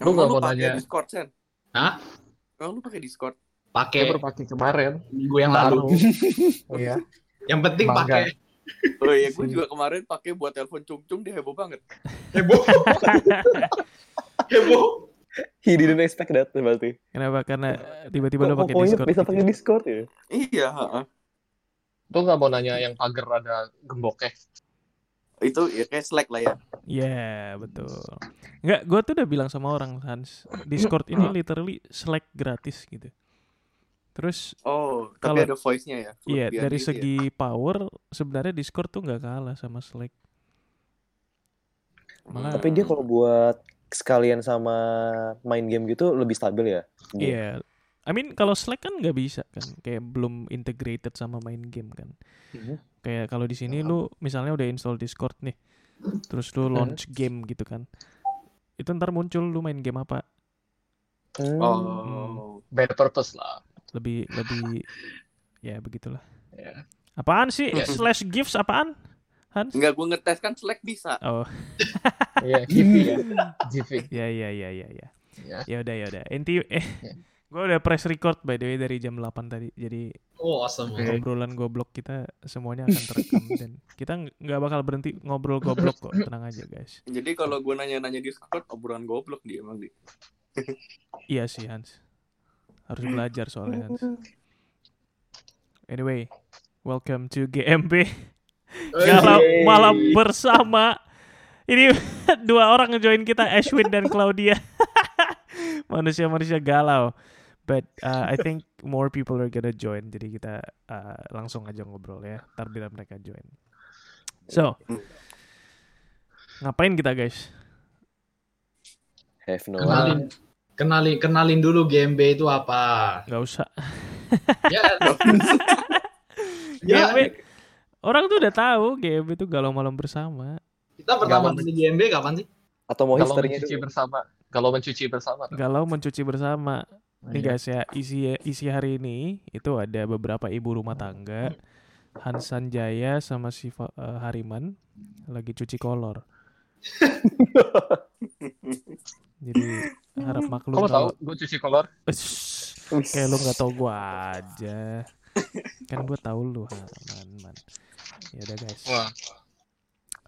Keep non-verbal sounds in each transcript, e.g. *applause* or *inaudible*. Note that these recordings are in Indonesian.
Lu nggak mau pakai nanya? Discord, Sen? Hah? Emang lu pakai Discord? Pakai baru pakai kemarin. minggu yang lalu. *laughs* Iya. Yang penting pakai Oh iya, gue juga kemarin pakai buat telepon cung-cung dia heboh banget. *laughs* heboh. heboh. He didn't expect that berarti. Kenapa? Karena tiba-tiba lo pakai Discord. bisa gitu pakai ya? Discord ya? Iya, heeh. Lu nggak mau nanya yang pagar ada gemboknya? Itu ya kayak Slack lah ya. Iya, betul. Enggak, gua tuh udah bilang sama orang Hans, Discord ini literally Slack gratis gitu. Terus Oh, Kalau- tapi ada voice-nya ya. iya dari segi power sebenarnya Discord tuh nggak kalah sama Slack. Malah Tapi dia kalau buat sekalian sama main game gitu lebih stabil ya? Iya. I mean kalau Slack kan nggak bisa kan, kayak belum integrated sama main game kan. Mhm. Kayak kalau di sini lu misalnya udah install Discord nih, terus lu launch game gitu kan, itu ntar muncul lu main game apa? Hmm. Oh. Bad purpose lah. Lebih lebih ya begitulah. Ya. Apaan sih Ya. slash gifts apaan? Hans? Enggak, gue ngetes kan Slack bisa. Oh, Iya, Givi ya. Givi. *laughs* ya ya ya ya ya. Ya. Ya udah ya udah. Inti eh Ya. Gue udah press record by the way dari jam 8 tadi. Jadi Oh, awesome. Oke. obrolan goblok kita semuanya akan terekam *laughs* dan kita ng- nggak bakal berhenti ngobrol goblok kok. Tenang aja guys. Jadi kalau gue nanya-nanya Discord, obrolan goblok dia emang di. *laughs* iya sih Hans. Harus belajar soalnya Hans. Anyway welcome to GMB galau malam bersama. Ini *laughs* dua orang join kita Ashwin dan Claudia. Manusia-manusia galau but uh, I *laughs* think more people are gonna join jadi kita uh, langsung aja ngobrol ya ntar bila mereka join so ngapain kita guys Have no Kenalin, kenalin, kenalin dulu GMB itu apa? nggak usah *laughs* Ya, *laughs* ya GMB orang tuh udah tahu GMB itu galau malam bersama kita pertama Galau. kali GMB kapan sih? Atau mau mencuci dulu? bersama. Kalau mencuci bersama. galau mencuci bersama Nih Iya. guys ya, isi isi hari ini itu ada beberapa ibu rumah tangga, Hansan Jaya sama si eh, Hariman lagi cuci kolor. *laughs* Jadi harap maklum Kamu tahu kalau gue cuci kolor? Ush, kayak lu nggak tahu gua aja. Kan gua tahu lu, man, man. Ya udah guys. Wah.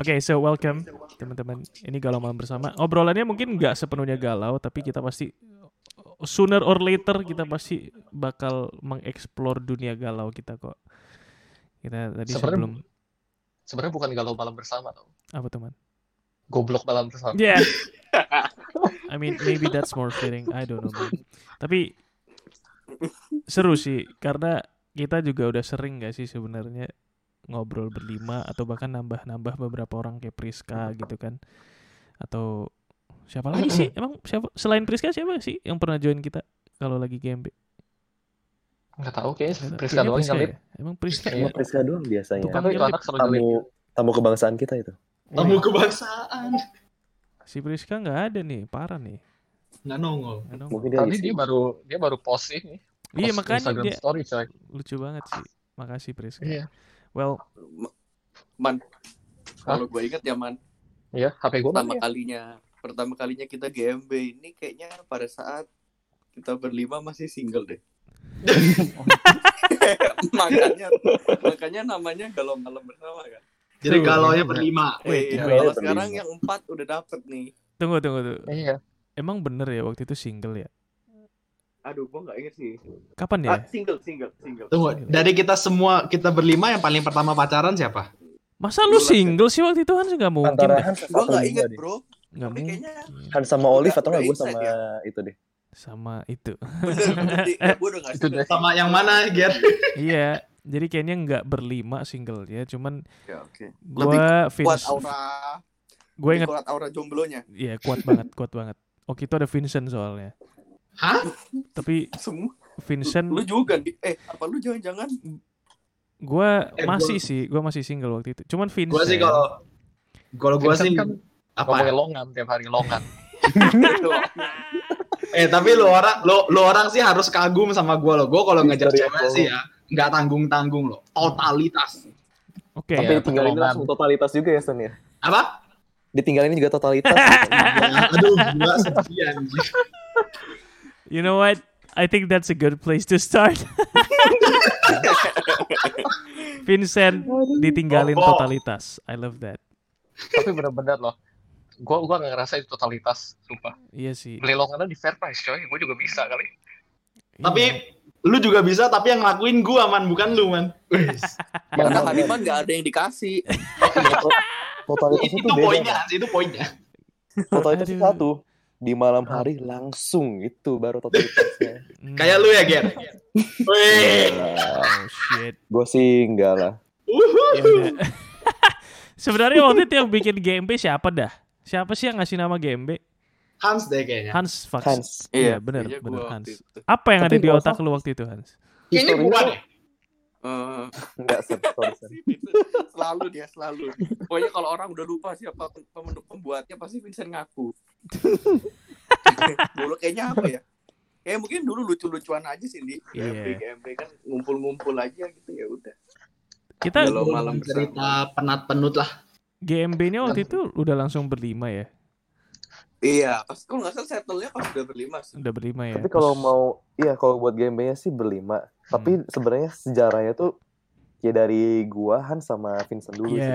Oke, so welcome teman-teman. Ini galau malam bersama. Obrolannya mungkin nggak sepenuhnya galau, tapi kita pasti sooner or later kita pasti bakal mengeksplor dunia galau kita kok. Kita tadi Sebenarnya sebelum Sebenarnya bukan galau malam bersama tau. apa teman? Goblok malam bersama. Yeah. *laughs* I mean, maybe that's more fitting. I don't know. Man. Tapi seru sih karena kita juga udah sering gak sih sebenarnya ngobrol berlima atau bahkan nambah-nambah beberapa orang kayak Priska gitu kan. Atau siapa lagi sih? Emang siapa selain Priska siapa sih yang pernah join kita kalau lagi GMB? Nggak tahu kayaknya. Priska Kayaknya doang kali. ya? Emang Priska Iya. ya? Sama Priska doang biasanya. Tukang Tapi itu anak. Tamu tamu kebangsaan kita itu. Tamu kebangsaan. Si Priska nggak ada nih, parah nih. Nggak nongol. Nggak nongol. Mungkin dia Tadi dia baru dia baru post ini. Iya Post makanya Instagram dia story coy. lucu banget sih. Makasih Priska. Iya. Well, Man, kalau gue inget ya man, Iya, HP gue pertama ya? kalinya, pertama kalinya kita GMB ini kayaknya pada saat kita berlima masih single deh. *laughs* makanya makanya namanya galau malam bersama kan. Jadi Tuh, kalau iya. berlima. Wait, Eh, iya, kalau sekarang yang empat udah dapet nih. tunggu tunggu tuh. Iya. Emang bener ya waktu itu single ya? Aduh, gue nggak inget sih. Kapan ya? Ah, single, single, single. Tunggu, dari kita semua kita berlima yang paling pertama pacaran siapa? Masa lu single sih waktu itu kan nggak mungkin Antara Gue nggak inget deh. bro. Nggak Tapi mungkin. kayaknya Hans sama Olive atau nggak gue sama insight itu deh. Sama itu. bener gue *laughs* udah Itu deh. Sama yang mana, Ger? iya. Jadi kayaknya nggak berlima single ya. Cuman Oke, oke. gua Kuat Vince, aura, gue inget, kuat aura jomblonya. iya kuat banget, kuat banget. Oke itu ada Vincent soalnya. Hah? Tapi Semua. Vincent, Lu juga di eh apa lu jangan-jangan gue Eh, masih gua- sih, gue masih single waktu itu. Cuman Vincent. Gua sih kalau kalau gua Vincent sih kan apa? ngomongin longan tiap hari longan. *laughs* Eh tapi lu orang lu, lu orang sih harus kagum sama gua lo. Gua kalau ngejar History cewek sih ya nggak tanggung tanggung lo. Totalitas. Oke. Tapi Iya, tinggal ini pertolongan. langsung totalitas juga ya Sen ya. Apa? Ditinggalin juga totalitas. Ya, *laughs* aduh, gua sedih anjir. You know what? I think that's a good place to start. *laughs* Vincent ditinggalin totalitas. I love that. Tapi bener-bener loh. Gua gua nggak ngerasa itu totalitas, sumpah. Iya sih. Beli longannya di fair price, coy. Gua juga bisa kali. Tapi Iya. lu juga bisa tapi yang ngelakuin gua man bukan lu man. Karena *laughs* Haniman nggak ada yang dikasih. *laughs* Totalitas itu itu beda. poinnya, itu poinnya. Totalitas itu satu. Di malam hari langsung itu baru totalitasnya. Hmm. Kayak lu ya, Ger. Wih. *laughs* Oh shit. Gue sih enggak lah. Uhuh. Ya udah. Sebenarnya waktu itu yang bikin GMB siapa dah? Siapa sih yang ngasih nama GMB? Hans deh kayaknya. Hans Fax. Hans. Iya, benar, kayaknya benar gua Hans. Apa yang Tapi ada di otak lu waktu itu, Hans? Gua tuh- deh. Eh, Enggak, selalu dia selalu. Pokoknya kalau orang udah lupa siapa pem- pembuatnya pasti Vincent ngaku. *laughs* dulu kayaknya apa ya? Kayak mungkin dulu lucu-lucuan aja sih di Iya. GMB GMB kan ngumpul-ngumpul aja gitu ya udah. Kita Kalau malam cerita penat-penut lah. GMB-nya waktu itu udah langsung berlima ya? Iya, pas kalau nggak salah settle-nya pas udah berlima sih. Udah berlima ya? Tapi kalau mau, iya kalau buat gamenya sih berlima. Tapi sebenarnya sejarahnya tuh ya dari gua Han sama Vincent dulu Iya.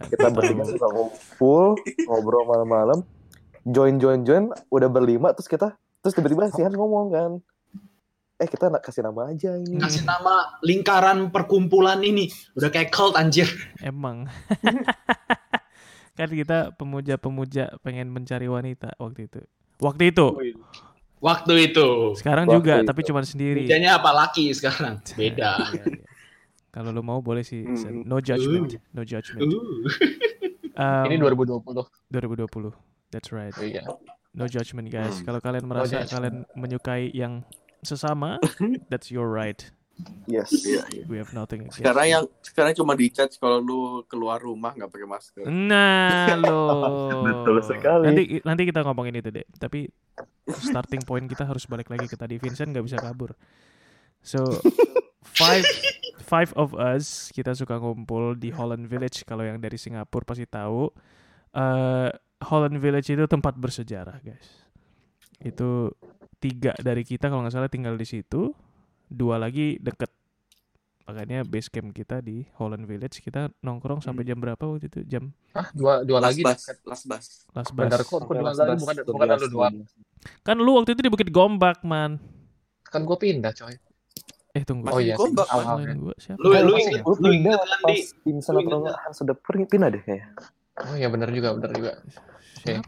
sih. Kita berlima suka ngumpul, ngobrol malam-malam, join join join, udah berlima terus kita terus tiba-tiba si Hans ngomong kan, eh kita nak kasih nama aja ini. Kasih nama lingkaran perkumpulan ini. Udah kayak cult anjir. Emang. *laughs* kan kita pemuja-pemuja pengen mencari wanita waktu itu. Waktu itu. Waktu itu. Sekarang Waktu juga, itu. tapi cuma sendiri. Mejanya apa laki sekarang? *laughs* Beda. Iya, iya. Kalau lo mau boleh sih. Hmm. Sen. No judgment. No judgment. Uh. Um, Ini 2020. 2020. That's right. Iya. No judgment guys. Hmm. Kalau kalian merasa judgment. kalian menyukai yang sesama, *laughs* that's your right. Yes. Iya, iya. We have nothing against. Sekarang yang sekarang cuma di-chat kalau lu keluar rumah nggak pakai masker. Nah, lo. *laughs* Betul sekali. Nanti nanti kita ngomongin itu deh. Tapi starting point kita harus balik lagi ke tadi. Vincent nggak bisa kabur. So five five of us kita suka ngumpul di Holland Village. Kalau yang dari Singapura pasti tahu. Eh Holland Village itu tempat bersejarah, guys. Itu tiga dari kita kalau nggak salah tinggal di situ. Dua lagi deket makanya base camp kita di Holland Village kita nongkrong sampai jam berapa waktu itu jam Hah, dua dua lagi bas, dekat. las bas. Las Bandar Bas. kok, dua kali bukan bukan lu doang. Kan lu waktu itu di Bukit Gombak, man. Kan gua pindah, coy. Eh tunggu. Oh iya, Gombak, awalnya. Ngalahin gua siapa? Lu lu ya? Lu kan pas di atau inget enggak Hans udah pergi pindah deh kayaknya. Oh iya bener juga, bener juga.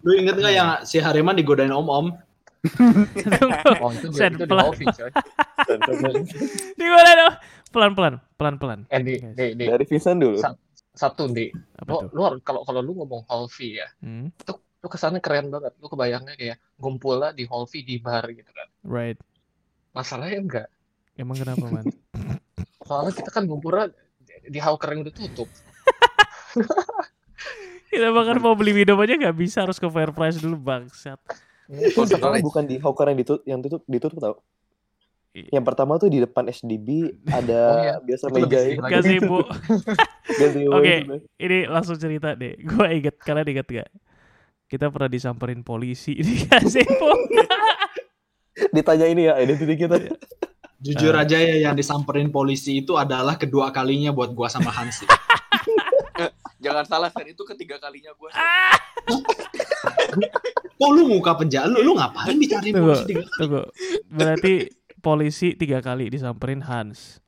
Lu inget nggak yang si Hariman digodain om-om? *laughs* Oh itu itu di pelan. Coy. *laughs* Di mana dong? Pelan-pelan, pelan-pelan. Eh di di di Dari Vincent dulu. Sa- satu di. Lu lu kalau kalau lu ngomong Holvi ya, Hmm, lu kesannya keren banget. Lu kebayangnya kayak ngumpulnya di Holvi di bar gitu kan. right. Masalahnya enggak. Emang kenapa, man? *laughs* Soalnya kita kan ngumpulnya di hawker yang udah tutup. Kita bahkan mau beli minum aja nggak bisa harus ke fair price dulu bangsat. Itu sekarang bukan di Hawker yang ditutup, yang tutup ditutup tau. Yang pertama tuh di depan SDB *laughs* ada Oh iya, biasa meja. Gazebo. Gazebo Oke. Ini langsung cerita deh. *laughs* Gue inget kalian inget gak? Kita pernah disamperin polisi *laughs* di gazebo. Ditanya ini ya identitas kita. Jujur Ah. aja ya yang disamperin polisi itu adalah kedua kalinya buat gua sama Hans. Jangan salah, Sen. Itu ketiga kalinya gue. Kok lu muka penjara? Lu, lu ngapain dicari Tunggu, polisi tiga kali? tunggu. Berarti polisi tiga kali disamperin Hans.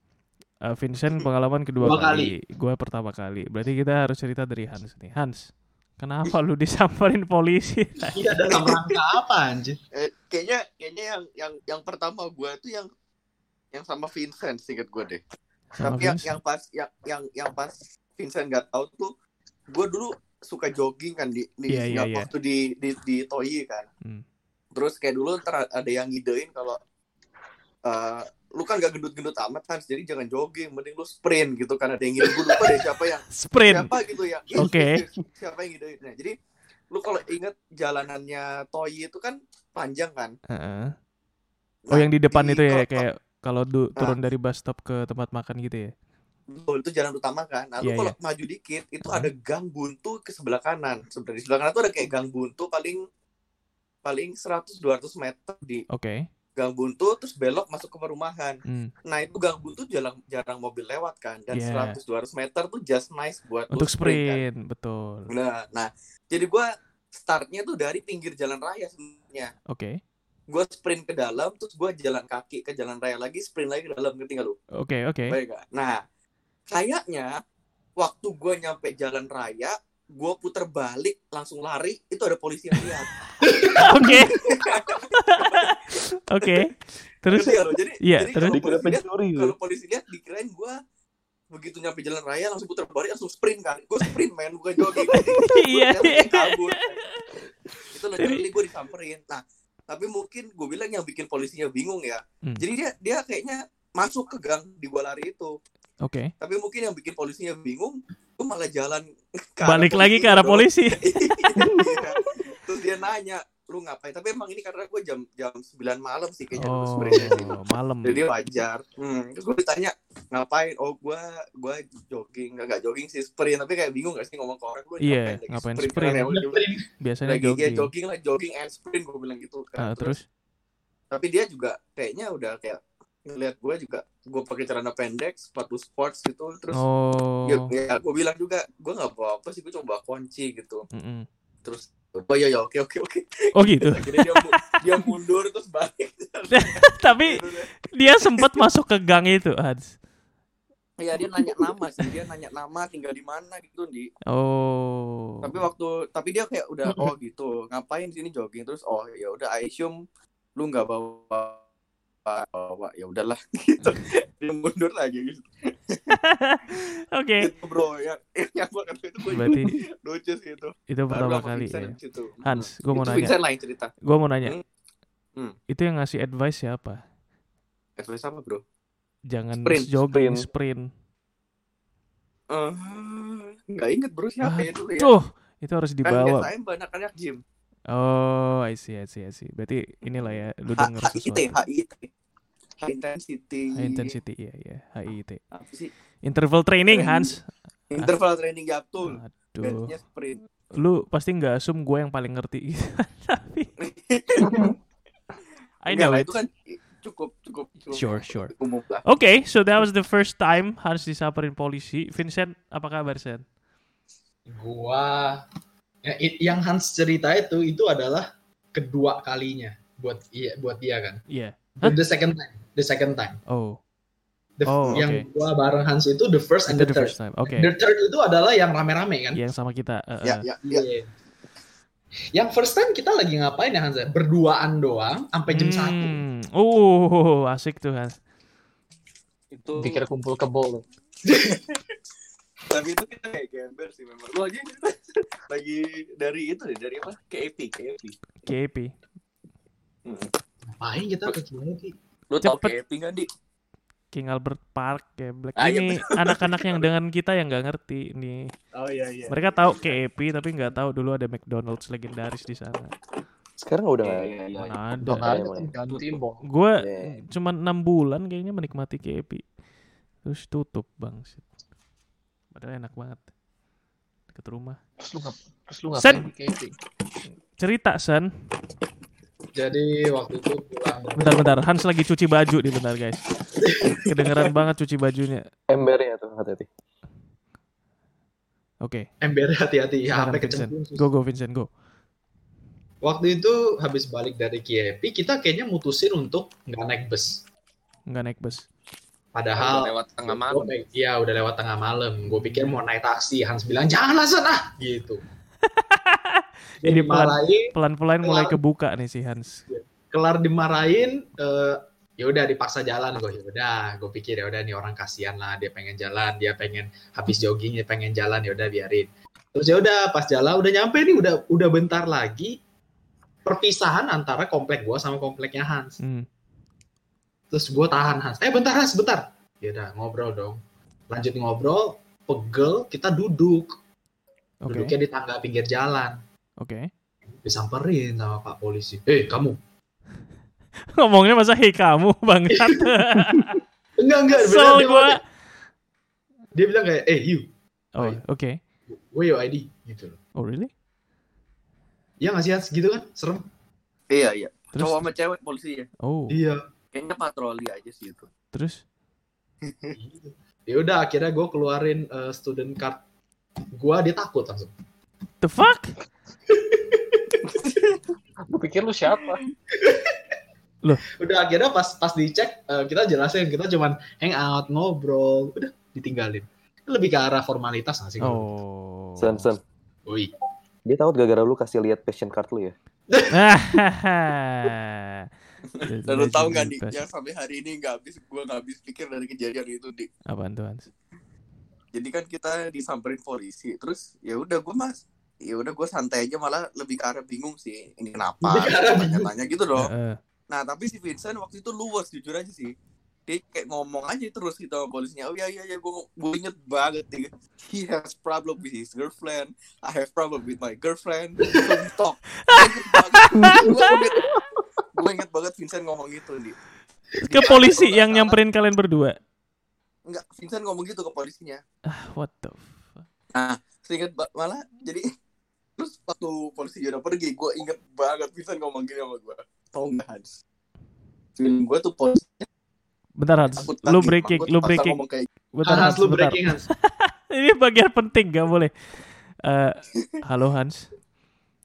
Eh, Vincent pengalaman kedua Dua kali, gue pertama kali. Berarti kita harus cerita dari Hans nih. Hans, kenapa lu disamperin polisi? Iya dalam rangka apa anjir? Eh, kayaknya kayaknya yang yang yang pertama gue tuh yang yang sama Vincent singkat gue deh. Sama Tapi yang, yang pas yang yang yang pas Vincent nggak tahu tuh gue dulu suka jogging kan di di iya, Singapura iya. waktu di di di Toyi kan. Hmm. Terus kayak dulu ntar ada yang ngidein kalau eh, lu kan gak gendut-gendut amat kan, jadi jangan jogging, mending lu sprint gitu kan ada yang ngidein gue lupa deh siapa yang Sprint. siapa gitu ya. Oke. siapa yang ngidein. Nah, jadi lu kalau inget jalanannya Toyi itu kan panjang kan. Heeh. Nah, Oh yang di depan itu ya kalau- kayak kalau du- turun Ah. dari bus stop ke tempat makan gitu ya. Betul, itu jalan utama kan. Nah, lu Iya, kalau maju dikit, itu Hah? ada gang buntu ke sebelah kanan. Sebenarnya di sebelah kanan tuh ada kayak gang buntu paling paling 100 200 meter di Oke. gang buntu terus belok masuk ke perumahan. Hmm. Nah, itu gang buntu jarang jarang mobil lewat kan. Dan Iya. 100 200 meter tuh just nice buat Untuk sprint kan. sprint, betul. Nah, nah, jadi gua startnya tuh dari pinggir jalan raya sebenarnya. Oke. Gue sprint ke dalam, terus gua jalan kaki ke jalan raya lagi, sprint lagi ke dalam, ngerti nggak lu? Oke, oke. Baik nggak? Nah, kayaknya waktu gue nyampe jalan raya, gue puter balik langsung lari, itu ada polisi yang lihat. *laughs* Oke. *laughs* Oke. Terus lu? Jadi, Iya, jadi terus? kalau polisi lihat, pencuri kalau polisi lihat dikirain gue begitu nyampe jalan raya langsung puter balik langsung sprint kan. Gue sprint main bukan jogging. *laughs* Iya, kabur. Itu literally gue disamperin. Nah, tapi mungkin gue bilang yang bikin polisinya bingung ya. Hmm. Jadi dia dia kayaknya masuk ke gang di gua lari itu. Oke. Tapi mungkin yang bikin polisinya bingung, gue malah jalan ke Balik lagi ke arah dong. polisi. *laughs* Iya. Terus dia nanya, lu ngapain? Tapi emang ini karena gue jam jam 9 malam sih kayaknya Oh, sih. malam. Jadi wajar. Hmm, terus gue ditanya ngapain? Oh gue gue jogging, nggak nggak jogging sih sprint. Tapi kayak bingung gak sih ngomong ke orang lu Iya, lagi ngapain Kan sprint? ya udah, Biasanya lagi ya jogging. jogging lah, jogging and sprint gue bilang gitu Ah, kan. terus? tapi dia juga kayaknya udah kayak ngeliat gue juga gue pakai celana pendek, sepatu sports gitu, terus Oh. ya, ya gue bilang juga gue nggak bawa apa sih gue cuma bawa kunci gitu Mm-mm. terus oh ya ya oke oke oke Oh gitu. *laughs* akhirnya dia dia mundur terus balik *laughs* Tapi dia sempat masuk ke gang itu, Hans. ya dia nanya nama sih dia nanya nama tinggal di mana gitu di Oh. tapi waktu tapi dia kayak udah oh gitu ngapain sini jogging terus oh ya udah I assume lu nggak bawa bawa ya udahlah *laughs* gitu dia mundur lagi gitu *laughs* Oke. Gitu, bro ya *laughs* yang gua kata itu gue Berarti lucu sih itu itu Baru pertama sama kali Vincent ya. di situ. Hans, gue mau itu nanya. Vincent lain cerita Gue mau nanya. Hmm. Hmm. Itu yang ngasih advice siapa? advice apa bro Jangan Sprint, jogging, sprint. sprint. Eh, nggak inget bro siapa ya dulu ya Tuh, itu harus kan dibawa. biasanya banyak anak gym Oh, I see, I see, I see. Berarti inilah ya, lu H- denger HIT sesuatu. HIT high intensity High intensity, iya, iya. HIIT. apa sih Interval training, Training. Hans. interval training ya betul Aduh. Bandnya sprint Lu pasti nggak assume gue yang paling ngerti. *laughs* Tapi *laughs* I Enggak know lah, it. itu kan cukup cukup, cukup Sure, sure. umum lah Oke, so that was the first time Hans disamperin polisi. Vincent, apa kabar, Sen? Gua ya, yang Hans cerita itu itu adalah kedua kalinya buat iya buat dia kan. Iya. The second time, the second time. Oh, The, Oh, yang oke. gua bareng Hans itu the first and the, the third. first time. Oke. The third itu adalah yang rame-rame kan. Yang sama kita. eh, ya eh. ya ya Iya. Yang first time kita lagi ngapain ya Hans? ya? Berduaan doang sampai jam satu. Hmm. Oh, asik tuh, Hans. itu Dikira kumpul kebo. *laughs* tapi itu kita kayak gembel sih memang lu aja lagi dari itu deh dari apa KAP KAP KP. Ngapain kita ke KAP? lu tau Cepet. KAP nggak di King Albert Park, ya Black. Ah, iya, Ini anak-anak yang dengan kita yang nggak ngerti nih. oh iya iya Mereka tahu KAP tapi nggak tahu dulu ada McDonald's legendaris di sana. Sekarang udah nggak iya iya Mana Udah ada. Gue Iya. cuma enam bulan kayaknya menikmati KAP. Terus tutup bang. Padahal enak banget. Deket rumah. Terus lu ngap terus lu Sen. ngapain di camping? Cerita San. Jadi waktu itu pulang Bentar-bentar. Hans lagi cuci baju nih bentar guys. Kedengeran *laughs* banget cuci bajunya. Embernya tuh hati-hati. Oke. ember hati-hati ya Vincent. kecemplung. Go go Vincent go. Waktu itu habis balik dari KAP kita kayaknya mutusin untuk nggak naik bus. Nggak naik bus. Padahal lewat tengah malam Iya udah lewat tengah malam. Gue pikir mau naik taksi. Hans bilang janganlah sana gitu. *laughs* Jadi dimarahin, Pelan-pelan mulai kebuka nih si Hans. kelar dimarahin. eh, ya udah dipaksa jalan gue. Ya udah, gue pikir ya udah nih orang kasihan lah. Dia pengen jalan, dia pengen habis jogging, dia pengen jalan. Ya udah biarin. Terus ya udah pas jalan udah nyampe nih udah udah bentar lagi perpisahan antara komplek gue sama kompleknya Hans. Hmm. Terus gue tahan Hans. Eh bentar Hans, bentar. Ya udah ngobrol dong. Lanjut ngobrol, pegel, kita duduk. Oke. Duduknya di tangga pinggir jalan. Oke. Disamperin sama Pak Polisi. Eh kamu. *laughs* Ngomongnya masa hei kamu *laughs* bangsat. *laughs* Enggak enggak. Beneran, dia gua. dia bilang kayak eh you Oh, oke. where your ID gitu loh Oh, really? Iya nggak sih Hans? gitu kan serem Iya iya. Terus Cowok sama cewek polisi ya. Oh, iya Kayaknya patroli aja sih itu. terus *laughs* ya udah akhirnya gue keluarin eh, student card gue dia takut langsung the fuck? *laughs* Gue pikir lu siapa? *laughs* udah akhirnya pas pas dicek eh, kita jelasin kita cuman hang out ngobrol udah ditinggalin lebih ke arah formalitas nggak sih Oh. Sen, sen. Woi. Dia takut gara-gara lu kasih lihat passion card lu ya. Dan lu tahu nggak nih, yang sampai hari ini nggak habis, gue nggak habis pikir dari kejadian itu di. Apaan tuh, Hans? Jadi kan kita disamperin polisi, terus ya udah gue mas, ya udah gue santai aja malah lebih ke arah bingung sih, ini kenapa? Tanya-tanya gitu dong. Heeh. Nah tapi si Vincent waktu itu luwes jujur aja sih. Dia kayak ngomong aja terus gitu sama polisinya. Oh iya iya iya gue gue inget banget nih. He has problem with his girlfriend. I have problem with my girlfriend. So we talk. Gue inget banget. Gue inget, gue inget banget Vincent ngomong gitu nih. Ke polisi yang nyamperin kalian berdua. Enggak, Vincent ngomong gitu ke polisinya. Ah, what the fuck? Seinget ba- malah jadi terus waktu polisi udah pergi, gue inget banget Vincent ngomong gini sama gue. Tau nggak Hans? Feeling gue tuh polisi Bentar, Hans. takut Lu breaking, lu breaking. kayak Bentar, Hans, Hans, lu bentar. breaking Hans *laughs* Ini bagian penting, gak boleh. Eh, halo, Hans.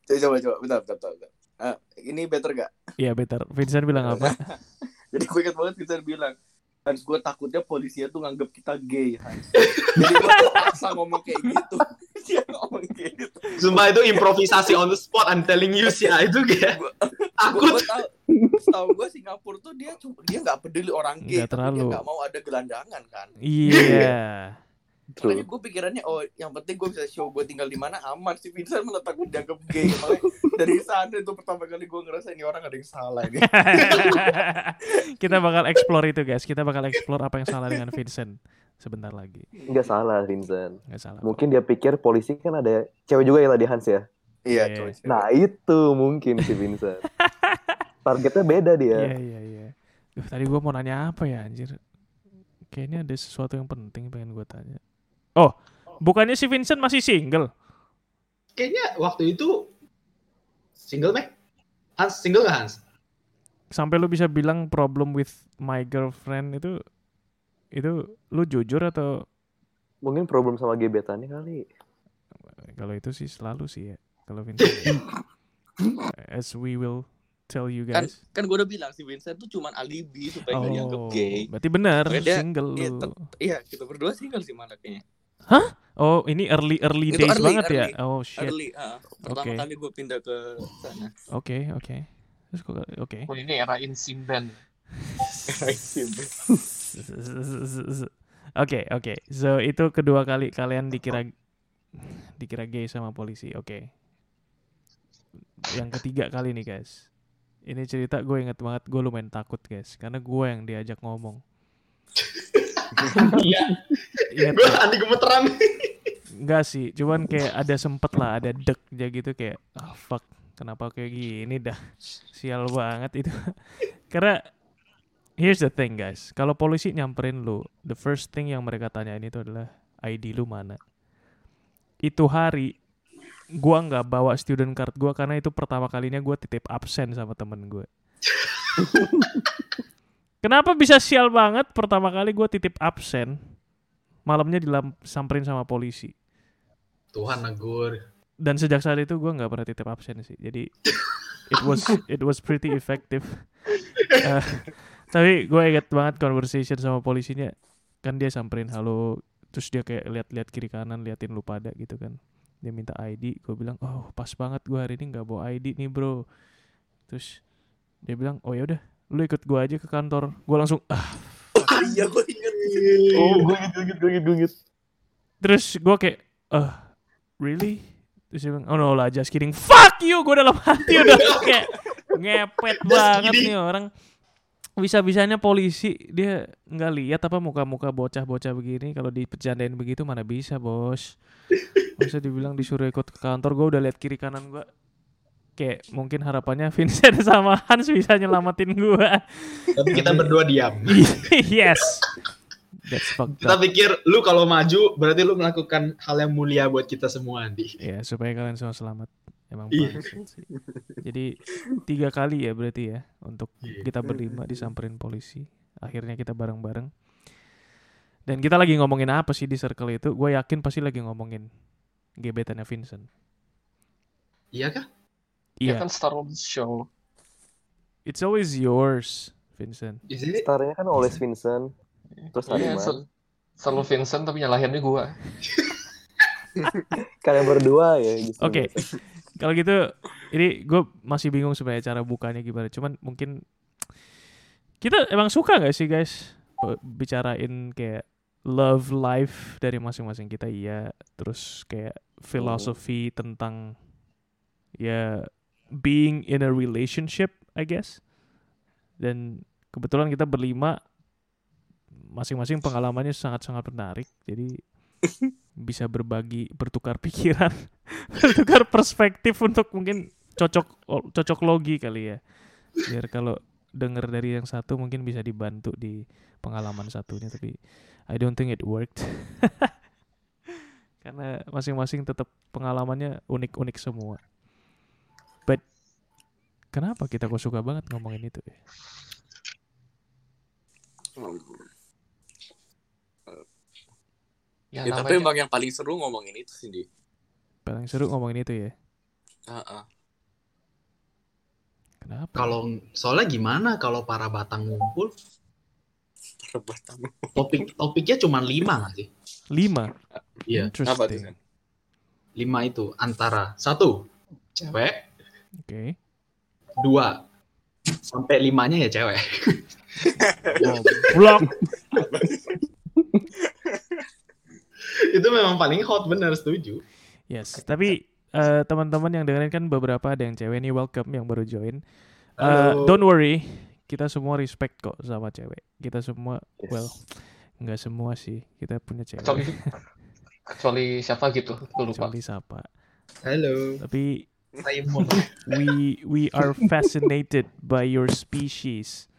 Coba coba coba bentar bentar bentar. Ah, ini better gak? Iya, better. Vincent bilang apa? *laughs* Jadi gue ingat banget Vincent bilang Hans gue takutnya polisinya tuh nganggep kita gay Hans. Jadi gue terpaksa ngomong kayak gitu. Dia ngomong kayak gitu. Sumpah itu improvisasi on the spot I'm telling you sih ah, itu kayak Gue takut tahu tahu gue Singapura tuh dia cuma dia nggak peduli orang gay, Nggak tapi dia terlalu. nggak mau ada gelandangan kan. Iya. Makanya gue pikirannya oh yang penting gue bisa show gue tinggal di mana aman si Vincent malah takut dianggap gay. Makanya dari sana itu pertama kali gue ngerasa ini orang ada yang salah ini. *laughs* Kita bakal explore itu, guys. Kita bakal explore apa yang salah dengan Vincent sebentar lagi. Enggak salah, Vincent. Nggak salah. Mungkin dia pikir polisi kan ada cewek juga ya tadi Hans ya. Iya Iya. coy. Nah itu mungkin si Vincent. *laughs* Targetnya beda dia. Iya, iya, iya. Duh, tadi gua mau nanya apa ya, anjir? Kayaknya ada sesuatu yang penting pengen gua tanya. Oh, bukannya si Vincent masih single? kayaknya waktu itu single meh Hans single gak Hans Sampai lu bisa bilang problem with my girlfriend itu itu lu jujur atau Mungkin problem sama gebetannya kali. kalau itu sih selalu sih ya. Kalau Vincent. *laughs* As we will tell you Kan guys. kan gue udah bilang si Vincent tuh cuman alibi supaya nggak dianggap Oh, gay. berarti benar dia- single iya, lu. Iya kita berdua single sih malah kayaknya. Oh, ini early early Itu days early, banget ya. early. Oh shit. Early, ah. pertama Oke. kali gue pindah ke sana. Oke, oke. Terus kok oke. Oh, ini era insinden. *laughs* Oke, oke. So itu kedua kali kalian dikira dikira gay sama polisi. Oke. Yang ketiga kali nih, guys. Ini cerita gue inget banget gue lumayan takut, guys, karena gue yang diajak ngomong. *laughs* iya Ingat gue anti gemeteran Enggak sih, cuman kayak ada sempet lah, ada dek aja gitu kayak, ah fuck, kenapa kayak gini dah, sial banget itu. *laughs* Karena here's the thing guys, kalau polisi nyamperin lu, the first thing yang mereka tanyain itu adalah ID lu mana. Itu hari gua nggak bawa student card gua karena itu pertama kalinya gua titip absen sama temen gue. *laughs* Kenapa bisa sial banget? Pertama kali gua titip absen, malamnya disamperin sama polisi. Tuhan negur. Dan sejak saat itu gue nggak pernah titip absen sih. Jadi it was it was pretty effective. *laughs* Eh, tapi gue inget banget conversation sama polisinya. Kan dia samperin halo. Terus dia kayak lihat-lihat kiri kanan liatin lu pada gitu kan. Dia minta ID gue bilang oh pas banget gue hari ini nggak bawa ID nih bro. Terus dia bilang oh ya udah lu ikut gue aja ke kantor. Gue langsung ah. Iya gue inget. Oh, gue inget, gue inget, gue inget, gue inget. terus gue kayak eh really? Terus dia bilang oh no lah just kidding. Fuck you! Gue dalam hati *laughs* udah kayak ngepet banget nih orang. Bisa-bisanya polisi dia nggak lihat apa muka-muka bocah-bocah begini. Kalau dipecandain begitu mana bisa bos. Masa dibilang disuruh ikut ke kantor gue udah lihat kiri kanan gue kayak mungkin harapannya Vincent *laughs* sama Hans bisa nyelamatin gue tapi kita berdua diam *laughs* yes That's fucked Kita up. pikir lu kalau maju berarti lu melakukan hal yang mulia buat kita semua Andi. Ya, supaya kalian semua selamat. Emang Iya. sih. Jadi tiga kali ya berarti ya untuk Iya. kita berlima disamperin polisi. Akhirnya kita bareng-bareng. Dan kita lagi ngomongin apa sih di circle itu? Gue yakin pasti lagi ngomongin gebetannya Vincent. Iya kah? Ya Iya, kan Star Wars show. it's always yours, Vincent. Is it? Starnya kan Oles Vincent. Terus Iya, Hariman. sel- selalu Vincent tapi nyalahinnya gua. *laughs* Kalian berdua ya. justru. Oke. Kalau gitu, ini gue masih bingung sebenarnya cara bukanya gimana. Cuman mungkin kita emang suka nggak sih guys bicarain kayak love life dari masing-masing kita iya. Terus kayak filosofi tentang ya being in a relationship, I guess. Dan kebetulan kita berlima masing-masing pengalamannya sangat-sangat menarik. Jadi *laughs* bisa berbagi, bertukar pikiran *laughs* bertukar perspektif untuk mungkin cocok cocok logi kali ya biar kalau denger dari yang satu mungkin bisa dibantu di pengalaman satunya tapi I don't think it worked *laughs* karena masing-masing tetap pengalamannya unik-unik semua but kenapa kita kok suka banget ngomongin itu ya Ya, Ya, tapi emang yang paling seru ngomongin itu sih, Di. paling seru ngomongin itu ya Heeh. kenapa Kalau soalnya gimana kalau para batang ngumpul Rebatan. topik topiknya cuma lima nggak sih? lima Iya. Apa tuh? Lima itu antara satu cewek, oke dua sampai limanya ya cewek. Oh, blok itu memang paling hot bener setuju. Yes, tapi eh, teman-teman yang dengerin kan beberapa ada yang cewek nih welcome yang baru join. Eh, Halo. don't worry, kita semua respect kok sama cewek. Kita semua, Yes. well, nggak semua sih, kita punya cewek. kecuali siapa gitu, lu lupa. Kecuali siapa. Halo. Tapi. We we are fascinated by your species.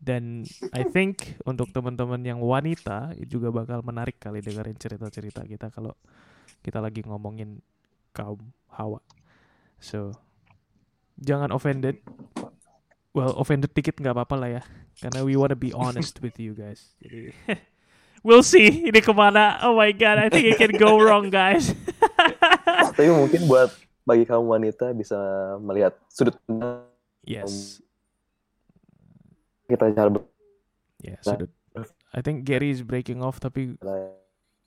Dan I think untuk teman-teman yang wanita juga bakal menarik kali dengerin cerita-cerita kita kalau kita lagi ngomongin kaum hawa. So jangan offended. Well, offended dikit nggak apa-apa lah ya, karena we wanna be honest with you guys. Jadi *laughs* we'll see ini ke mana. Oh my god, I think it can go wrong, guys. *laughs* Tapi mungkin buat bagi kaum wanita bisa melihat sudut pandang yes, kita cara ber- ya sudut. I think Gary is breaking off, tapi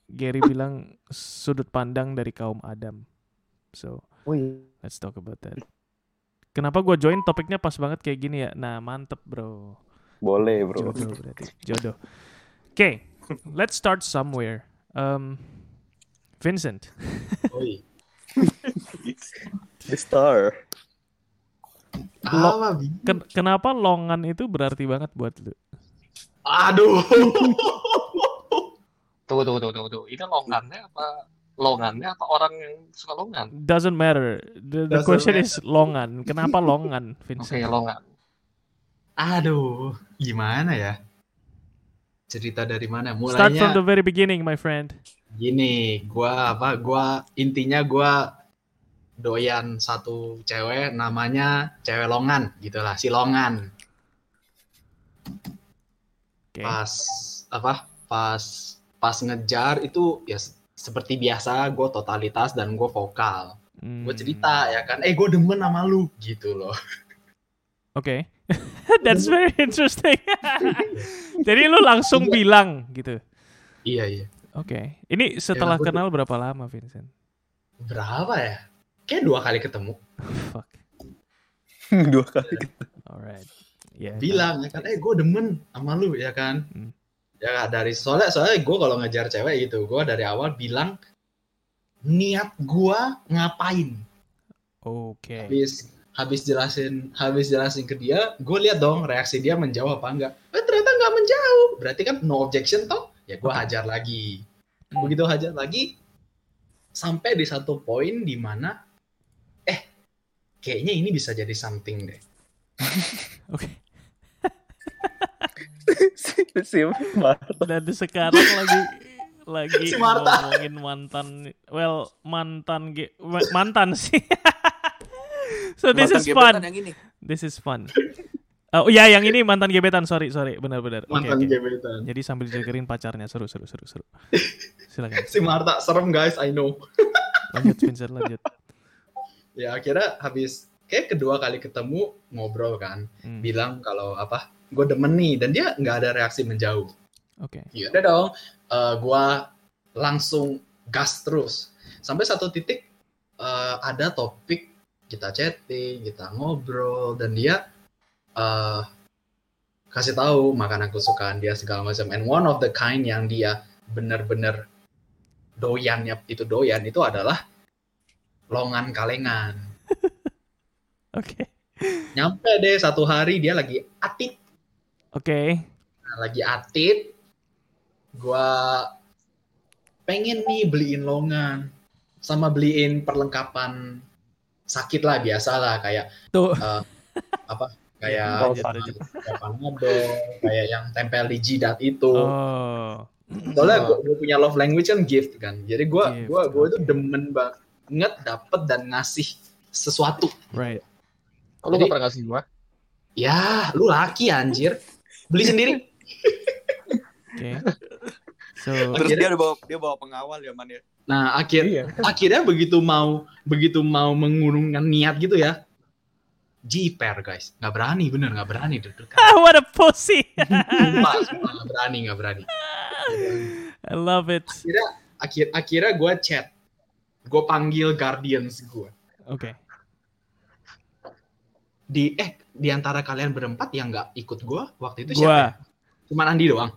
Gary *laughs* bilang sudut pandang dari kaum Adam. So, Oh iya. let's talk about that. Kenapa gue join topiknya pas banget kayak gini ya? Nah, mantep bro. Boleh bro. Jodoh berarti. Jodoh. Oke, let's start somewhere. Um, Vincent, Oi. The star. Bi? ken- kenapa longan itu berarti banget buat lu? Aduh. *laughs* Tunggu, tunggu, tunggu, tunggu. Ini longannya apa? Longannya apa orang yang suka longan? Doesn't matter. The, the Doesn't question matter. is longan. Kenapa longan, Oke, Vincent? longan. Aduh, gimana ya? Cerita dari mana? Start from Mulainya the very beginning, my friend. Gini, gua apa? Gua intinya gua doyan satu cewek namanya cewek longan gitulah, si longan. Oke. Pas apa? Pas pas ngejar itu ya seperti biasa gue totalitas dan gue vokal. Gue Hmm. cerita ya kan, eh gue demen sama lu gitu loh. Oke. *laughs* That's very interesting. *laughs* Jadi lu langsung Iya. bilang gitu. Iya iya. Oke. Ini setelah tuh- kenal berapa lama, Vincent? Berapa ya? Kayak dua kali ketemu. *laughs* Fuck. *laughs* Dua kali. Alright. Ya. bilang ya kan eh gue demen sama lu ya kan Hmm. ya dari soalnya soalnya gue kalau ngejar cewek gitu gue dari awal bilang niat gue ngapain Oke. habis habis jelasin habis jelasin ke dia gue lihat dong reaksi dia menjauh apa enggak eh ternyata nggak menjauh berarti kan no objection toh ya gue hajar lagi Hmm. begitu hajar lagi sampai di satu poin di mana eh kayaknya ini bisa jadi something deh *laughs* Oke. *laughs* Si Marta. Dan sekarang lagi lagi *laughs* Si Marta. ngomongin mantan well mantan ge- ma- mantan sih. so this Mantan is fun. yang ini. This is fun. Oh ya yang ini mantan gebetan sorry sorry benar-benar. Mantan oke. gebetan. Jadi sambil jagerin pacarnya seru seru seru seru. *laughs* Silakan. Si Marta serem guys, I know. *laughs* Lanjut Vincent lanjut. Ya akhirnya habis kayak kedua kali ketemu ngobrol kan, Hmm, bilang kalau apa, gue demen nih dan dia nggak ada reaksi menjauh. Oke. Ya udah dong, eh, gua langsung gas terus sampai satu titik eh, ada topik kita chatting, kita ngobrol dan dia eh, kasih tahu makanan kesukaan dia segala macam. And one of the kind yang dia bener-bener doyannya itu doyan itu adalah longan kalengan. *laughs* Oke. Nyampe deh satu hari dia lagi atit Oke. Nah, lagi atit, gua pengen nih beliin longan sama beliin perlengkapan sakit lah biasa lah kayak Tuh. eh, apa kayak model kayak yang tempel di jidat itu Oh. soalnya gua, gua punya love language kan gift kan jadi gua Gift, gua gua itu demen banget dapet dan ngasih sesuatu Right. Oh, lu Jadi- gak pernah ngasih gua? ya lu laki anjir beli sendiri Oke. So Terus Akhirnya- dia bawa dia bawa pengawal ya man ya. nah akhir Iya. akhirnya begitu mau begitu mau mengurungkan niat gitu ya jiper guys nggak berani bener nggak berani Ah, *laughs* what a pussy. *laughs* sumpah sumpah, nggak berani nggak berani I love it. akhirnya akhir akhirnya gue chat gue panggil guardians gue Oke. di eh di antara kalian berempat yang nggak ikut gue waktu itu Gua. siapa ya? cuman Andi doang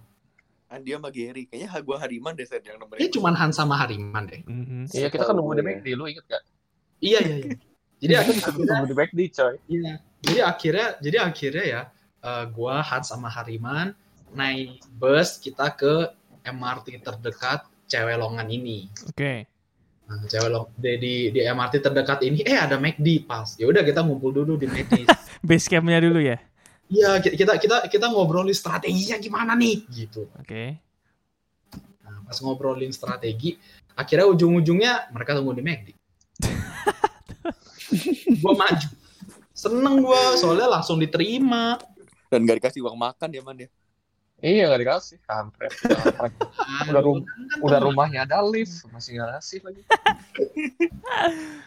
Andi sama Gary. Kayaknya gua Hariman deh Seth, yang nemenin. ini cuman Han sama Hariman deh Mhm. Iya, kita kan nunggu di gue. McD, lu inget gak? iya iya iya jadi akhirnya nunggu di McD, coy. Iya. Jadi akhirnya jadi akhirnya ya eh, gua Han sama Hariman naik bus kita ke MRT terdekat Cewelongan ini. Oke. Nah, Cewelong di, di di MRT terdekat ini eh ada McD pas. Ya udah kita ngumpul dulu di McD. *laughs* Base campnya dulu ya. Iya, ki- kita kita kita ngobrolin strateginya gimana nih gitu. Oke. Nah, pas ngobrolin strategi, akhirnya ujung-ujungnya mereka tunggu di McD. Gua maju. Seneng gua soalnya langsung diterima. Dan gak dikasih uang makan ya man ya. Iya, gak dikasih. Kampret. Udah rum- Kan Udah rumahnya ada lift, masih gak ngasih lagi.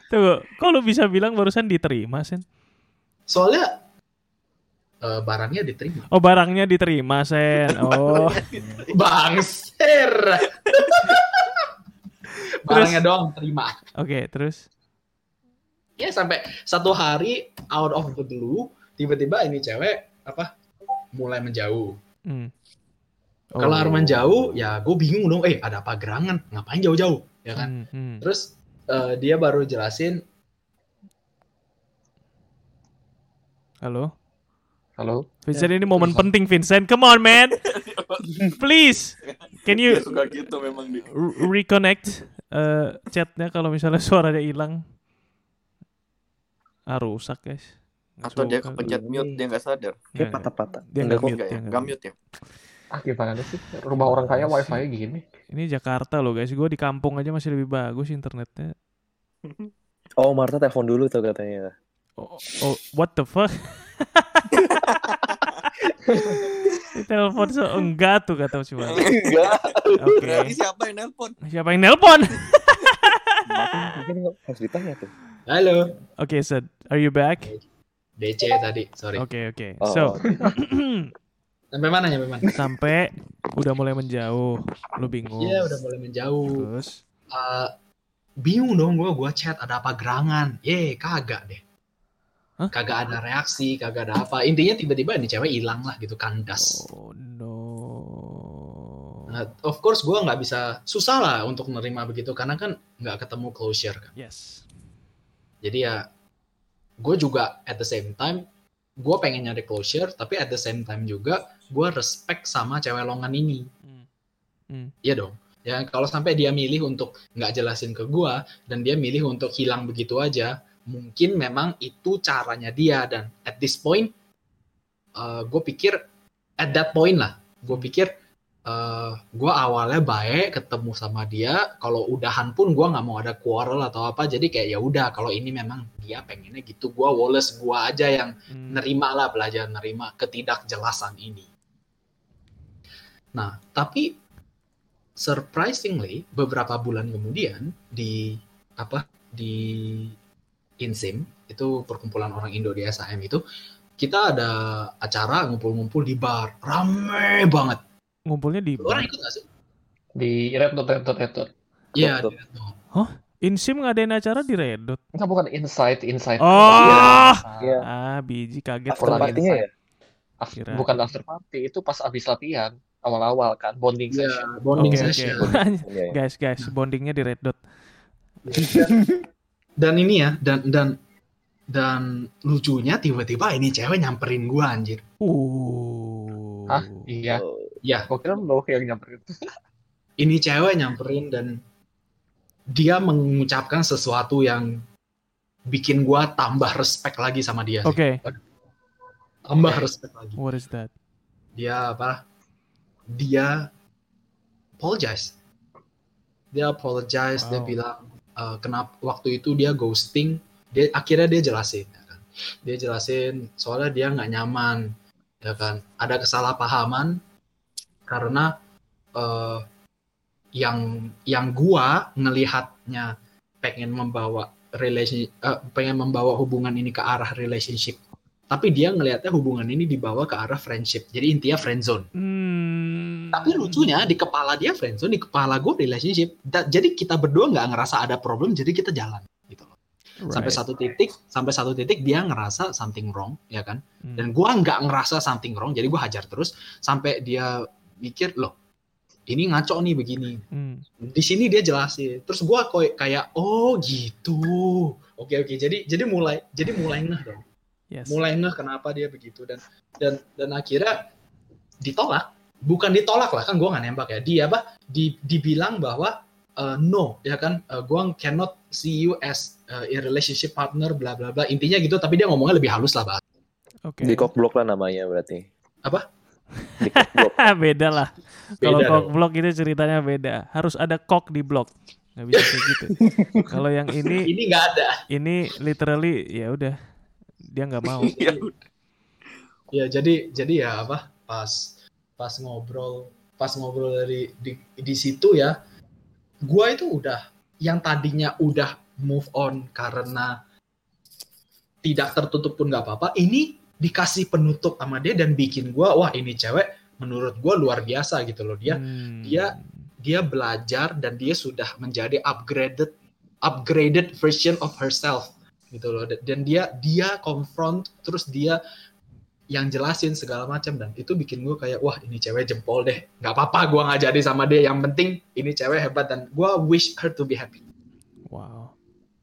Tunggu, kok lu bisa bilang barusan diterima, Sen? Soalnya eh, barangnya diterima. Oh, barangnya diterima, Sen. *laughs* Oh, Bangser. barangnya doang terima. oke, terus Ya sampai satu hari out of the blue tiba-tiba ini cewek apa mulai menjauh. hmm. Oh. Kalau Arman jauh ya gue bingung dong. Eh ada apa gerangan? Ngapain jauh-jauh? Ya kan. Hmm, hmm. Terus eh, dia baru jelasin Halo. Halo? Vincent ini momen penting, Vincent. Come on, man. *laughs* Please. Can Dia you suka gitu memang reconnect eh, chatnya kalau misalnya suaranya hilang? Ah, rusak, guys. Nggak Atau dia kepencet mute dia nggak sadar. Nggak, patah-patah. Dia Enggak nggak mute. Enggak dia ya? nggak mute. ya? Ah, gimana sih? Rumah orang kaya wifi gini. Ini Jakarta loh, guys. Gue di kampung aja masih lebih bagus internetnya. *laughs* Oh, Marta telepon dulu tuh katanya. Oh, oh, what the fuck? *laughs* Telepon so enggak tuh kata cuma. Enggak. Oke. Berarti siapa yang nelpon? Siapa yang nelpon? Mungkin harus ditanya tuh. Halo Oke, Seth, are you back? DC tadi sorry. Oke, oke. Oh. So, *clears throat* Sampai mana sampai mana? sampai udah mulai menjauh, lu bingung. Iya udah mulai menjauh. Terus, Eh, bingung dong gue gue chat ada apa gerangan ye kagak deh Hah? kagak ada reaksi kagak ada apa intinya tiba-tiba ini cewek hilang lah gitu kandas oh no. Nah, of course gue nggak bisa susah lah untuk menerima begitu karena kan nggak ketemu closure kan Yes. Jadi ya gue juga at the same time gue pengen nyari closure tapi at the same time juga gue respect sama cewek longan ini Hmm. Hmm. Iya dong. Ya kalau sampai dia milih untuk nggak jelasin ke gua dan dia milih untuk hilang begitu aja, mungkin memang itu caranya dia dan at this point, gue pikir at that point lah, gue pikir eh gue awalnya baik ketemu sama dia kalau udahan pun gue nggak mau ada quarrel atau apa jadi kayak ya udah kalau ini memang dia pengennya gitu gue Wallace gue aja yang Hmm. nerima lah belajar nerima ketidakjelasan ini. Nah, tapi surprisingly beberapa bulan kemudian di apa di Insim itu perkumpulan orang Indo di SAM itu kita ada acara ngumpul-ngumpul di bar rame banget. Ngumpulnya di Orang ikut gak sih? Di Red Dot, Red Dot, Red Dot. Iya. Betul. di- Insim ngadain acara di Reddit. Enggak, bukan Insight, Insight. Oh! Iya. Ah, biji kaget. After party-nya ya? Af- Kira- bukan after party, itu pas abis latihan. Awal-awal kan, bonding Iya, session. bonding Oke, session. oke. Iya, iya. *laughs* guys, guys, bondingnya di Red Dot. *laughs* Dan ini ya, dan dan dan lucunya tiba-tiba ini cewek nyamperin gua anjir. Uh. Hah? Iya. Oh, Ya, Gue kira lo yang nyamperin. *laughs* ini cewek nyamperin dan dia mengucapkan sesuatu yang bikin gua tambah respect lagi sama dia. sih. Oke, Tambah respect lagi. what is that? Dia apa? Dia apologize. Dia apologize, dia Wow. bilang eh, kenapa waktu itu dia ghosting. Dia akhirnya dia jelasin, ya kan? Dia jelasin soalnya dia nggak nyaman, ya kan? Ada kesalahpahaman karena eh, yang yang gua ngelihatnya pengen membawa relation eh, pengen membawa hubungan ini ke arah relationship. Tapi dia ngelihatnya hubungan ini dibawa ke arah friendship. Jadi intinya friendzone. Hmm. tapi lucunya di kepala dia friendzone di kepala gue relationship. Da- jadi kita berdua nggak ngerasa ada problem jadi kita jalan gitu loh. Sampai Right. satu titik sampai satu titik dia ngerasa something wrong ya kan? Hmm. dan gua nggak ngerasa something wrong jadi gua hajar terus. Sampai dia mikir loh ini ngaco nih begini. Hmm. di sini dia jelasin. Terus gua koi- kayak oh gitu. Oke oke. Jadi jadi mulai jadi mulai ngeh dong. Yes. mulai ngeh kenapa dia begitu. Dan dan dan akhirnya ditolak. Bukan ditolak lah kan gua nggak nembak ya. Dia apa? Di, dibilang bahwa uh, no ya kan? Uh, gua cannot see you as uh, a relationship partner bla bla bla. Intinya gitu tapi dia ngomongnya lebih halus lah bahas Oke. Di cockblock lah namanya berarti. Apa? *laughs* Beda lah. Kalau kok blog itu ceritanya beda. Harus ada kok di blog. Nggak bisa kayak gitu. *laughs* Kalau yang ini ini nggak ada ini literally ya udah dia nggak mau. *laughs* Ya ya jadi jadi ya apa pas pas ngobrol pas ngobrol dari di, di situ ya gua itu udah yang tadinya udah move on karena tidak tertutup pun nggak apa-apa ini dikasih penutup sama dia dan bikin gua wah ini cewek menurut gua luar biasa gitu loh. Dia Hmm. dia- dia belajar dan dia sudah menjadi upgraded upgraded version of herself gitu loh. Dan- dia dia confront terus dia yang jelasin segala macam dan itu bikin gue kayak wah ini cewek jempol deh. Nggak apa-apa gue nggak jadi sama dia. Yang penting ini cewek hebat dan gue wish her to be happy. Wow.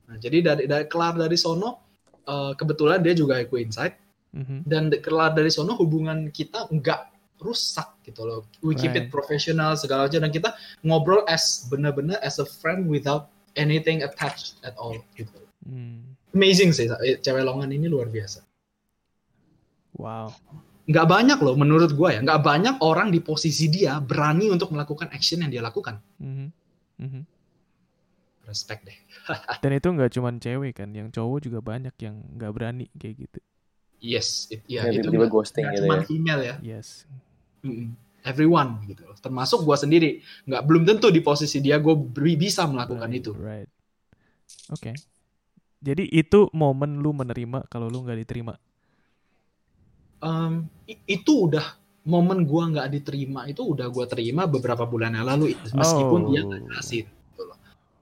nah, jadi dari, dari kelar dari sono eh, kebetulan dia juga ikut insight Mhm. dan kelar dari sono hubungan kita nggak rusak gitu loh. We keep it Right. professional segala macam dan kita ngobrol as benar-benar as a friend without anything attached at all gitu. Hmm. Amazing sih eh, cewek longan ini luar biasa. Wow. Nggak banyak loh menurut gua ya, nggak banyak orang di posisi dia berani untuk melakukan action yang dia lakukan. Mhm. Mhm. Respect deh. *laughs* Dan itu nggak cuman cewek kan, yang cowok juga banyak yang nggak berani kayak gitu. Yes, it, ya, Ya, itu tiba-tiba ghosting nggak gitu cuma ya. female ya. Yes. Mm-mm. Everyone gitu loh. Termasuk gua sendiri. Nggak belum tentu di posisi dia gue bisa melakukan Right, itu. Right. Oke. Jadi itu momen lu menerima kalau lu nggak diterima. I- itu udah momen gua nggak diterima itu udah gua terima beberapa bulan yang lalu meskipun Oh. dia nggak loh.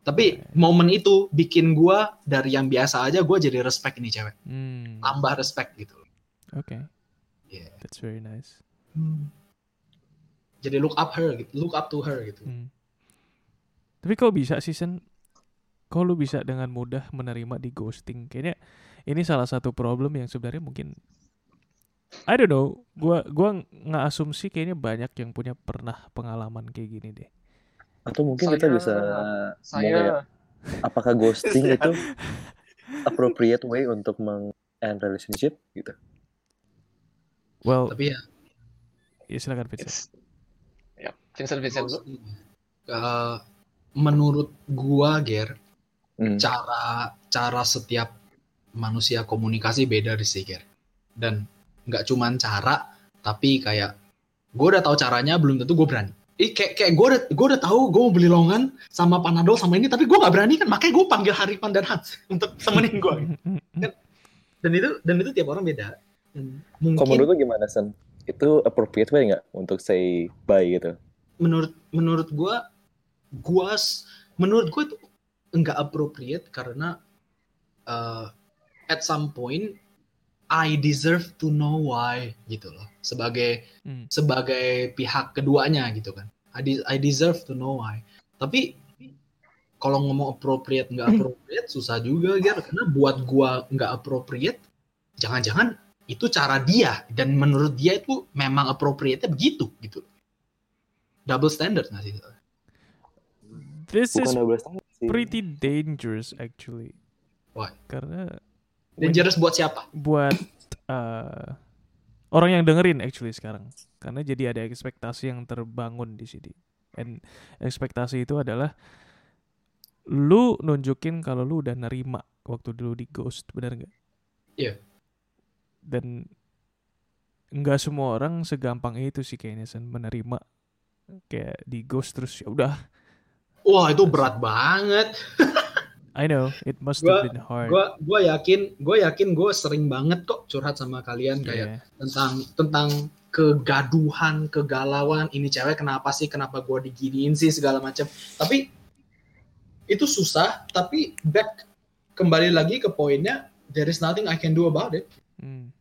Tapi momen itu bikin gua dari yang biasa aja gua jadi respect ini cewek Hmm. tambah respect gitu. Oke. Yeah. That's very nice. jadi look up her gitu look up to her gitu Hmm. Tapi kok bisa sih Sen? Kok lu bisa dengan mudah menerima di ghosting? Kayaknya ini salah satu problem yang sebenarnya mungkin I don't know. Gua gua nggak asumsi kayaknya banyak yang punya pernah pengalaman kayak gini deh. Atau mungkin kita Saya- bisa Saya mau ya, apakah ghosting itu *laughs* appropriate way untuk meng end relationship gitu. Well, tapi ya ya silakan Fitz. it's Vincent Vincent lu Eh, menurut gua Ger Hmm. cara cara setiap manusia komunikasi beda sih Ger dan nggak cuman cara tapi kayak gue udah tahu caranya belum tentu gue berani Ih, kayak kayak gue udah gue udah tahu gue mau beli longan sama panadol sama ini tapi gue nggak berani kan makanya gue panggil Haripan dan Hans untuk temenin gue *laughs* dan itu dan itu tiap orang beda Dan mungkin Kalau menurut lu gimana, Sen? Itu appropriate way nggak untuk say bye gitu? menurut menurut gua gua s- menurut gua itu enggak appropriate karena uh, at some point I deserve to know why gitu loh sebagai Hmm. sebagai pihak keduanya gitu kan I, de- I deserve to know why tapi kalau ngomong appropriate nggak appropriate susah juga Ger karena buat gua nggak appropriate jangan-jangan itu cara dia dan menurut dia itu memang appropriate-nya begitu gitu double standard nggak sih This is Bukan sih. pretty dangerous actually. Why? Karena dangerous buat siapa buat eh, orang yang dengerin actually sekarang. Karena jadi ada ekspektasi yang terbangun di sini. And ekspektasi itu adalah lu nunjukin kalau lu udah nerima waktu dulu di ghost, benar nggak? Iya. Dan nggak semua orang segampang itu sih kayaknya Sen, menerima kayak di ghost terus ya udah. wah itu berat banget *laughs* I know it must Gua- have been hard. gua gua yakin gue yakin gue sering banget kok curhat sama kalian kayak Yeah. tentang tentang kegaduhan kegalauan ini cewek kenapa sih kenapa gue diginiin sih segala macam tapi itu susah tapi back kembali lagi ke poinnya there is nothing I can do about it Hmm.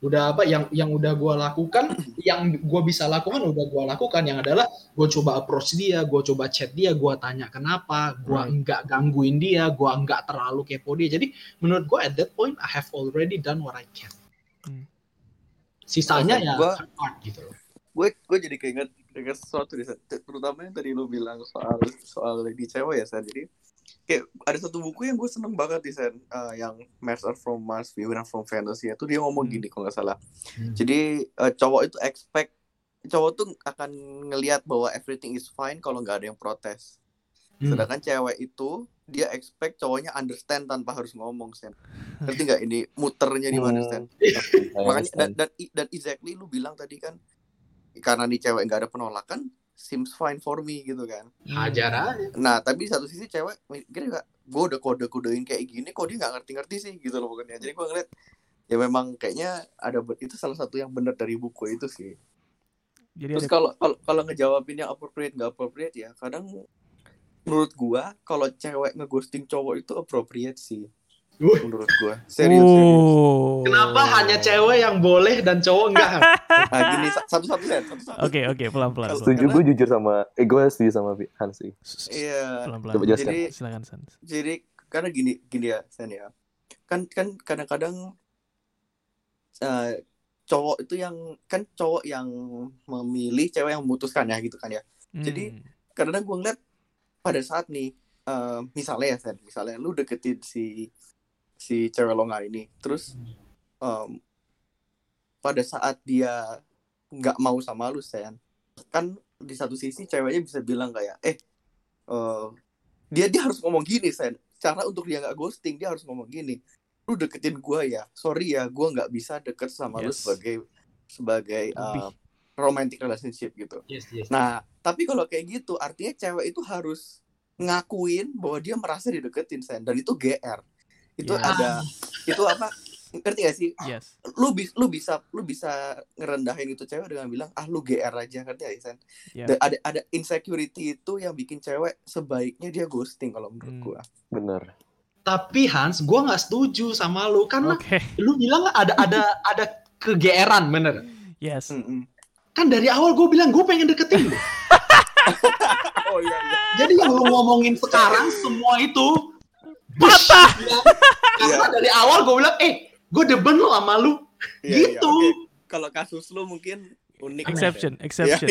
Udah apa yang yang udah gue lakukan yang gue bisa lakukan udah gue lakukan. Yang adalah gue coba approach dia gue coba chat dia gue tanya kenapa gue Right. nggak gangguin dia gue nggak terlalu kepo dia. Jadi menurut gue at that point I have already done what I can. Hmm. sisanya ya Gua- gitu loh. gue gue jadi keinget keinget sesuatu terutama yang tadi lu bilang soal soal lady cewek ya Sen jadi kayak ada satu buku yang gue seneng banget di Sen. Eh, yang Master from Mars Women from Venus ya tuh dia ngomong Hmm. gini kalau nggak salah. Hmm. jadi eh, cowok itu expect cowok tuh akan ngelihat bahwa everything is fine kalau nggak ada yang protes. Hmm. sedangkan cewek itu dia expect cowoknya understand tanpa harus ngomong Sen. Ngerti nggak ini muternya di mana Sen? *laughs* I makanya dan, dan dan exactly lu bilang tadi kan karena nih cewek nggak ada penolakan seems fine for me gitu kan. Hajar aja. Nah tapi di satu sisi cewek mikir nggak gue udah kode kodein kayak gini kok dia nggak ngerti ngerti sih? Gitu loh pokoknya. Jadi gue ngeliat ya memang kayaknya ada itu salah satu yang benar dari buku itu sih. Jadi terus ada kalau kalau kalau ngejawabin yang appropriate nggak appropriate ya kadang menurut gua kalau cewek ngeghosting cowok itu appropriate sih Wuh. menurut gua serius serius Oh. kenapa hanya cewek yang boleh dan cowok enggak nah gini satu satu satu Oke oke pelan pelan. Setuju gue jujur sama, eh gue setuju sama Hans sih. iya Pelan pelan. Coba jelaskan. Jadi- silakan San. jadi karena gini gini ya Sen ya kan kan kadang-kadang eh, cowok itu yang kan cowok yang memilih cewek yang memutuskan ya gitu kan ya Jadi, Hmm. kadang gue ngeliat pada saat nih eh, misalnya ya Sen misalnya lu deketin si si cewek longa ini terus em, pada saat dia nggak mau sama lu Sen kan di satu sisi ceweknya bisa bilang kayak eh eh, dia dia harus ngomong gini Sen cara untuk dia nggak ghosting dia harus ngomong gini lu deketin gua ya sorry ya gua nggak bisa deket sama lu Yes. sebagai sebagai Lebih. eh, romantic relationship gitu yes yes Nah, tapi kalau kayak gitu, artinya cewek itu harus ngakuin bahwa dia merasa dideketin, Sen. Dan itu GR. Itu Yes. ada, itu apa, ngerti gak sih? Yes. Lu, bis, lu bisa lu bisa ngerendahin itu cewek dengan bilang, ah lu GR aja, ngerti gak sih? Ya. Dan ada, ada insecurity itu yang bikin cewek sebaiknya dia ghosting kalau menurut Hmm. gua. Bener. tapi Hans gue nggak setuju sama lu karena Oke. lu bilang ada ada ada kegeeran bener Yes. Mm-mm. kan dari awal gue bilang gue pengen deketin lu *laughs* Oh iya, iya. jadi yang lu ngomongin sekarang semua itu patah karena Iya. dari awal gue bilang eh gue deben lo sama lu iya, gitu oke. Kalau kasus lu mungkin unik. Exception, Sen. exception.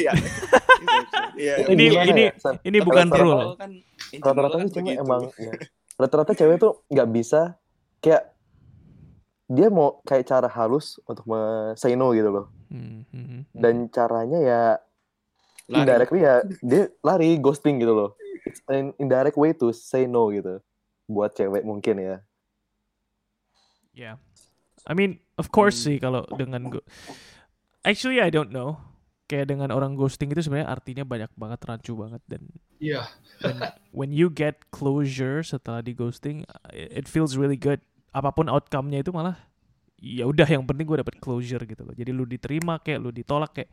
Iya, Ini- ini- ya? Ini bukan Rata-rata- rule. Kan, Rata-rata kan sih cuma emang ya. rata-rata cewek tuh nggak bisa kayak dia mau kayak cara halus untuk me- say no gitu loh. Hmm, hmm, hmm. Dan caranya ya Lari. indirectly ya dia lari ghosting gitu loh it's an indirect way to say no gitu buat cewek mungkin ya Yeah. I mean, of course sih kalau dengan go- Actually I don't know. Kayak dengan orang ghosting itu sebenarnya artinya banyak banget rancu banget dan Iya. when, when you get closure setelah di ghosting it feels really good. Apa pun outcome-nya itu malah ya udah yang penting gue dapet closure gitu loh. Jadi lu diterima kayak lu ditolak kayak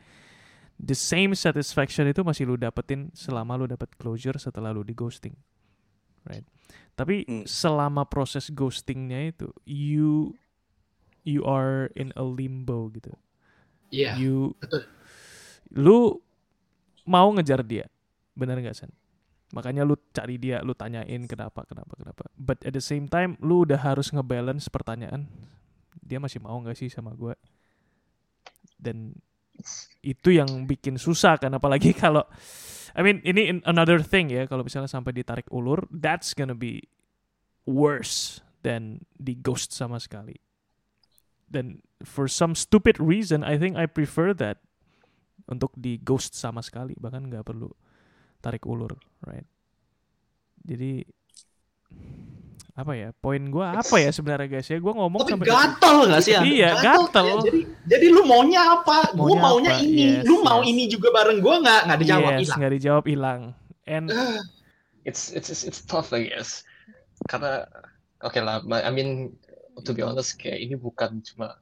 the same satisfaction itu masih lu dapetin selama lu dapet closure setelah lu di ghosting. Right. Tapi Hmm. selama proses ghostingnya itu you you are in a limbo gitu. Iya. You betul. lu mau ngejar dia. Bener nggak Sen? Makanya lu cari dia, lu tanyain kenapa, kenapa, kenapa. But at the same time, lu udah harus ngebalance pertanyaan. Dia masih mau nggak sih sama gue? Dan itu yang bikin susah kan, apalagi *laughs* kalau I mean ini in- another thing ya, kalau misalnya sampai ditarik ulur, that's gonna be worse than di ghost sama sekali. Dan for some stupid reason, I think I prefer that untuk di ghost sama sekali bahkan nggak perlu tarik ulur right jadi apa ya poin gua apa ya sebenarnya guys ya gua ngomong Tapi sampai gatel gak sih? Anda? Iya, gatel. ya. Jadi, jadi lu maunya apa? Gue Maunya maunya apa? ini. Yes, lu mau yes. ini juga bareng gue nggak? Nggak dijawab yes hilang. nggak dijawab hilang and *sighs* it's it's it's, it's tough I guess karena oke lah but I mean to be honest kayak ini bukan cuma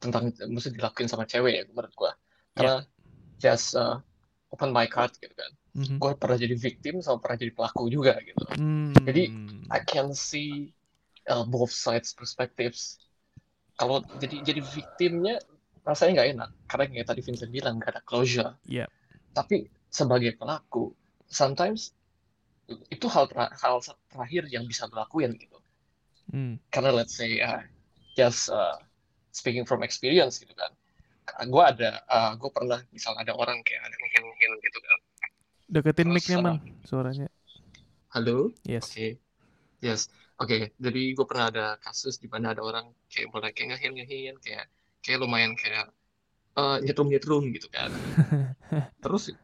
tentang mesti dilakuin sama cewek ya menurut gua karena just uh, open my card gitu kan Mhm. gua pernah jadi victim sama pernah jadi pelaku juga gitu Hmm. Jadi, I can see uh, both sides perspectives kalau jadi jadi victimnya rasanya nggak enak karena kayak tadi Vincent bilang gak ada closure Yep. tapi sebagai pelaku sometimes itu hal ter- hal terakhir yang bisa lo lakuin gitu Hmm. karena let's say uh, just uh, speaking from experience gitu kan gue ada gue pernah misalnya ada orang kayak ada ngehin-ngehin gitu kan deketin mic-nya uh, man suaranya halo yes Oke, yes, oke. Jadi gue pernah ada kasus di mana ada orang kayak mulai kayak ngehin ngehin, kayak kayak lumayan kayak eh nyetrum nyetrum gitu kan. *laughs* Terus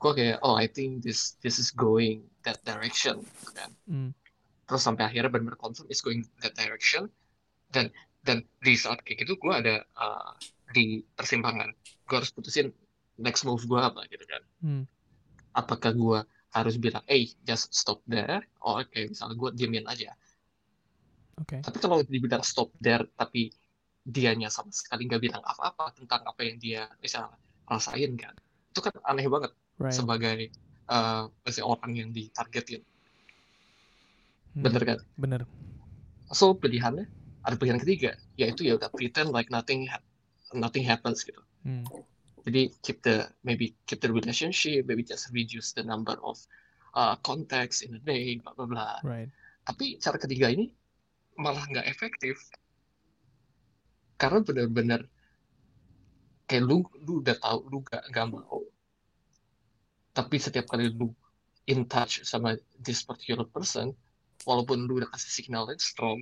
gue kayak oh I think this this is going that direction gitu kan. Hmm. Terus sampai akhirnya benar confirm is going that direction dan dan di saat kayak gitu gue ada eh, di persimpangan. Gue harus putusin next move gue apa gitu kan. Hmm. Apakah gue harus bilang, eh, just stop there, or kayak misalnya gue diemin aja. oke Tapi kalau dibilang stop there, tapi dianya sama sekali nggak bilang apa-apa tentang apa yang dia bisa rasain kan, itu kan aneh banget right sebagai maksudnya orang yang ditargetin, Hmm. bener kan? bener So pilihannya ada pilihan ketiga, yaitu ya udah pretend like nothing hap- nothing happens gitu. Hmm. Jadi keep the maybe keep the relationship, maybe just reduce the number of uh, contacts in a day, bla bla bla. right. Tapi cara ketiga ini malah nggak efektif. Karena benar-benar kayak lu lu udah tahu lu gak, nggak mau. Tapi setiap kali lu in touch sama this particular person walaupun lu udah kasih signal yang strong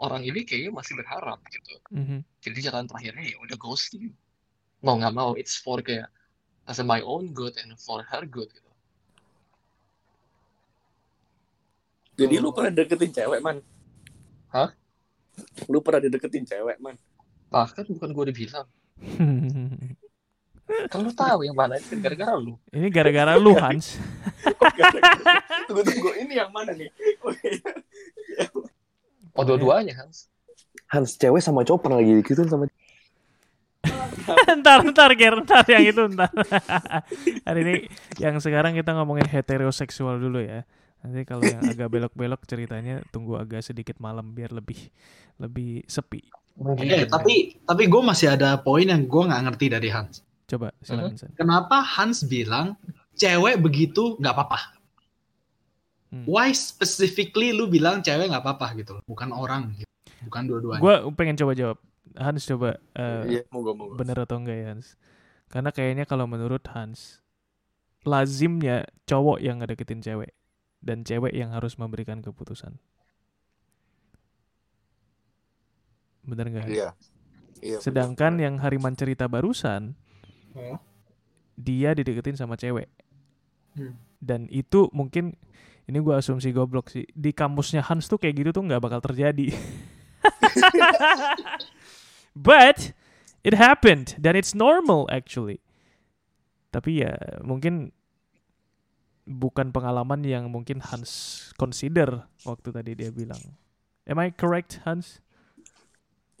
orang ini kayaknya masih berharap gitu. Mhm. jadi jalan terakhirnya ya udah ghosting mau nggak mau it's for kayak as a my own good and for her good gitu Jadi lu pernah deketin cewek, man? Hah? Lu pernah dideketin cewek, man? bahkan bukan gue udah bilang *laughs* kan lu tahu yang mana itu gara-gara lu ini gara-gara lu Hans *laughs* tunggu tunggu ini yang mana nih? Oke. oh dua-duanya Hans Hans cewek sama cowok pernah lagi gitu sama *laughs* ntar ntar Ger ntar yang itu ntar *laughs* hari ini yang sekarang kita ngomongin heteroseksual dulu ya nanti kalau yang agak *laughs* belok-belok ceritanya tunggu agak sedikit malam biar lebih lebih sepi Eh, tapi tapi gue masih ada poin yang gue nggak ngerti dari Hans. coba silakan San. Kenapa Hans bilang cewek begitu nggak apa-apa? Hmm. Why specifically lu bilang cewek nggak apa-apa gitu loh? Bukan orang gitu. Bukan dua-duanya. gue pengen coba jawab Hans coba eh, Iya, moga moga. bener atau enggak ya Hans karena kayaknya kalau menurut Hans lazimnya cowok yang ngedeketin cewek dan cewek yang harus memberikan keputusan bener nggak Hans? Iya. Iya. Sedangkan yang Hariman cerita barusan, Oh. dia dideketin sama cewek. Hmm. Dan itu mungkin ini gua asumsi goblok sih. Di kampusnya Hans tuh kayak gitu tuh nggak bakal terjadi. *laughs* But it happened dan it's normal actually. Tapi ya mungkin bukan pengalaman yang mungkin Hans consider waktu tadi dia bilang. Am I correct Hans?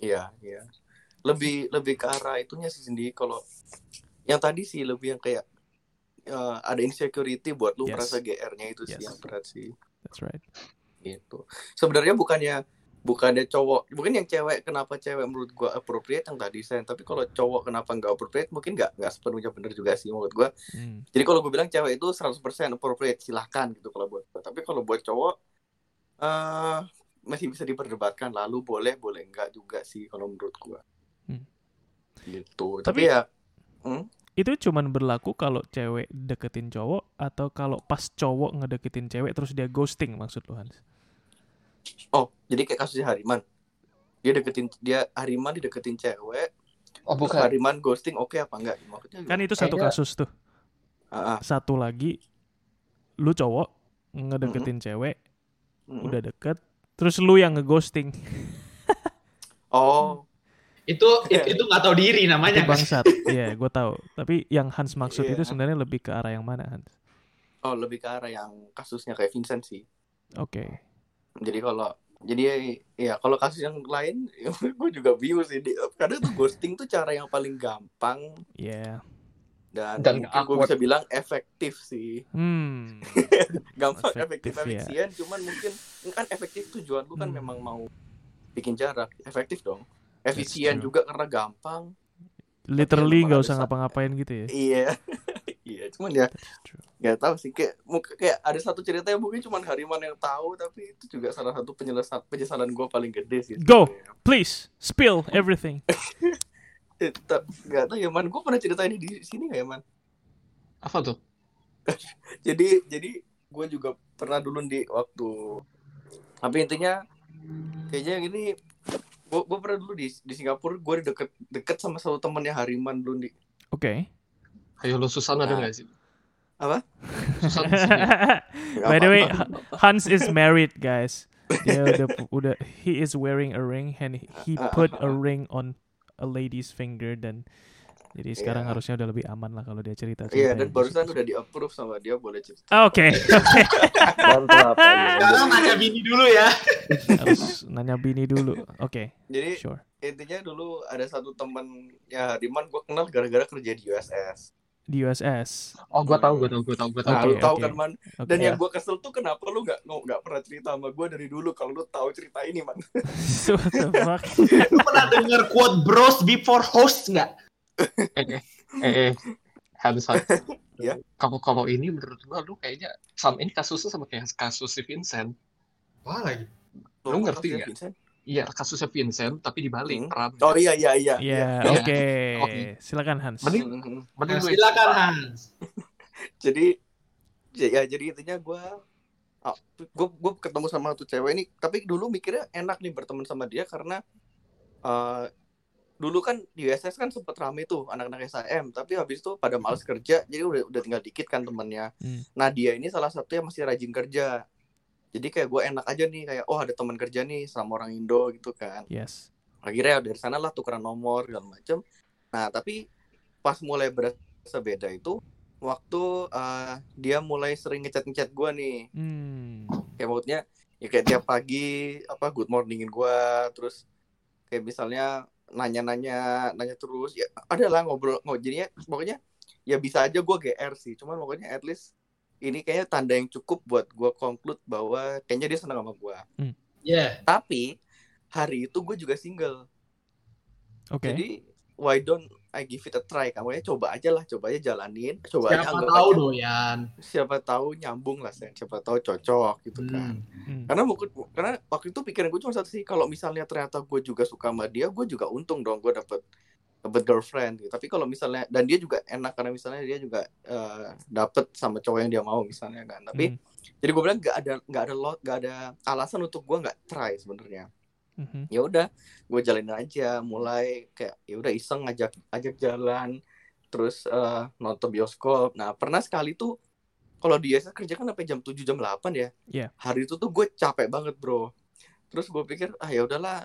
Iya, iya. Lebih lebih ke arah itunya sih sendiri kalau yang tadi sih lebih yang kayak eh, ada insecurity buat lu Yes. merasa GR-nya itu sih Yes. yang berat sih That's right. gitu. Sebenarnya bukannya bukannya cowok, mungkin yang cewek kenapa cewek menurut gua appropriate yang tadi sen, tapi kalau cowok kenapa nggak appropriate mungkin nggak nggak sepenuhnya bener juga sih menurut gua. Hmm. Jadi kalau gue bilang cewek itu 100% appropriate silahkan gitu kalau buat gua. Tapi kalau buat cowok eh masih bisa diperdebatkan lalu boleh boleh enggak juga sih kalau menurut gua. Hmm. Gitu. Tapi- Tapi, ya Itu cuman berlaku kalau cewek deketin cowok atau kalau pas cowok ngedeketin cewek terus dia ghosting maksud lu Hans? Oh jadi kayak kasusnya Hariman. Dia deketin dia Hariman dideketin cewek, Oh terus bukan. Hariman ghosting oke apa enggak? Maksudnya Kan itu satu Kayaknya- kasus tuh. Ah, ah. Satu lagi lu cowok ngedeketin cewek, Mm. udah deket, terus lu yang ngeghosting. *laughs* Oh, Itu itu itu nggak tahu diri namanya. Itu bangsat. Iya, gue tahu. Tapi yang Hans maksud Iya. itu sebenarnya lebih ke arah yang mana Hans? oh lebih ke arah yang kasusnya kayak Vincent sih. Oke. Jadi kalau jadi ya kalau kasus yang lain *laughs* gue juga bingung sih. Di- Kadang tuh ghosting tuh cara yang paling gampang Iya. dan, Dan mungkin gue bisa bilang efektif sih. Hmm. *laughs* Gampang Efektif, efektif, ya. efisien, cuman mungkin kan efektif tujuan lu kan Hmm. memang mau bikin jarak, efektif dong. Efisien juga karena gampang. Literally nggak usah ngapa-ngapain gitu ya. Iya. *laughs* iya, cuman ya nggak tahu sih kayak mungkin kayak ada satu cerita yang mungkin cuma Hariman yang tahu tapi itu juga salah satu penyelesaian penyesalan gue paling gede sih. Go. Please spill everything. *laughs* Nggak tahu ya man, gue pernah cerita ini di sini nggak ya man? Apa tuh? *laughs* Jadi jadi gue juga pernah dulu di waktu tapi intinya kayaknya gini gue gue pernah dulu di di Singapura gue deket deket sama satu temennya Hariman dulu di Oke. Ayo lo Susan ada Nah. nggak sih? Apa? Susan. *laughs* By the way, Hans is married, guys. *laughs* Dia udah udah he is wearing a ring and he put a ring on a lady's finger dan jadi sekarang Iya. harusnya udah lebih aman lah kalau dia cerita. Iya dan barusan udah di approve sama dia boleh cerita. Oke. *laughs* Kenapa? Sekarang nanya bini dulu ya. Harus nanya bini dulu. Oke, Jadi sure. intinya dulu ada satu temen ya Hariman gue kenal gara-gara kerja di USS. Di USS. Oh gue tahu, gue tahu, gue tahu, gue tahu. Nah, Oke, lu tahu oke. kan man? Oke. Dan yang Iya. gue kesel tuh kenapa lu nggak nggak pernah cerita sama gue dari dulu kalau lu tahu cerita ini man? *laughs* *laughs* What the fuck? Lu pernah denger quote bros before host nggak? Eh, eh, eh. Hans, Hans. *laughs* Ya. Kalau kalau ini menurut gua lu kayaknya sama ini kasusnya sama kayak kasus si Vincent. Wah lagi. Lu ngerti ya, nggak? Iya, kasusnya Vincent tapi dibalik Hmm. peran. Oh iya iya iya. Ya, Iya. oke. *laughs* Oke. Silakan Hans. Mending- Mhm. Mending Nah, silakan Hans. *laughs* jadi ya, jadi intinya gue gue gue ketemu sama tuh cewek ini tapi dulu mikirnya enak nih berteman sama dia karena eh, dulu kan di USS kan sempet rame tuh anak-anak SIM tapi habis itu pada males kerja jadi udah udah tinggal dikit kan temennya Hmm. nah dia ini salah satu yang masih rajin kerja jadi kayak gue enak aja nih kayak oh ada teman kerja nih sama orang Indo gitu kan Yes. akhirnya dari sana lah tukeran nomor segala macem nah tapi pas mulai berasa beda itu waktu eh, dia mulai sering ngechat ngechat gue nih Hmm. kayak maksudnya ya kayak tiap pagi apa good morningin gue terus kayak misalnya nanya-nanya nanya terus ya ada lah ngobrol ngobrol jadinya pokoknya ya bisa aja gue GR sih cuman pokoknya at least ini kayaknya tanda yang cukup buat gue conclude bahwa kayaknya dia senang sama gue Ya. tapi hari itu gue juga single Oke. jadi why don't I give it a try kamu ya coba aja lah coba aja jalanin coba aja Siapa anggap tahu aja. doyan. siapa tahu nyambung lah Sen. siapa tahu cocok gitu kan Hmm. Hmm. karena mungkin karena waktu itu pikiran gue cuma satu sih kalau misalnya ternyata gue juga suka sama dia gue juga untung dong gue dapet dapet girlfriend gitu. tapi kalau misalnya dan dia juga enak karena misalnya dia juga eh, dapet sama cowok yang dia mau misalnya kan tapi Hmm. jadi gue bilang nggak ada nggak ada lot nggak ada alasan untuk gue nggak try sebenarnya Mhm. ya udah gue jalanin aja mulai kayak ya udah iseng ngajak ajak jalan terus eh, nonton bioskop nah pernah sekali tuh kalau dia kerja kan sampai jam 7 jam 8 ya Iya. hari itu tuh gue capek banget bro terus gue pikir ah ya udahlah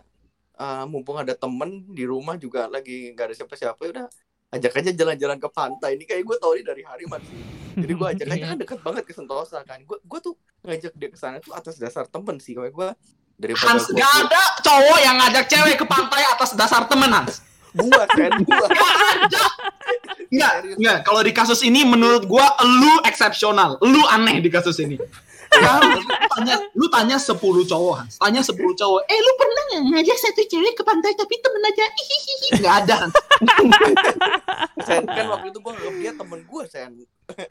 eh, mumpung ada temen di rumah juga lagi nggak ada siapa-siapa ya udah ajak aja jalan-jalan ke pantai ini kayak gue tau ini dari Hariman sih jadi gue ajak *laughs* aja kan deket banget ke Sentosa kan gue gue tuh ngajak dia ke sana tuh atas dasar temen sih kayak gue daripada Hans, gue gak ada cowok yang ngajak cewek ke pantai atas dasar temen, Hans. gue kan gue Enggak, enggak. Kalau di kasus ini menurut gua lu eksepsional. Lu aneh di kasus ini. Ya, lu tanya, lu tanya 10 cowok, Hans. Tanya 10 cowok. Eh, lu pernah nggak ngajak satu cewek ke pantai tapi temen aja? Hihihi. Nggak ada, Hans. Sen kan waktu itu gue nganggap dia temen gue Sen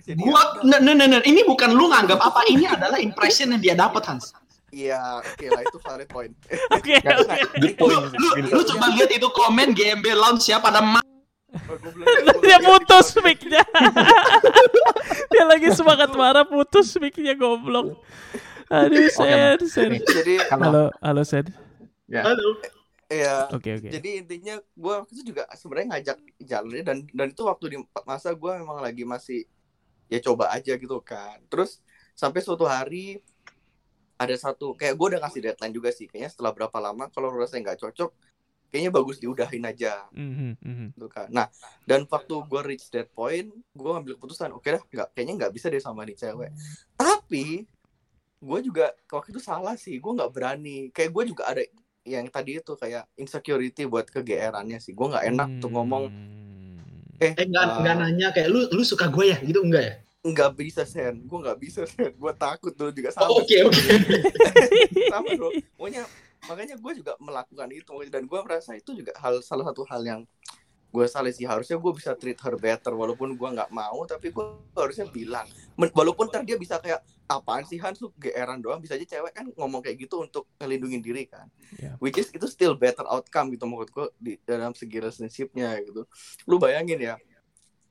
jadi Gua, nah, nah, nah, nah, ini bukan lu nganggap apa. Ini adalah impression yang dia dapat, Hans. iya oke lah itu valid point Oke, oke. Good Lu, point. lu, lu coba lihat itu komen GMB Lounge ya pada ma- Dia putus mic-nya. *laughs* Dia lagi semangat marah putus mic-nya goblok. Aduh, Sen, Sen. jadi Kalau Halo, halo Sen. ya, Halo. ya Oke, oke. jadi intinya gue waktu itu juga sebenarnya ngajak jalannya dan dan itu waktu di masa gue memang lagi masih ya coba aja gitu kan terus sampai suatu hari ada satu kayak gue udah ngasih deadline juga sih kayaknya setelah berapa lama kalau rasanya nggak cocok kayaknya bagus diudahin aja Mhm, mhm. gitu kan nah dan waktu gue reach that point gue ngambil keputusan oke dah nggak kayaknya nggak bisa deh sama nih cewek tapi gue juga waktu itu salah sih gue nggak berani kayak gue juga ada yang tadi itu kayak insecurity buat kegeerannya sih gue nggak enak tuh ngomong Hmm. eh Eh, nggak, uh, nggak nanya kayak lu, lu suka gue ya? Gitu enggak ya? nggak bisa sen gue nggak bisa sen gue takut tuh juga sama Oh, Oke, oke. sama bro pokoknya makanya gue juga melakukan itu dan gue merasa itu juga hal salah satu hal yang gue salah sih. Harusnya gue bisa treat her better walaupun gue nggak mau tapi gue harusnya bilang. Men- walaupun ntar dia bisa kayak apaan sih Hans lu geeran doang. Bisa aja cewek kan ngomong kayak gitu untuk ngelindungin diri kan. Ya. which is itu still better outcome gitu menurut gue di dalam segi relationshipnya gitu. Lu bayangin ya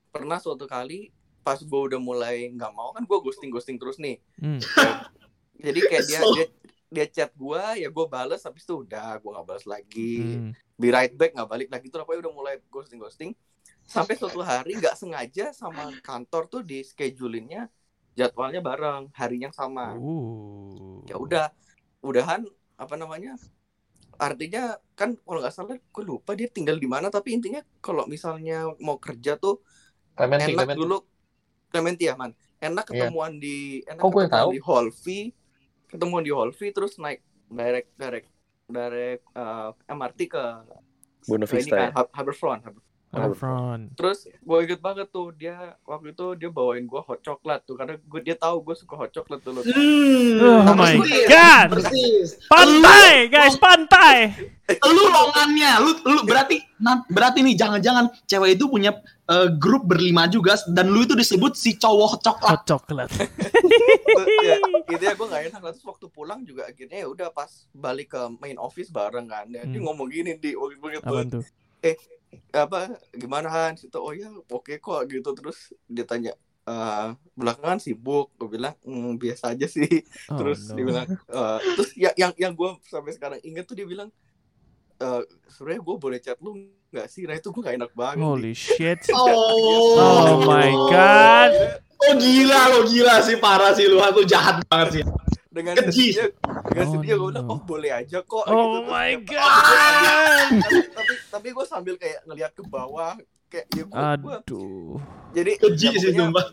pernah suatu kali pas gue udah mulai nggak mau kan gue ghosting ghosting terus nih. Hmm. jadi kayak dia So- dia dia chat gua ya gue bales habis itu udah gua nggak balas lagi Hmm. be right back nggak balik lagi tuh pokoknya udah mulai ghosting ghosting sampai suatu hari nggak sengaja sama kantor tuh di schedulinnya jadwalnya bareng harinya sama Uh. ya udah udahan apa namanya artinya kan kalau nggak salah gue lupa dia tinggal di mana tapi intinya kalau misalnya mau kerja tuh Clementi, enak Clementi. dulu Clementi ya man enak Iya. ketemuan di enak Kok gue tahu? di Hall V ketemuan di Hall V terus naik direct direct direct eh, MRT ke Buena Vista kan ya. Ha- Harbourfront Harbour- Harbourfront. terus gue inget banget tuh dia waktu itu dia bawain gue hot coklat tuh karena gue dia tahu gue suka hot coklat dulu. Hmm, Oh my persis, God. Persis. Pantai, guys, pantai. Lu longannya, lu, lu berarti nah, berarti nih jangan-jangan cewek itu punya eh, grup berlima juga dan lu itu disebut si cowok coklat. Hot coklat. Ya, gitu ya gue gak enak Lah, terus waktu pulang juga akhirnya ya udah pas balik ke main office bareng kan dia, dia Hmm. ngomong gini di waktu tuh? apa gimana Hans itu oh ya oke kok gitu terus dia tanya eh belakangan sibuk gue bilang "Hmm, biasa aja sih Oh, terus no. dia bilang eh, terus ya, yang yang gue sampai sekarang inget tuh dia bilang eh sebenarnya gue boleh chat lu nggak sih nah itu gue gak enak banget Holy shit. *laughs* Oh, Oh my God. Oh gila lo gila sih parah sih lu aku jahat banget sih. dengan Keji. sedihnya dengan Oh, sedihnya gue bilang oh boleh aja kok Oh gitu. my Terus- God. tapi tapi, tapi gue sambil kayak ngeliat ke bawah kayak ya gue Aduh. jadi Keji ya sih sumpah.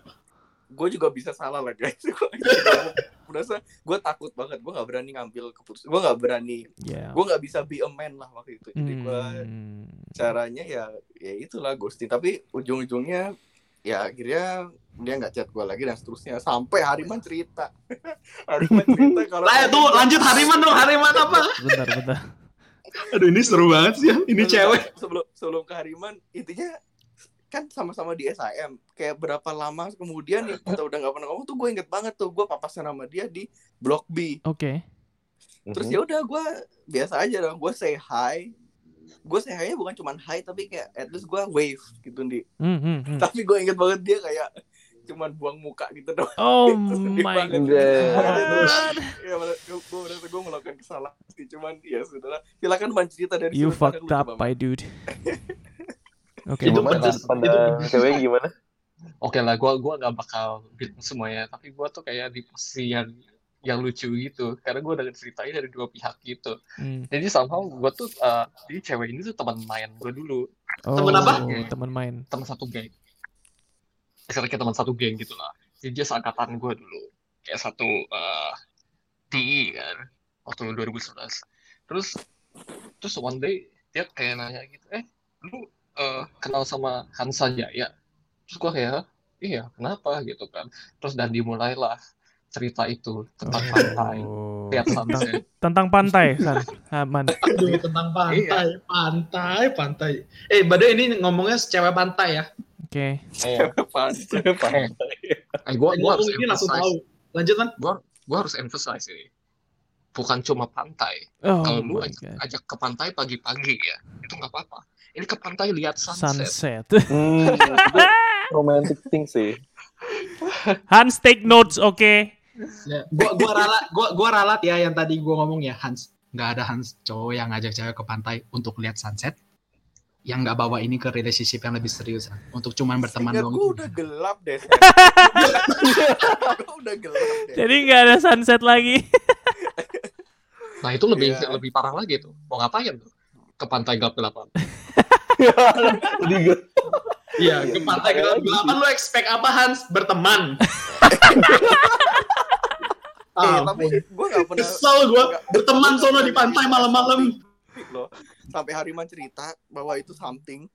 gue juga bisa salah lah guys *laughs* gue *laughs* merasa gue takut banget gue nggak berani ngambil keputusan gue nggak berani Ya. gue nggak bisa be a man lah waktu itu jadi gue Hmm. caranya ya ya itulah ghosting tapi ujung-ujungnya ya akhirnya dia nggak chat gue lagi dan seterusnya sampai Hariman cerita *laughs* Hariman cerita kalau Lah tuh lanjut Hariman dong Hariman apa? Bentar, bentar. Aduh ini seru banget sih ya. Ini Sebelum- cewek. sebelum sebelum ke Hariman intinya kan sama-sama di SIM kayak berapa lama kemudian nih kita udah nggak pernah ngomong tuh gue inget banget tuh gue papasan sama dia di Blok B Oke. terus Mhm. ya udah gue biasa aja dong gue say hi gue say hi nya bukan cuman hi tapi kayak at least gue wave gitu di Hmm, hmm, hmm. tapi gue inget banget dia kayak cuman buang muka gitu doang Oh *laughs* my banget. God. ya gue gue melakukan kesalahan sih cuman ya sudahlah silakan man cerita dari You fucked up, my dude. *laughs* Oke. Itu Gimana pedes. pandang Itu- cewek gimana? Oke lah, gua gua nggak bakal bilang semuanya, tapi gua tuh kayak di posisi yang yang lucu gitu, karena gua udah ceritain dari dua pihak gitu. Hmm. Jadi somehow gua tuh, eh, jadi cewek ini tuh teman main gua dulu, Oh, Temen apa? Temen main. teman satu geng. Misalnya kayak teman satu geng gitu lah. Jadi dia seangkatan gua dulu, kayak satu eh TI kan, waktu 2011. Terus terus one day dia kayak nanya gitu, eh lu eh, kenal sama Hansa Jaya? Terus gua kayak, iya kenapa gitu kan. Terus dan dimulailah cerita itu tentang pantai, Oh. lihat Tentang, sunset. tentang pantai, San. Aman. Aduh, tentang pantai, Iya. pantai, pantai. Eh, badai ini ngomongnya cewek pantai ya. Oke. *laughs* Eh, Pantai. eh, gua gua harus Ngomong ini langsung emphasize, tahu. Lanjut, Man. gua harus emphasize ini. Bukan cuma pantai. Oh Kalau lu ajak, god. ajak ke pantai pagi-pagi ya, itu nggak apa-apa. Ini ke pantai lihat sunset. Sunset. Hmm, *laughs* romantic thing sih. Hans take notes, oke? Ya, gua gua ralat, gua gua ralat ya yang tadi gua ngomong ya Hans. Nggak ada Hans cowok yang ngajak cewek ke pantai untuk lihat sunset. Yang nggak bawa ini ke relationship yang lebih serius untuk cuman berteman Ya doang. gue udah gelap deh. *laughs* Udah gelap deh. Jadi nggak ada sunset lagi. Nah itu lebih Iya. lebih parah lagi tuh. Mau ngapain tuh? Ke pantai gelap-gelapan. Jadi *laughs* gue- Iya, ke pantai Bahaya lagi gelap-gelapan lu expect apa Hans? Berteman. *laughs* Eh, Ah, tapi gue gak pernah kesel gua berteman sono di pantai malam-malam. loh. Sampai Hariman cerita bahwa itu something.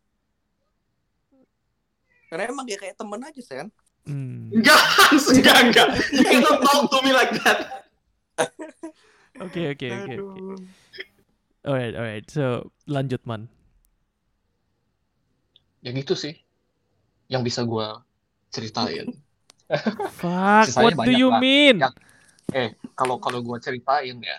Karena emang dia kayak temen aja, Sen. Hmm. Enggak, Hans, enggak, enggak. You cannot talk to me like that. *laughs* Oke, oke, oke, oke. Alright, alright. So, lanjut, Man. Ya gitu sih. Yang bisa gua ceritain. *laughs* Fuck, Sisanya what do you lah. mean? Ya. Eh, kalau kalau gua ceritain ya,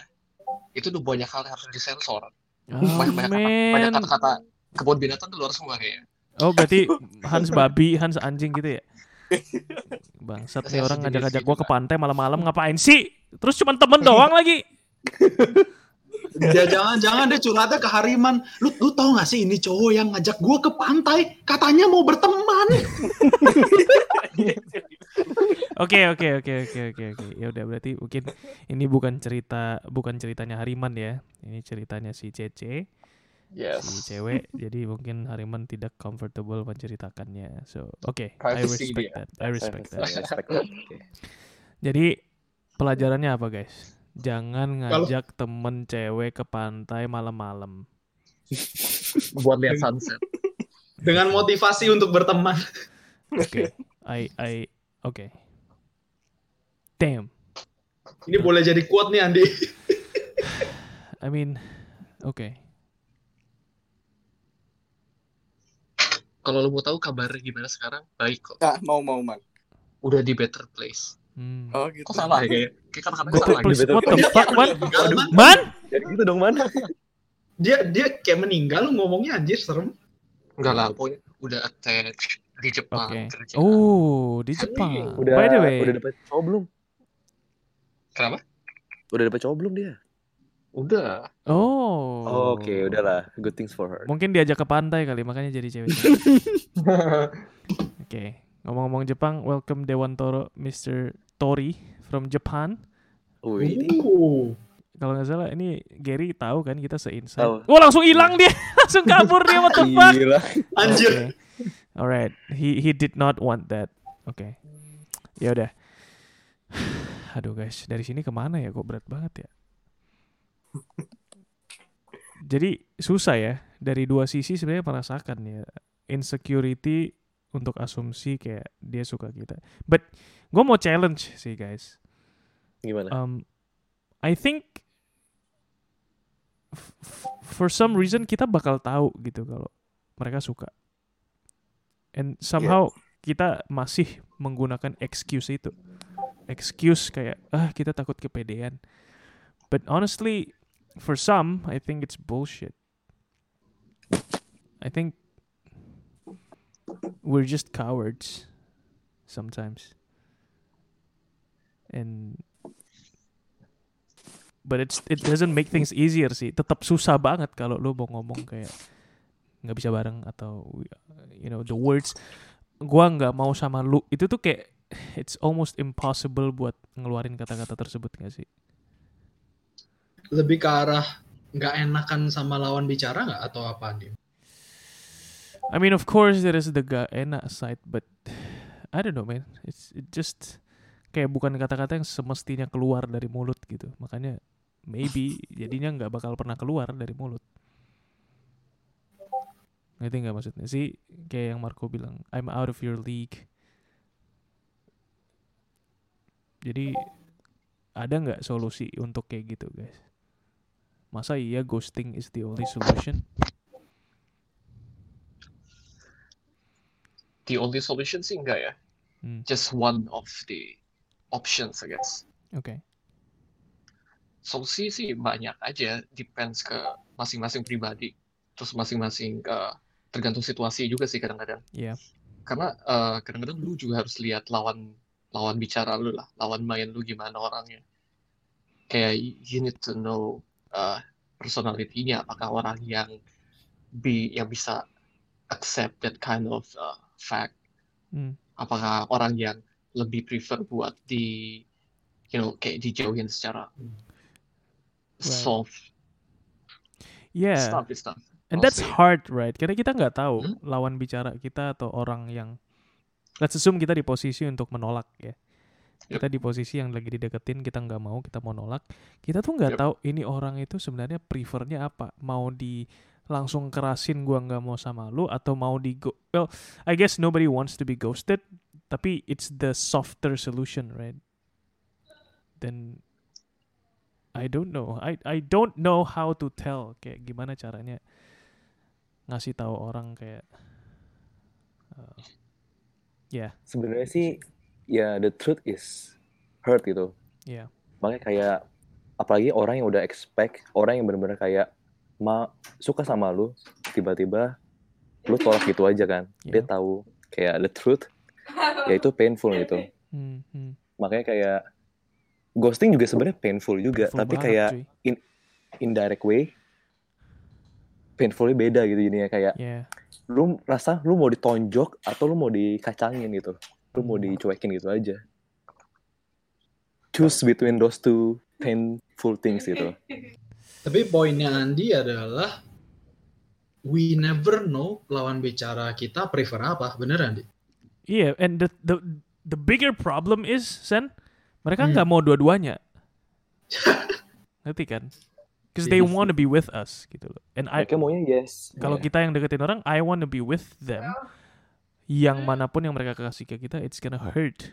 itu tuh banyak hal yang harus disensor. Oh, Banyak kata-kata kebun binatang keluar semua kayaknya. Oh, berarti *laughs* Hans babi, Hans anjing gitu ya? Bangsat nih Saya orang ngajak-ngajak gua ke pantai malam-malam ngapain sih? Terus cuma temen doang lagi. *laughs* Ya jangan-jangan dia curhatnya ke Hariman. Lu lu tahu gak sih ini cowok yang ngajak gua ke pantai, katanya mau berteman. *laughs* Oke, oke, oke, oke, oke, oke. Ya udah berarti mungkin ini bukan cerita bukan ceritanya Hariman ya. Ini ceritanya si Cece, si Yes. cewek. Jadi mungkin Hariman tidak comfortable menceritakannya. So, oke, I Privacy respect that. I respect I that. respect that. Oke. Jadi pelajarannya apa, guys? Jangan Kalau- ngajak temen cewek ke pantai malam-malam. *laughs* Buat lihat sunset. Dengan motivasi untuk berteman. Oke, I I oke. Damn. Ini boleh jadi quote nih Andi. *sighs* I mean, oke. Kalau lu mau tahu kabarnya gimana sekarang, baik kok. Ah, mau mau man. Udah di better place. Hmm. Oh gitu. Kok salah ya kayak? Better salah. gitu. What the fuck, man? Man? Jadi gitu dong mana? Dia dia kayak meninggal lu ngomongnya anjir serem. Enggak lah, pokoknya udah attach di Jepang. Oke. kerja. Oh, di Jepang. Udah By the way, udah dapat cowok belum? Kenapa? Udah dapat cowok belum dia? Udah. oh. Oke, udahlah. Good things for her. Mungkin diajak ke pantai kali, makanya jadi cewek. *laughs* Oke. Ngomong-ngomong Jepang, welcome Dewantoro, Mr. Tori from Japan. Kalau nggak salah ini Gary tahu kan kita se-inside. Tahu. Oh, langsung hilang dia. *laughs* langsung kabur dia what the fuck. Anjir. Oke. Alright, he he did not want that. Oke. Ya udah. *sighs* Aduh guys, dari sini ke mana ya? Kok berat banget ya? Jadi susah ya. Dari dua sisi sebenarnya merasakan ya insecurity untuk asumsi kayak dia suka kita. But gue mau challenge sih guys. Gimana? Um, I think for some reason kita bakal tahu gitu kalau mereka suka. And somehow kita masih menggunakan excuse itu. Excuse kayak ah kita takut kepedean. But honestly, for some, I think it's bullshit. I think we're just cowards sometimes. And but it's it doesn't make things easier sih. Tetap susah banget kalau lu mau ngomong kayak nggak bisa bareng atau you know the words gua nggak mau sama lu itu tuh kayak it's almost impossible buat ngeluarin kata-kata tersebut gak sih Lebih ke arah nggak enakan sama lawan bicara nggak atau apa nih? I mean, of course there is the gak enak side, but I don't know, man. It's it just kayak bukan kata-kata yang semestinya keluar dari mulut gitu. Makanya maybe *laughs* jadinya nggak bakal pernah keluar dari mulut. Ngerti nggak maksudnya sih? Kayak yang Marco bilang, I'm out of your league. Jadi ada nggak solusi untuk kayak gitu, guys? Masa iya ghosting is the only solution? The only solution sih enggak ya. Hmm. Just one of the options, I guess. Oke. Solusi sih banyak aja, depends ke masing-masing pribadi. Terus masing-masing eh, tergantung situasi juga sih kadang-kadang. Iya. Karena eh, kadang-kadang lu juga harus lihat lawan lawan bicara lu lah, lawan main lu gimana orangnya. Kayak you need to know uh, personality-nya, apakah orang yang be yang bisa accept that kind of uh, fact, Hmm. apakah orang yang lebih prefer buat di you know kayak dijauhin secara soft Yeah. stuff. And I'll that's say. hard, right? Karena kita nggak tahu Hmm? lawan bicara kita atau orang yang let's assume kita di posisi untuk menolak ya. Yep. Kita di posisi yang lagi dideketin, kita nggak mau, kita mau nolak. Kita tuh nggak Yep. tahu ini orang itu sebenarnya prefernya apa. Mau di langsung kerasin gua nggak mau sama lu atau mau di go well I guess nobody wants to be ghosted tapi it's the softer solution right? Then I don't know. I I don't know how to tell kayak gimana caranya ngasih tahu orang kayak uh, ya Sebenarnya sih ya the truth is hurt gitu. ya Makanya kayak apalagi orang yang udah expect, orang yang benar-benar kayak ma suka sama lu, tiba-tiba lu tolak gitu aja kan. Dia Iya. tahu kayak the truth, ya itu painful gitu. hmm, hmm. Makanya kayak ghosting juga sebenarnya painful juga, Full tapi banget, kayak cuy. indirect way painfulnya beda gitu jadinya kayak ya lu rasa lu mau ditonjok atau lu mau dikacangin gitu lu mau Hmm. dicuekin gitu aja choose between those two painful things gitu *laughs* Tapi poinnya Andi adalah we never know lawan bicara kita prefer apa, bener Andi? Iya, and the the the bigger problem is Sen, mereka Hmm. nggak mau dua-duanya. *laughs* Ngerti kan? Because they Yes. want to be with us gitu loh. And I mereka maunya yes kalau Ya. kita yang deketin orang, I want to be with them. Yang mana pun yang mereka kasih ke kita, it's gonna hurt.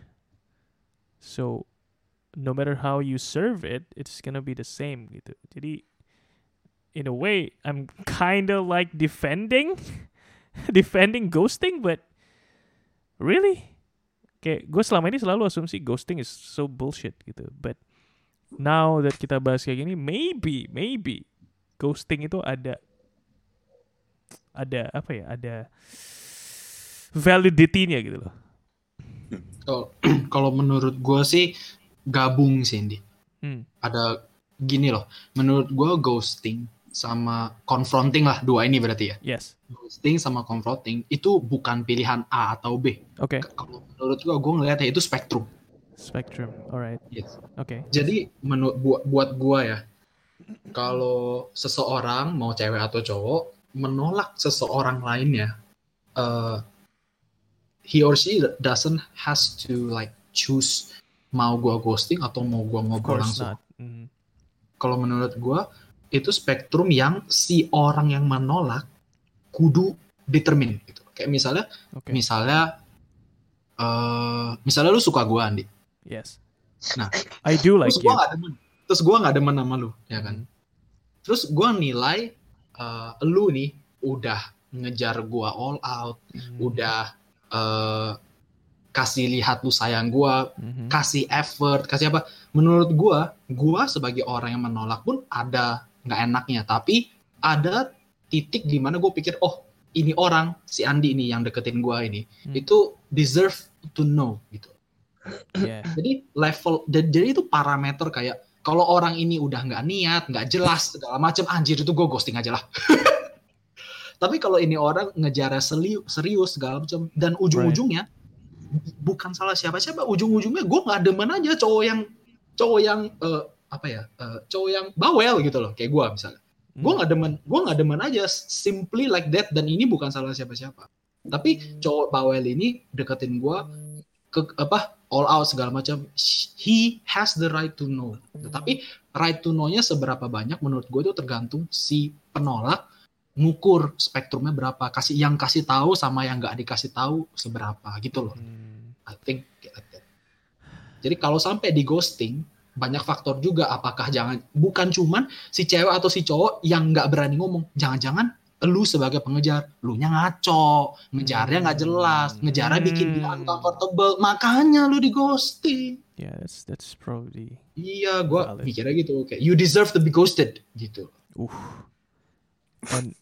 So no matter how you serve it, it's gonna be the same gitu. Jadi in a way, I'm kinda like defending, *laughs* defending ghosting, but really, kayak gue selama ini selalu asumsi ghosting is so bullshit gitu. But now that kita bahas kayak gini, maybe, maybe ghosting itu ada ada apa ya? Ada validity-nya gitu loh. Kalau- *clears throat* Kalau menurut gue sih gabung sih Andi. Hmm. Ada gini loh, menurut gue ghosting sama confronting lah dua ini berarti ya. Yes. Ghosting sama confronting itu bukan pilihan A atau B. Oke. Kalau menurut gue, gue ngeliatnya itu spektrum. Spectrum. Alright. Yes. Oke. Jadi menurut buat buat gue ya, kalau seseorang mau cewek atau cowok menolak seseorang lainnya, uh, he or she doesn't has to like choose mau gua ghosting atau mau gua ngobrol langsung. Mhm. Kalau menurut gua itu spektrum yang si orang yang menolak kudu determine gitu. Kayak misalnya, Oke. misalnya, uh, misalnya lu suka gua Andi, Yes. Nah, *laughs* I do like terus you. gua nggak demen, terus gua nggak demen sama lu, ya kan? Terus gua nilai uh, lu nih udah ngejar gua all out, Mhm. udah uh, kasih lihat lu sayang gua, Mhm. kasih effort, kasih apa? Menurut gua, gua sebagai orang yang menolak pun ada nggak enaknya, tapi ada titik di mana gue pikir, oh ini orang si Andi ini yang deketin gua ini, Hmm. itu deserve to know gitu. Yeah. *clears throat* Jadi level, jadi itu parameter kayak kalau orang ini udah nggak niat, nggak jelas segala macam, anjir itu gue ghosting aja lah. *laughs* Tapi kalau ini orang ngejar serius segala macam dan ujung-ujungnya bukan salah siapa-siapa, ujung-ujungnya gue nggak demen aja cowok yang cowok yang eh, apa ya, eh, cowok yang bawel gitu loh, kayak gue misalnya. Gue Hmm. nggak demen, gue nggak demen aja simply like that dan ini bukan salah siapa-siapa. Tapi cowok bawel ini deketin gue ke apa all out segala macam he has the right to know tetapi right to know-nya seberapa banyak menurut gue itu tergantung si penolak ngukur spektrumnya berapa kasih yang kasih tahu sama yang nggak dikasih tahu seberapa gitu loh Hmm. I think like that. jadi kalau sampai di ghosting banyak faktor juga apakah jangan bukan cuman si cewek atau si cowok yang nggak berani ngomong jangan-jangan lu sebagai pengejar lu nya ngaco ngejarnya nggak jelas ngejarnya bikin dia Hmm. uncomfortable makanya lu di ghosting Yeah, that's that's probably iya gua Valid. mikirnya gitu kayak you deserve to be ghosted gitu Oof. And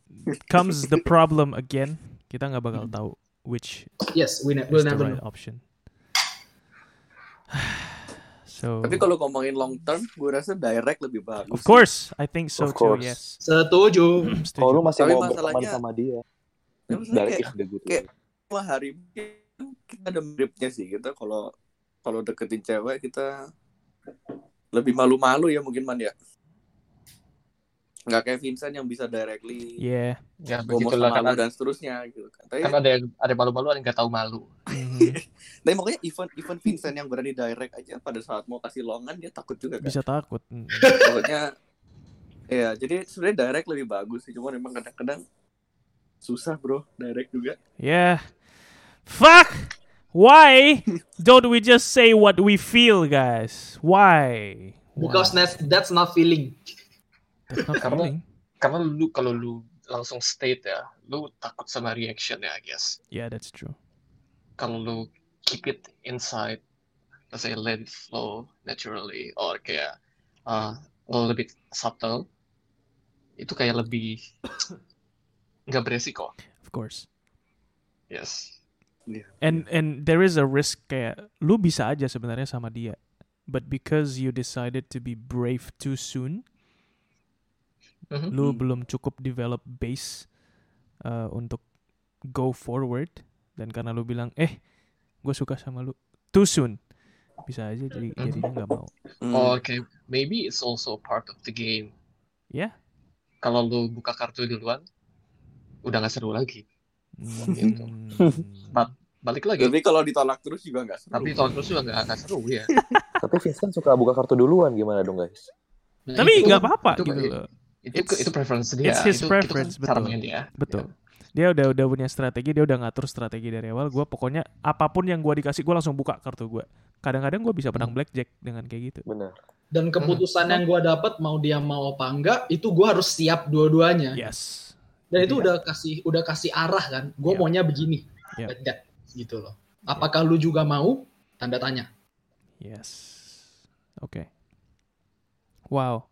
comes the problem again. Kita nggak bakal tahu which yes we ne- is we'll the never right know option. *sighs* so, Tapi kalau ngomongin long term, gue rasa direct lebih bagus. of course, I think so Of too. course. Yes. setuju Setuju. Kalau lu masih Tapi mau berteman masalahnya- sama dia, Ya, maksudnya dari kayak udah gitu. kayak- cuma hari kita ada miripnya sih kita kalau kalau deketin cewek kita lebih malu-malu ya mungkin man ya nggak kayak Vincent yang bisa directly Yeah. Ya ngomong begitulah kan dan seterusnya gitu kan tapi, kan ada yang ada malu-malu ada yang nggak tahu malu. *laughs* Tapi makanya even even Vincent yang berani direct aja pada saat mau kasih longan dia takut juga kan Bisa takut. *laughs* Pokoknya ya jadi sebenarnya direct lebih bagus sih cuma memang kadang-kadang susah bro direct juga Yeah. Fuck. Why don't we just say what we feel, guys? Why? because Why? that's that's not feeling Karena- feeling. Karena lu kalau lu langsung state ya, lu takut sama reaction ya, I guess. Yeah, that's true. Kalau lu keep it inside, let's say let it flow naturally, or kayak uh, a little bit subtle, itu kayak lebih *tsk* nggak beresiko. Of course. Yes. And and there is a risk kayak lu bisa aja sebenarnya sama dia. But because you decided to be brave too soon, Mhm. lu Hmm. belum cukup develop base uh, untuk go forward dan karena lu bilang eh gue suka sama lu too soon bisa aja jadi Mhm. jadinya nggak mau Hmm. Oh, Oke, maybe it's also part of the game. ya Kalau lu buka kartu duluan, udah nggak seru lagi. Gitu. Hmm. Balik lagi. tapi kalau ditolak terus juga nggak seru Tapi tahun terus juga nggak seru ya. *laughs* Tapi Vincent suka buka kartu duluan gimana dong guys? tapi Itu- nggak apa-apa itu- gitu loh Itu It's- itu preference dia. it's his itu, preference, itu kan betul. dia. betul dia udah udah punya strategi dia udah ngatur strategi dari awal gue pokoknya apa pun yang gue dikasih gue langsung buka kartu gue kadang-kadang gue bisa menang blackjack dengan kayak gitu Benar. dan keputusan yang gua dapat mau dia mau apa enggak itu gua harus siap dua-duanya yes dan itu Iya. udah kasih udah kasih arah kan gue Iya. maunya begini Iya. like that gitu loh apakah lu juga mau tanda tanya Yes. Oke. Wow.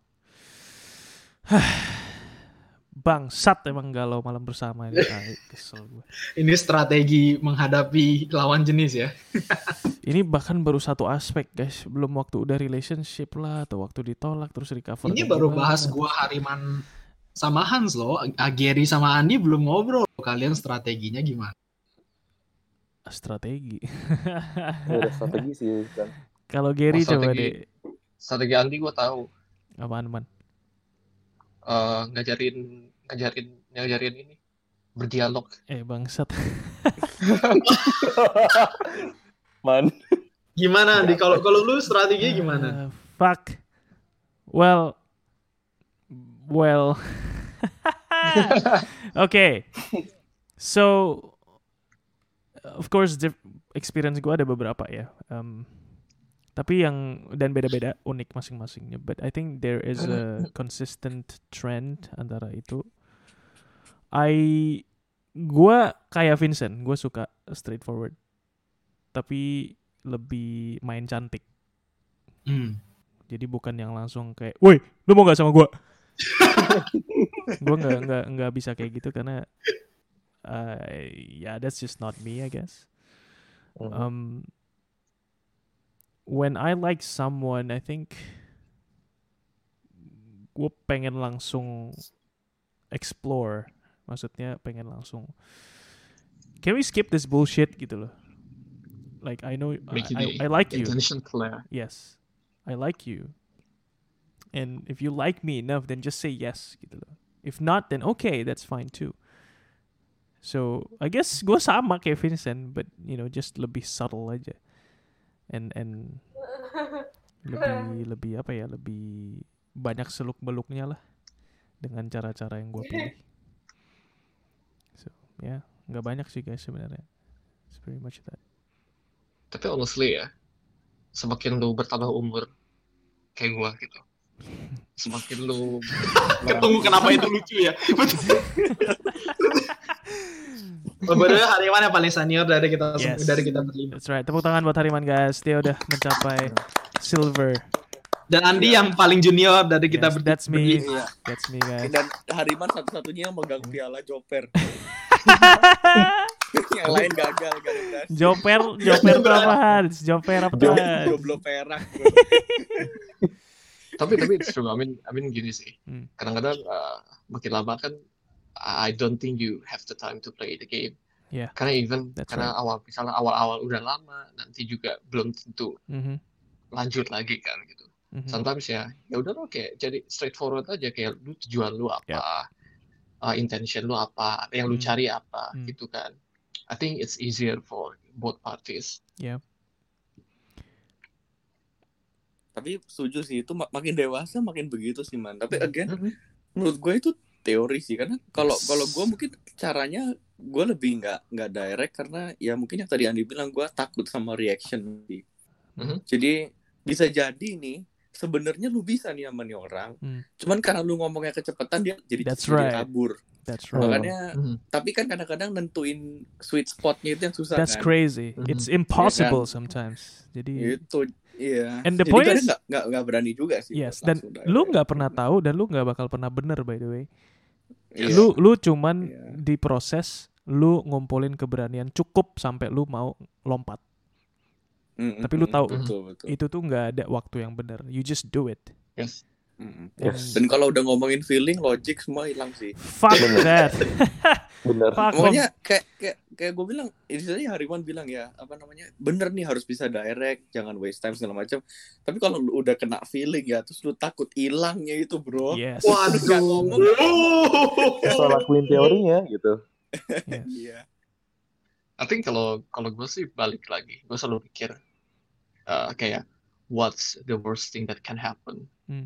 *sighs* Bangsat emang galau malam bersama ini. *laughs* Tai, Kesel gue. ini strategi menghadapi lawan jenis ya *laughs* Ini bahkan baru satu aspek guys. Belum waktu udah relationship lah atau waktu ditolak terus recover. ini baru gimana. bahas gua Hariman sama Hans loh Ageri sama Andi belum ngobrol kalian strateginya gimana Strategi. Ya, strategi sih *laughs* kan. Kalau Gary Oh, coba deh. Strategi Andi gue tahu. Apaan man? Eh, ngajarin ngajarin ngajarin ini berdialog. Eh bangsat. *laughs* Man. gimana Andi kalau kalau lu strateginya gimana Uh, fuck. Well. Well. *laughs* okay. So, of course, experience gue ada beberapa ya. Um, tapi yang dan beda-beda unik masing-masingnya. But I think there is a *coughs* consistent trend antara itu. I gua kayak Vincent, gue suka straightforward. Tapi lebih main cantik. Hmm. Jadi bukan yang langsung kayak, woi, lu mau gak sama gua? *laughs* gua nggak nggak nggak bisa kayak gitu karena, uh, ya that's just not me, I guess. Mhm. Um, when I like someone, I think gue pengen langsung explore Maksudnya pengen langsung. Can we skip this bullshit gitu loh? Like I know I, I, I like you. Yes, I like you. And if you like me enough, then just say yes gitu loh. If not, then okay, that's fine too. So I guess gue sama kayak Vincent, but you know just lebih subtle aja. And and *laughs* lebih lebih apa ya lebih banyak seluk beluknya lah dengan cara-cara yang gue pilih. *laughs* So ya nggak banyak sih guys sebenarnya. It's pretty much that. Tapi honestly ya, semakin lu bertambah umur kayak gua gitu, *laughs* semakin lu Tunggu kenapa itu lucu ya? Sebenarnya Hariman yang paling senior dari kita Yes. dari kita berlima. That's right. Tepuk tangan buat Hariman guys. Dia udah mencapai silver. Dan Andi yang paling junior dari kita Yes, ber- that's me. berlima. That's me guys. Dan Hariman satu-satunya yang megang piala Joper. *laughs* yang lain gagal gagal. Joper, Joper tuh apaan? Joper apaan? Joblo perak. tapi tapi it's true. I mean, I mean gini sih. Hmm. Kadang-kadang uh, makin lama kan, I don't think you have the time to play the game. Yeah. Karena even That's karena awal misalnya awal-awal udah lama, nanti juga belum tentu Mhm, lanjut lagi kan gitu. mhm. Sometimes ya, ya udah lo kayak jadi straightforward aja kayak lu tujuan lu apa, uh, intention lu apa, yang lu Hmm. cari apa Hmm. gitu kan. I think it's easier for both parties. Tapi setuju sih itu mak- makin dewasa makin begitu sih man. Tapi again Mhm. menurut gue itu teori sih karena kalau kalau gue mungkin caranya gue lebih nggak nggak direct karena ya mungkin yang tadi Andi bilang gue takut sama reaction sih. Mhm. Jadi bisa jadi nih sebenarnya lu bisa nih sama nih orang, Hmm. cuman karena lu ngomongnya kecepatan dia jadi That's jadi right. kabur. That's right. Makanya Mhm. tapi kan kadang-kadang nentuin sweet spotnya itu yang susah That's kan. crazy. Mhm. It's impossible sometimes. Jadi Itu iya. And the Jadi point is- nggak nggak berani juga sih. yes, dan langsung lu nggak pernah tahu dan lu nggak bakal pernah bener by the way. Iya. Lu lu cuman Iya. diproses lu ngumpulin keberanian cukup sampai lu mau lompat. Mm, tapi lu tahu. betul betul. Itu tuh nggak ada waktu yang bener. You just do it. Yes. Mm. Yes. Dan kalau udah ngomongin feeling, logic semua hilang sih. Fuck that. *laughs* Bener. Fuck. Pokoknya kayak kayak kayak gue bilang, ini Hariman bilang ya, apa namanya, bener nih harus bisa direct, jangan waste time segala macam. Tapi kalau lu udah kena feeling ya, terus lu takut hilangnya itu bro. Yes. Nggak Waduh. ngomong. Asal lakuin teorinya gitu. Iya. I think kalau kalau gue sih balik lagi, gue selalu pikir uh, kayak what's the worst thing that can happen. Hmm.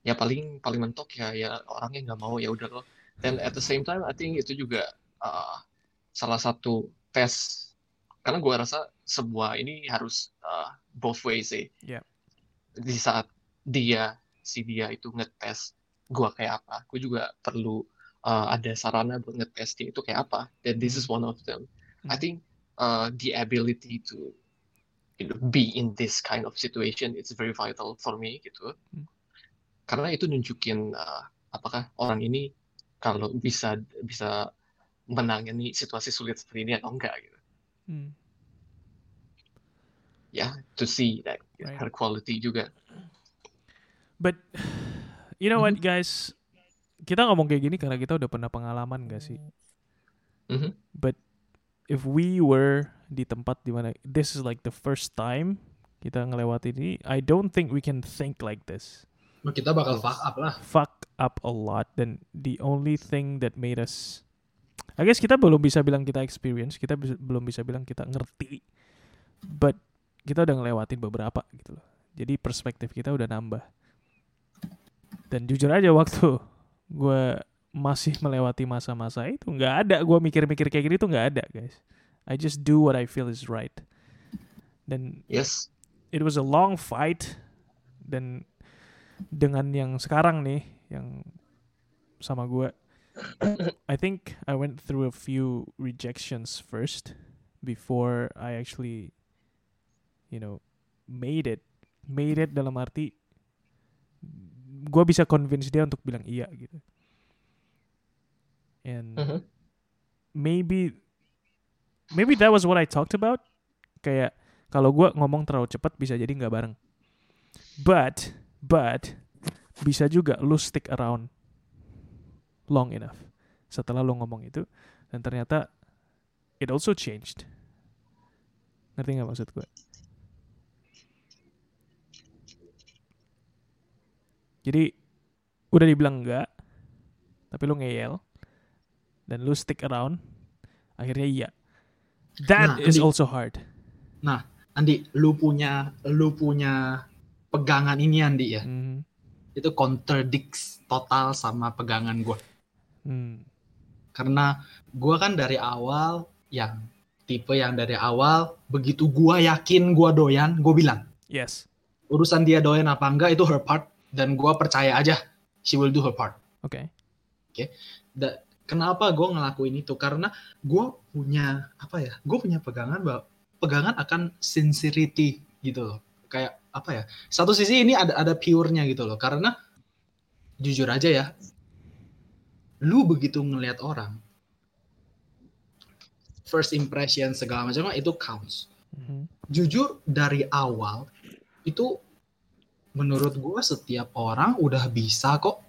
Ya paling paling mentok ya ya orangnya nggak mau ya udah loh. Dan at the same time I think itu juga uh, salah satu tes karena gue rasa sebuah ini harus uh, both ways sih. Yeah. Di saat dia si dia itu ngetes gue kayak apa, gue juga perlu uh, ada sarana buat ngetes dia itu kayak apa. Dan this is one of them. I Hmm. think uh, the ability to you know, be in this kind of situation it's very vital for me gitu. Hmm. Karena itu nunjukin uh, apakah orang ini kalau bisa bisa menangani situasi sulit seperti ini atau enggak gitu. Hmm. Ya, to see that Right. her quality juga. But you know what Mm-hmm. guys, kita ngomong kayak gini karena kita udah pernah pengalaman gak sih? Mhm. But if we were di tempat di mana this is like the first time kita ngelewatin ini, I don't think we can think like this. Kita bakal fuck up lah. Fuck up a lot dan the only thing that made us I guess kita belum bisa bilang kita experience, kita bisa- belum bisa bilang kita ngerti. But kita udah ngelewatin beberapa gitu loh. Jadi perspektif kita udah nambah. Dan jujur aja waktu gue masih melewati masa-masa itu nggak ada gue mikir-mikir kayak gini tuh nggak ada guys. I just do what I feel is right. Dan Yes. it was a long fight dan dengan yang sekarang nih yang sama gue I think I went through a few rejections first before I actually you know made it. Made it dalam arti gue bisa convince dia untuk bilang iya gitu. And Mhm. maybe maybe that was what I talked about. Kayak kalau gua ngomong terlalu cepat bisa jadi nggak bareng. But but bisa juga lu stick around long enough. Setelah lo ngomong itu dan ternyata it also changed. Ngerti nggak maksud gue jadi udah dibilang enggak tapi lo ngeyel dan lo stick around akhirnya iya. That Nah, is Andi. also hard. Andi, lu punya lu punya pegangan ini Andi ya. Mhm. Itu contradicts total sama pegangan gua. Hmm. Karena gua kan dari awal yang tipe yang dari awal begitu gua yakin gua doyan, gua bilang. yes Urusan dia doyan apa enggak itu her part dan gua percaya aja she will do her part. oke Da- kenapa gue ngelakuin itu karena gue punya apa ya gue punya pegangan bahwa pegangan akan sincerity gitu loh kayak apa ya satu sisi ini ada ada pure-nya gitu loh karena jujur aja ya lu begitu ngelihat orang first impression segala macam itu counts Mhm. jujur dari awal itu menurut gua setiap orang udah bisa kok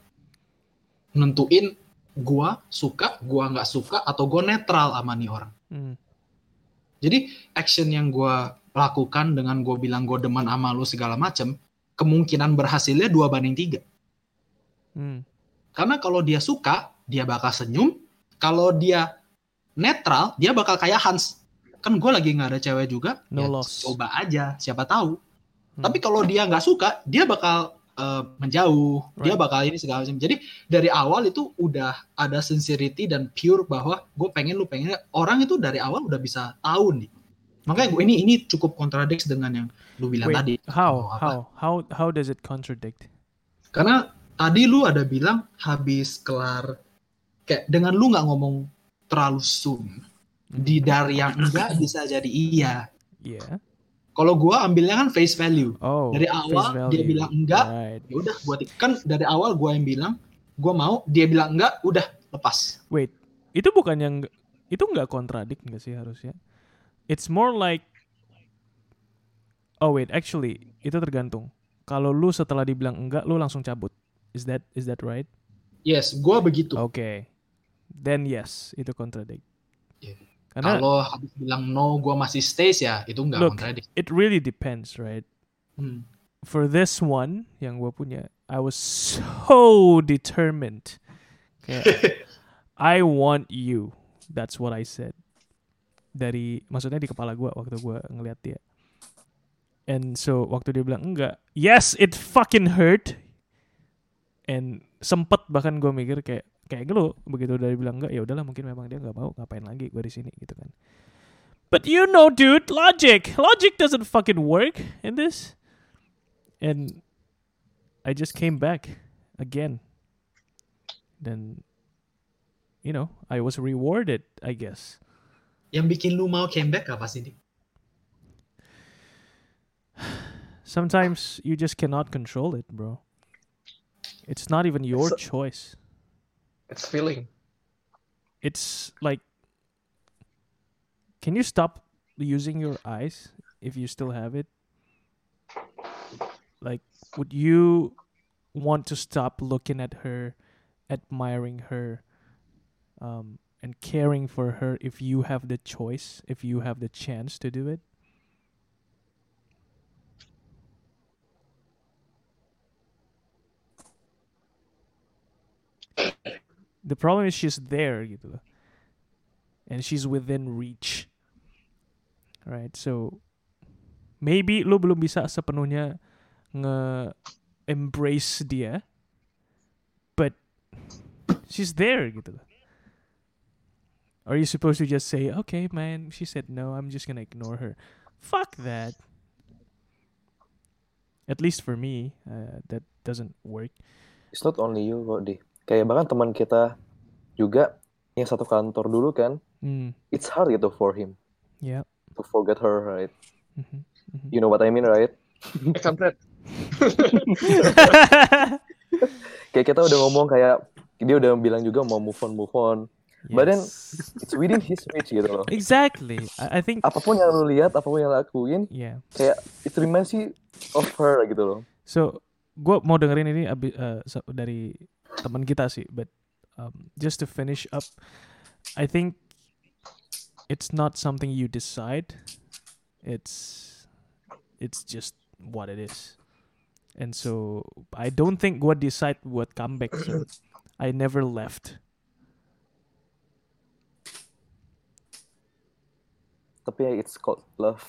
nentuin gua suka gua nggak suka atau gua netral sama nih orang Hmm. jadi action yang gua lakukan dengan gua bilang gua demen sama lu segala macem kemungkinan berhasilnya dua banding tiga Hmm. karena kalau dia suka dia bakal senyum kalau dia netral dia bakal kayak Hans kan gue lagi nggak ada cewek juga No ya loss. coba aja siapa tahu Hmm. tapi kalau dia nggak suka dia bakal eh, menjauh dia Right. bakal ini segala macam jadi dari awal itu udah ada sincerity dan pure bahwa gue pengen lu pengen orang itu dari awal udah bisa tahu nih makanya gue ini ini cukup kontradiksi dengan yang lu bilang Wait, tadi how how how how does it contradict Karena tadi lu ada bilang habis kelar kayak dengan lu nggak ngomong terlalu soon. Di dari yang enggak *laughs* bisa jadi iya. yeah Kalau gua ambilnya kan face value. oh Dari awal dia value. bilang enggak, right ya udah gua tik- kan dari awal gua yang bilang gua mau, dia bilang enggak, udah lepas. Wait, itu bukan yang itu nggak kontradik nggak sih harusnya? It's more like Oh wait, actually itu tergantung. Kalau lu setelah dibilang enggak, lu langsung cabut. Is that is that right? Yes, gua begitu. Oke. Then yes, itu kontradik. Karena Kalau habis bilang no, gua masih stays ya, itu enggak Look. kontradik. it really depends, right? Hmm. For this one yang gue punya, I was so determined. Kayak, *laughs* I want you. That's what I said. Dari maksudnya di kepala gue waktu gue ngeliat dia. And so waktu dia bilang enggak, yes it fucking hurt. And sempet bahkan gue mikir kayak kayak gitu begitu udah bilang enggak ya udahlah mungkin memang dia nggak mau ngapain lagi gue di sini gitu kan. But you know dude, logic. Logic doesn't fucking work in this. And I just came back again. Then you know, I was rewarded, I guess. Yang bikin lu mau comeback apa sih? Dik? Sometimes you just cannot control it, bro. It's not even your So- choice. It's feeling. It's like Can you stop using your eyes if you still have it? Like would you want to stop looking at her, admiring her, um, and caring for her if you have the choice, if you have the chance to do it? The problem is she's there gitu. And she's within reach. Right? So maybe lu belum bisa sepenuhnya nge embrace dia. But she's there gitu loh. Are you supposed to just say, "Okay, man, she said no, I'm just going to ignore her." Fuck that. At least for me, uh, that doesn't work. It's not only you kok, Di. Kayak bahkan teman kita juga yang satu kantor dulu kan, Mm, it's hard gitu for him yeah. to forget her, right? Mhm, mhm. You know what I mean, right? *laughs* Kampret. *laughs* Kayak kita udah ngomong kayak dia udah bilang juga mau move on, move on. But then- Yes. It's within his reach gitu loh. exactly. I, think Apa pun yang lu lihat, apa pun yang lu lakuin, yeah. kayak it reminds you of her gitu loh. So, gue mau dengerin ini abi, eh, so- dari teman kita sih, but um, just to finish up, I think it's not something you decide. It's it's just what it is. And so I don't think gue decide buat comeback. So I never left. Tapi ya it's called love.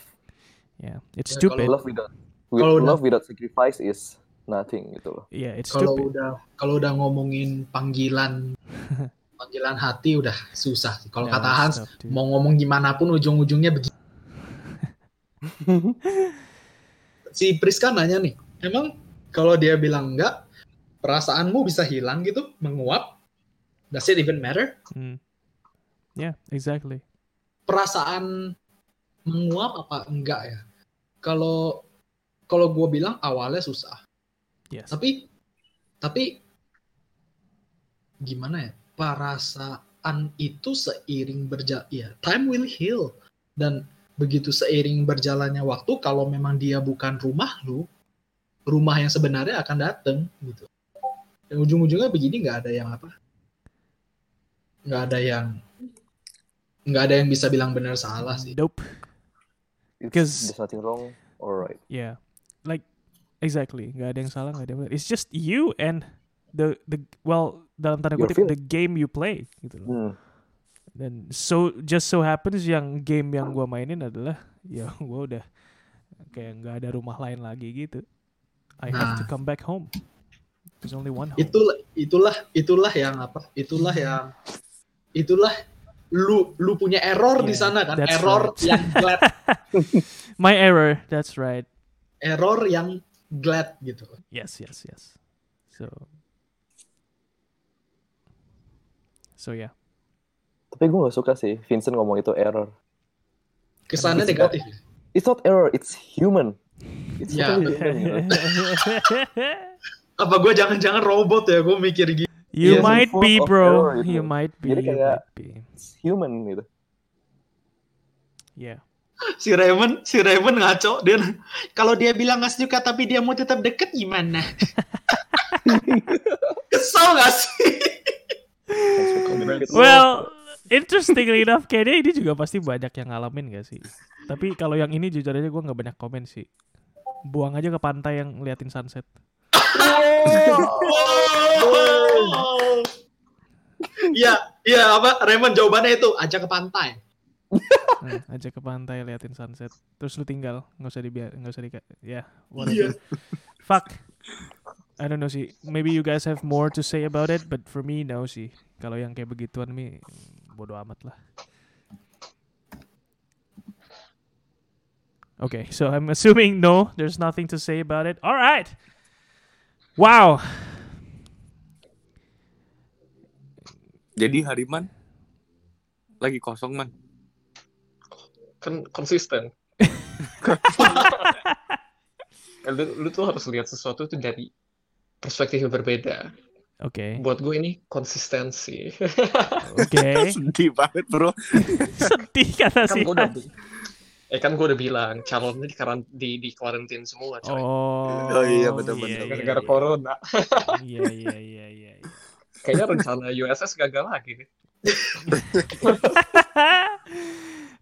Yeah, it's Ya, stupid. Love without with, Kalau udah- love without sacrifice is nothing gitu loh. Yeah, it's Kalau stupid. udah kalau udah ngomongin panggilan *laughs* panggilan hati udah susah sih. Kalau Yeah, kata Hans tough, mau ngomong gimana pun ujung-ujungnya begini. *laughs* si Priska nanya nih, emang kalau dia bilang enggak, perasaanmu bisa hilang gitu, menguap? Does it even matter? Mm. Yeah, exactly. Perasaan menguap apa enggak ya? Kalau kalau gue bilang awalnya susah, Yes. tapi tapi gimana ya? Perasaan itu seiring berjalan, ya time will heal dan begitu seiring berjalannya waktu, kalau memang dia bukan rumah lu, rumah yang sebenarnya akan datang gitu. Dan ujung-ujungnya begini nggak ada yang apa? Nggak ada yang nggak ada yang bisa bilang benar salah sih. Nope. It's, 'Cause- there's nothing wrong or right. Yeah, like exactly. Nggak ada yang salah, nggak ada yang benar. It's just you and the the well dalam tanda kutip the game you play gitu loh. Hmm. Dan so just so happens yang game yang gua mainin adalah *laughs* ya gua udah kayak nggak ada rumah lain lagi gitu. I have to Nah. come back home. There's only one home. itulah itulah itulah yang apa itulah yang itulah lu lu punya error di Yeah, sana kan that's error right. yang glad *laughs* My error. That's right. error yang glad gitu Yes, yes, yes. So So yeah. Tapi gue gak suka sih Vincent ngomong itu error. kesannya It's negatif It's not error, it's human. It's Ya, totally human. gitu. *laughs* apa gue jangan-jangan robot ya gue mikir gitu you Iya, might be, bro. error gitu. You might be. Jadi you kayak- be. Human gitu. Yeah. si Raymond si Raymond ngaco dia kalau dia bilang nggak suka tapi dia mau tetap deket gimana *laughs* kesel gak sih Well, interestingly enough, kayaknya ini juga pasti banyak yang ngalamin gak sih? Tapi kalau yang ini jujur aja gue nggak banyak komen sih. Buang aja ke pantai yang ngeliatin sunset. *laughs* Iya, iya apa Raymond jawabannya itu ajak ke pantai. Nah, aja ke pantai liatin sunset. Terus lu tinggal, nggak usah dibiar, nggak usah di, ya, Iya. whatever. Fuck. I don't know sih. Maybe you guys have more to say about it, but for me no sih. Kalau yang kayak begituan mi bodoh amat lah. Okay, so I'm assuming no, there's nothing to say about it. All right. Wow. Jadi Hariman lagi kosong man. kan konsisten Kan *laughs* lu, lu tuh harus lihat sesuatu tuh dari perspektif yang berbeda Oke. buat gue ini konsistensi Oke. *laughs* Sedih banget bro. *laughs* Sedih kata kan sih. gue udah eh kan gue udah bilang calonnya di karan di di karantin semua coy Oh. Oh iya, betul-betul. iya, gara-gara iya. corona Iya iya iya iya. iya. kayaknya rencana USS gagal lagi nih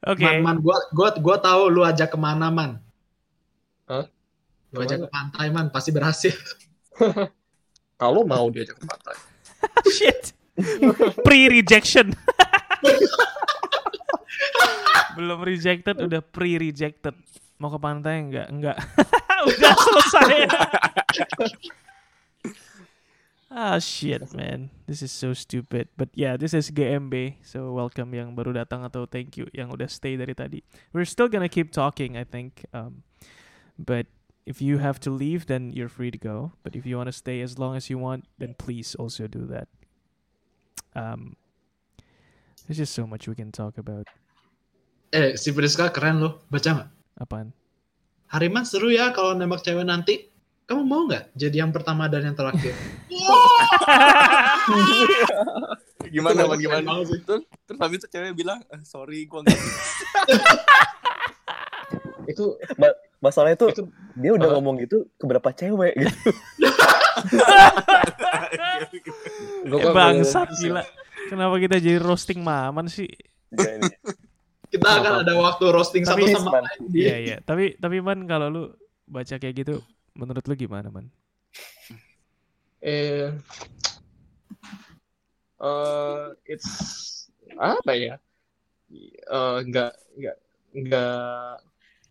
Oke. Man, man, gua gua gua tahu lu ajak ke mana man. Hah? Lu ajak ke pantai man, pasti berhasil. *laughs* kalau mau diajak ke pantai Shit. Pre-rejection. *laughs* Belum rejected udah pre-rejected. Mau ke pantai enggak? Enggak. *laughs* udah selesai. ah shit man. This is so stupid. But yeah, this is GMB. So welcome yang baru datang atau thank you yang udah stay dari tadi. We're still gonna keep talking, I think. Um, but if you have to leave, then you're free to go. But if you want to stay as long as you want, then please also do that. Um, there's just so much we can talk about. Eh, si Priska keren loh. Baca nggak? Apaan? Hariman seru ya kalau nembak cewek nanti. Kamu mau nggak jadi yang pertama dan yang terakhir? *laughs* Gimana man gimana? banget. Terus terus habis itu cewek bilang, "Eh, sorry gua nggak *laughs* itu Masalahnya tuh Itu- dia udah Hah? ngomong gitu ke berapa cewek gitu. Gua *laughs* Eh, bangsat gila. Kenapa kita jadi roasting Maman sih? Enggak Kita akan ada waktu roasting satu Tapi- sama Man. lain. Iya iya. Tapi tapi man kalau lu baca kayak gitu, menurut lu gimana man? eh eh, it's apa ya Eh, nggak nggak nggak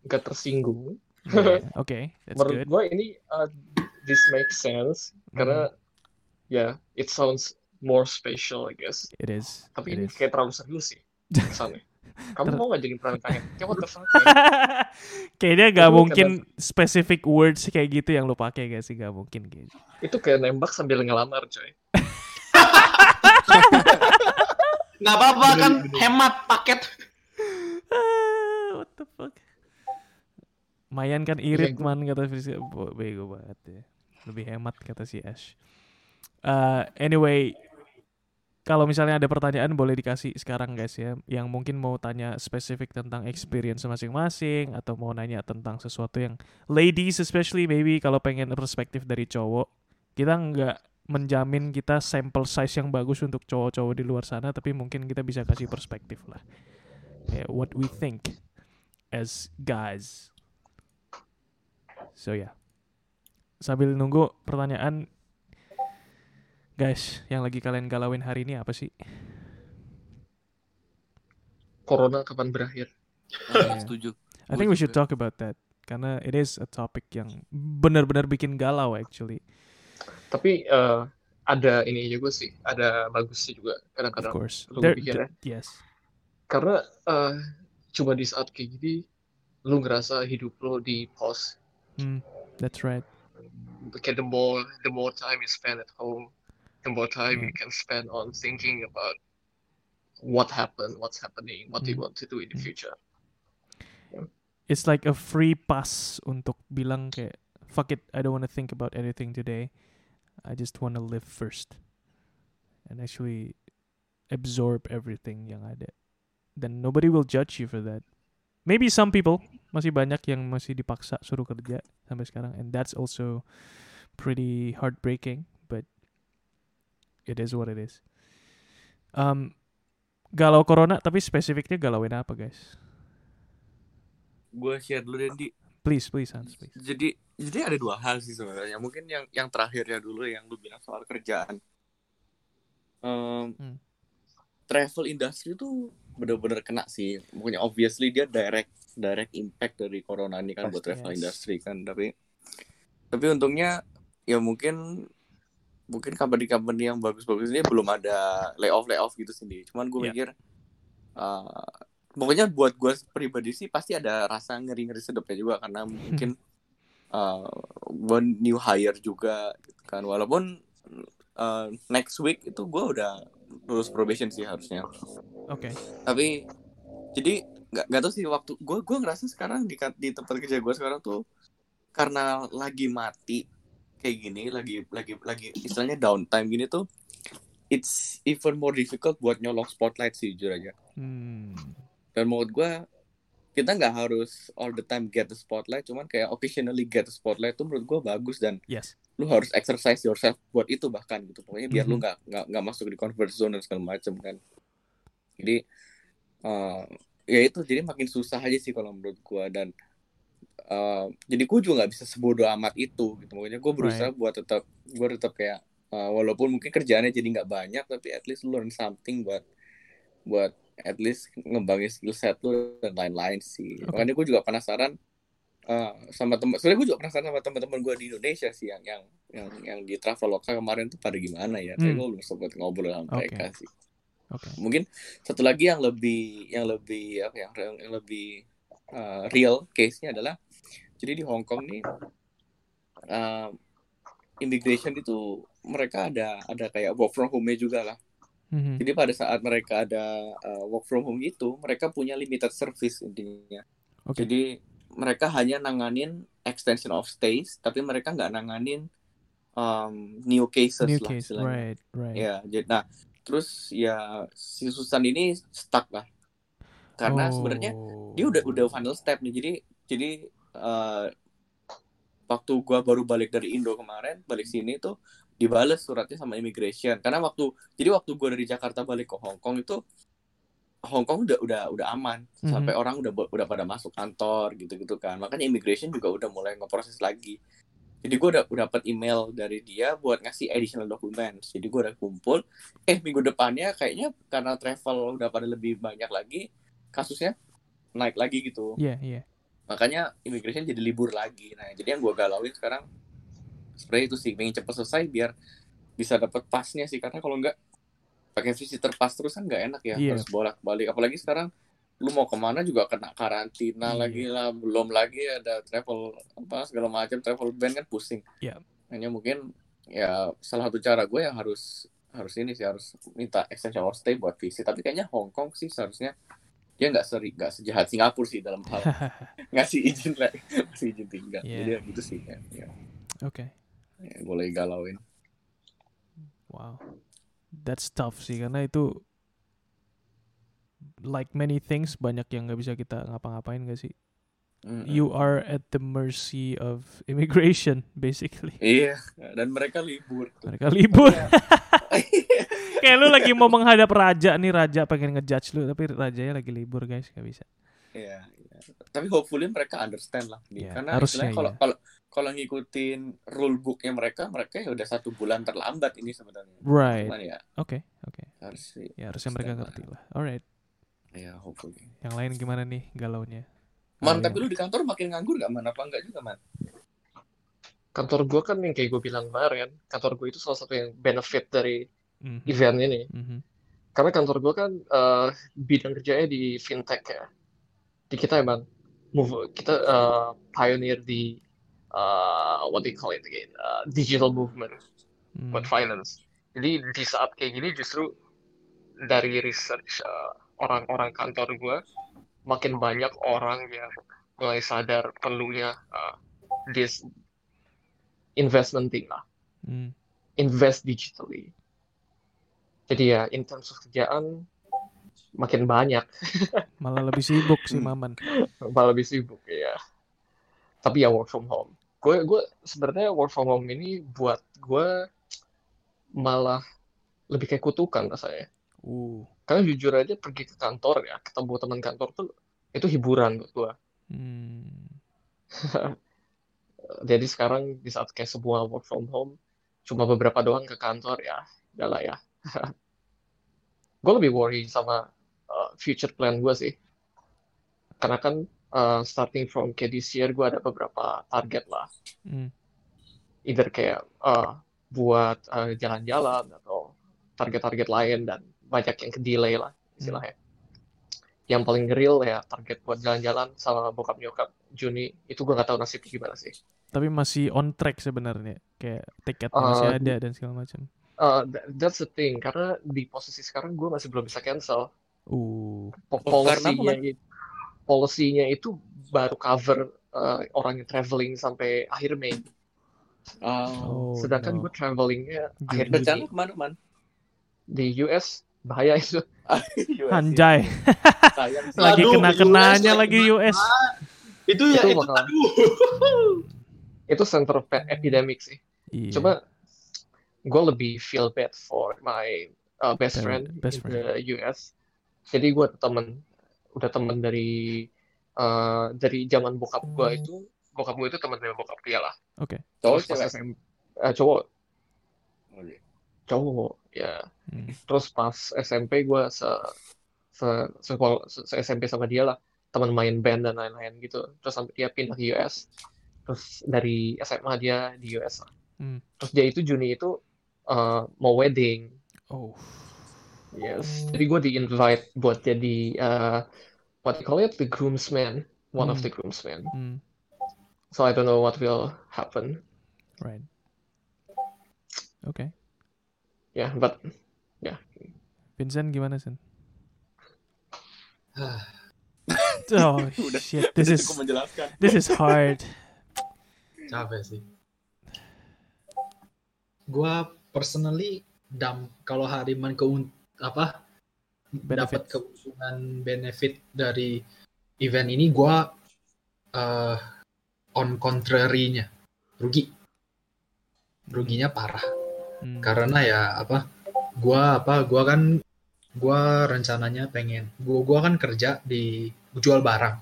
nggak tersinggung Iya, *laughs* Oke, that's menurut good. gue ini uh, this makes sense karena ya it sounds more special I guess It is. tapi it ini is. kayak terlalu serius sih *laughs* kesannya kamu Ter- mau nggak jadi prank kayak kayak what the fuck man? Kayaknya gak Lu mungkin specific words kayak gitu yang lu pakai gak sih? Gak mungkin gitu. itu kayak nembak sambil ngelamar coy *laughs* Nggak apa-apa kan hemat paket. *laughs* What the fuck? Mayan kan irit gua- man kata Friska. Bego banget ya. Lebih hemat kata si Ash. Uh, anyway, kalau misalnya ada pertanyaan boleh dikasih sekarang guys ya. Yang mungkin mau tanya spesifik tentang experience masing-masing atau mau nanya tentang sesuatu yang ladies especially maybe kalau pengen perspektif dari cowok. Kita nggak menjamin kita sampel size yang bagus untuk cowok-cowok di luar sana tapi mungkin kita bisa kasih perspektif lah. Ya, what we think as guys. So ya. Yeah. Sambil nunggu pertanyaan guys, yang lagi kalian galauin hari ini apa sih? corona kapan berakhir Ah, Iya. Setuju. I think we should talk about that karena it is a topic yang benar-benar bikin galau actually. tapi eh, ada ini juga sih ada bagusnya juga Of kadang-kadang course. perlu There- pikir ya. yes. karena eh, cuma di saat kayak gini lu ngerasa hidup lo di pause Hmm, that's right. kayak the more the more time you spend at home the more time Hmm. you can spend on thinking about what happened what's happening what do you Hmm. want to do in the Hmm. future It's like a free pass untuk bilang kayak fuck it, I don't want to think about anything today. I just want to live first. And actually absorb everything yang ada. Then nobody will judge you for that. Maybe some people masih banyak yang masih dipaksa suruh kerja sampai sekarang and that's also pretty heartbreaking, it is what it is. Um, galau corona tapi spesifiknya galauin apa guys? Gue share dulu deh, Di. Please, please, Hans, please. Jadi jadi ada dua hal sih sebenarnya. Mungkin yang yang terakhirnya dulu yang lu bilang soal kerjaan. Em, Hmm. Travel industry tuh bener-bener kena sih. Pokoknya obviously dia direct direct impact dari corona ini kan buat Pasti, travel yes. industry kan. Tapi tapi untungnya ya mungkin mungkin company-company yang bagus-bagus ini belum ada layoff layoff gitu sendiri. Cuman gue Ya. mikir uh, pokoknya buat gue pribadi sih pasti ada rasa ngeri-ngeri sedapnya juga karena mungkin uh, gue new hire juga gitu kan walaupun uh, next week itu gue udah lulus probation sih harusnya Oke. tapi jadi nggak nggak tahu sih waktu gue gue ngerasa sekarang di di tempat kerja gue sekarang tuh karena lagi mati kayak gini lagi lagi lagi istilahnya downtime gini tuh it's even more difficult buat nyolong spotlight sih jujur aja Hmm. dan menurut gue kita nggak harus all the time get the spotlight cuman kayak occasionally get the spotlight tuh menurut gue bagus dan Yes. lu harus exercise yourself buat itu bahkan gitu pokoknya biar lu Mhm. nggak nggak nggak masuk di comfort zone dan segala macem kan jadi eh, ya itu jadi makin susah aja sih kalau menurut gua dan eh, jadi gua juga nggak bisa sebodoh amat itu gitu pokoknya gua berusaha buat tetap gua tetap kayak eh, walaupun mungkin kerjaannya jadi nggak banyak tapi at least learn something buat buat at least ngembangin skill set lu dan lain-lain sih Oke. makanya gua juga penasaran eh, sama teman sebenarnya gue juga penasaran sama teman-teman gue di Indonesia sih yang yang yang yang di Traveloka kemarin tuh pada gimana ya tapi Hmm. gue belum sempat ngobrol sama mereka sih Oke. mungkin satu lagi yang lebih yang lebih apa ya yang, yang lebih uh, real case-nya adalah jadi di Hong Kong nih uh, immigration itu mereka ada ada kayak work from home juga lah Mhm. jadi pada saat mereka ada uh, work from home gitu mereka punya limited service intinya Oke. jadi mereka hanya nanganin extension of stays tapi mereka nggak nanganin um, new cases New lah case, istilahnya. right, right. Ya, jadi nah terus ya si Susan ini stuck lah. Karena sebenarnya Oh. dia udah udah final step nih. Jadi jadi eh, waktu gua baru balik dari Indo kemarin balik sini tuh dibales suratnya sama immigration. Karena waktu jadi waktu gua dari Jakarta balik ke Hong Kong itu Hong Kong udah udah udah aman. Mhm. sampai orang udah udah pada masuk kantor gitu-gitu kan. Makanya immigration juga udah mulai ngeproses lagi. Jadi gue udah udah dapat email dari dia buat ngasih additional documents. Jadi gue udah kumpul eh minggu depannya kayaknya karena travel udah pada lebih banyak lagi kasusnya naik lagi gitu. Iya, iya. Makanya immigration jadi libur lagi nah jadi yang gue galauin sekarang sebenarnya itu sih pengen cepet selesai biar bisa dapat pasnya sih karena kalau nggak pakai visitor pass terus kan nggak enak ya Iya. harus bolak balik apalagi sekarang lu mau ke mana juga kena karantina Iya. lagi lah belum lagi ada travel apa segala macam travel ban kan pusing Iya. hanya mungkin ya salah satu cara gue yang harus harus ini sih harus minta extension of stay buat visit tapi kayaknya Hong Kong sih seharusnya dia nggak seri nggak sejahat Singapura sih dalam hal *laughs* ngasih izin lah ngasih izin tinggal Iya. jadi ya gitu sih ya, ya, Oke. ya, boleh galauin Wow. That's tough sih karena itu like many things banyak yang nggak bisa kita ngapa-ngapain gak sih? Mm-mm. You are at the mercy of immigration *laughs* basically. iya dan mereka libur. Mereka libur. *laughs* Kayak lu lagi mau menghadap raja nih, raja pengen ngejudge lu tapi rajanya lagi libur guys, nggak bisa. Iya, iya. tapi hopefully mereka understand lah Di- Iya, karena harusnya kalau iya. kalau kalau ngikutin rule booknya mereka mereka ya udah satu bulan terlambat ini sebenarnya Right. cuman ya Oke, oke. harus sih Ya harusnya mereka ngerti lah. Alright. ya hopefully Yang lain gimana nih galaunya? man tapi lu di kantor makin nganggur gak man apa enggak juga man Kantor gue kan yang kayak gue bilang kemarin, kantor gue itu salah satu yang benefit dari Mhm, event ini. mhm. Karena kantor gue kan eh, bidang kerjanya di fintech ya. Di kita emang move, kita eh, pioneer di eh, what do you call it again, Eh, digital movement Hmm. buat finance. Jadi di saat kayak gini justru dari research eh, orang-orang kantor gue, makin banyak orang yang mulai sadar perlunya eh, this investment thing lah, Hmm. invest digitally. Jadi ya in terms of kerjaan makin banyak, *laughs* Malah lebih sibuk sih. Maman. malah lebih sibuk ya. Tapi ya work from home. Gue gue sebenarnya work from home ini buat gue malah lebih kayak kutukan rasanya. Uh. Karena jujur aja pergi ke kantor ya, ketemu teman kantor tuh itu hiburan buat gue. Hmm. *laughs* Jadi sekarang di saat kayak semua work from home, cuma beberapa doang ke kantor ya, udah lah ya. *laughs* gue lebih worry sama uh, future plan gue sih. Karena kan uh, starting from kayak this year gue ada beberapa target lah. Hmm. Either kayak uh, buat uh, jalan-jalan atau target-target lain dan banyak yang ke delay lah istilahnya. Yang paling real ya target buat jalan-jalan sama bokap nyokap Juni itu gue nggak tahu nasibnya gimana sih. Tapi masih on track sebenarnya. Kayak tiket Uh, masih ada dan segala macam. Uh, tha- that's the thing karena di posisi sekarang gue masih belum bisa cancel. Uh. Oh, Polisinya itu, polisinya itu baru cover uh, orang yang traveling sampai akhir Mei. oh Oh, Sedangkan no. gue travelingnya akhir Juni. ke mana man di US bahaya itu. *laughs* US, Anjay. ya. *laughs* sayang sih. *laughs* lagi kena-kenanya US lagi US. Itu ya Itu itu, bakal- aduh. Itu center of epidemic sih. Iya. Cuma gue lebih feel bad for my uh, best friend best in the US. Jadi gue temen, udah temen dari uh, dari zaman bokap gue itu, bokap gue itu temen dari bokap dia lah. Oke. cowok Terus pas cewek SM eh, cowok, Oh, iya. cowok ya. Hmm. Terus pas SMP gue se, se, sekol- se, se SMP sama dia lah, teman main band dan lain-lain gitu. Terus sampai dia pindah ke US. Terus dari SMA dia di US lah. Hmm. Terus dia itu Juni itu uh, mau wedding. Oh. Yes. Jadi gue di-invite buat jadi uh, what you call it, the groomsman, one of Hmm. the groomsmen. Hmm. So I don't know what will happen. Right. Oke. Yeah, but Vincent gimana Sen? *sighs* *laughs* Oh Udah- shit, this is this is hard. *laughs* Capek sih. Gua personally dam kalau Hariman keun apa dapat keuntungan benefit dari event ini gua eh, on contrary-nya. rugi ruginya parah Hmm. karena ya apa gua apa gua kan gua rencananya pengen gua gua kan kerja di jual barang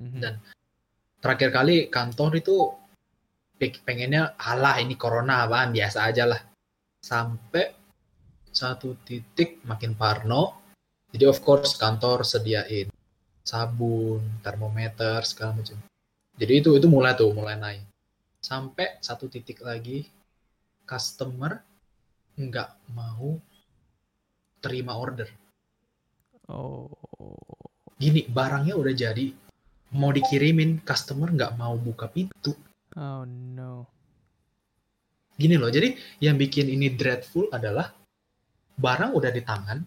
Mhm. dan terakhir kali kantor itu pengennya alah ini corona apaan biasa aja lah sampai satu titik makin parno. Jadi of course kantor sediain sabun termometer segala macam. Jadi itu itu mulai tuh mulai naik. Sampai satu titik lagi customer nggak mau terima order. Oh. gini barangnya udah jadi mau dikirimin customer nggak mau buka pintu. Oh no. Gini loh jadi yang bikin ini dreadful adalah barang udah di tangan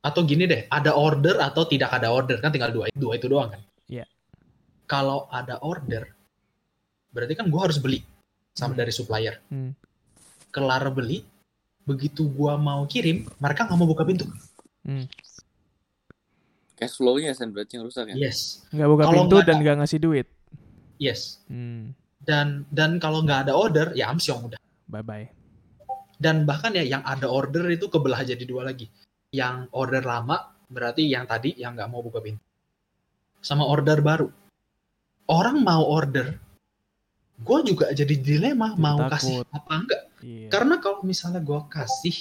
atau gini deh ada order atau tidak ada order kan tinggal dua dua itu doang kan Iya. kalau ada order berarti kan gua harus beli sama Hmm. dari supplier Hmm. kelar beli begitu gua mau kirim mereka nggak mau buka pintu Cash flow-nya Sen berarti yang rusak ya. yes Nggak buka Kalau pintu nggak dan ada- nggak ngasih duit. yes Hmm. dan dan kalau nggak ada order ya amsyong udah Bye bye. dan bahkan ya yang ada order itu kebelah jadi dua lagi yang order lama berarti yang tadi yang nggak mau buka pintu sama order baru orang mau order gue juga jadi dilema mau takut. kasih apa enggak Iya. karena kalau misalnya gue kasih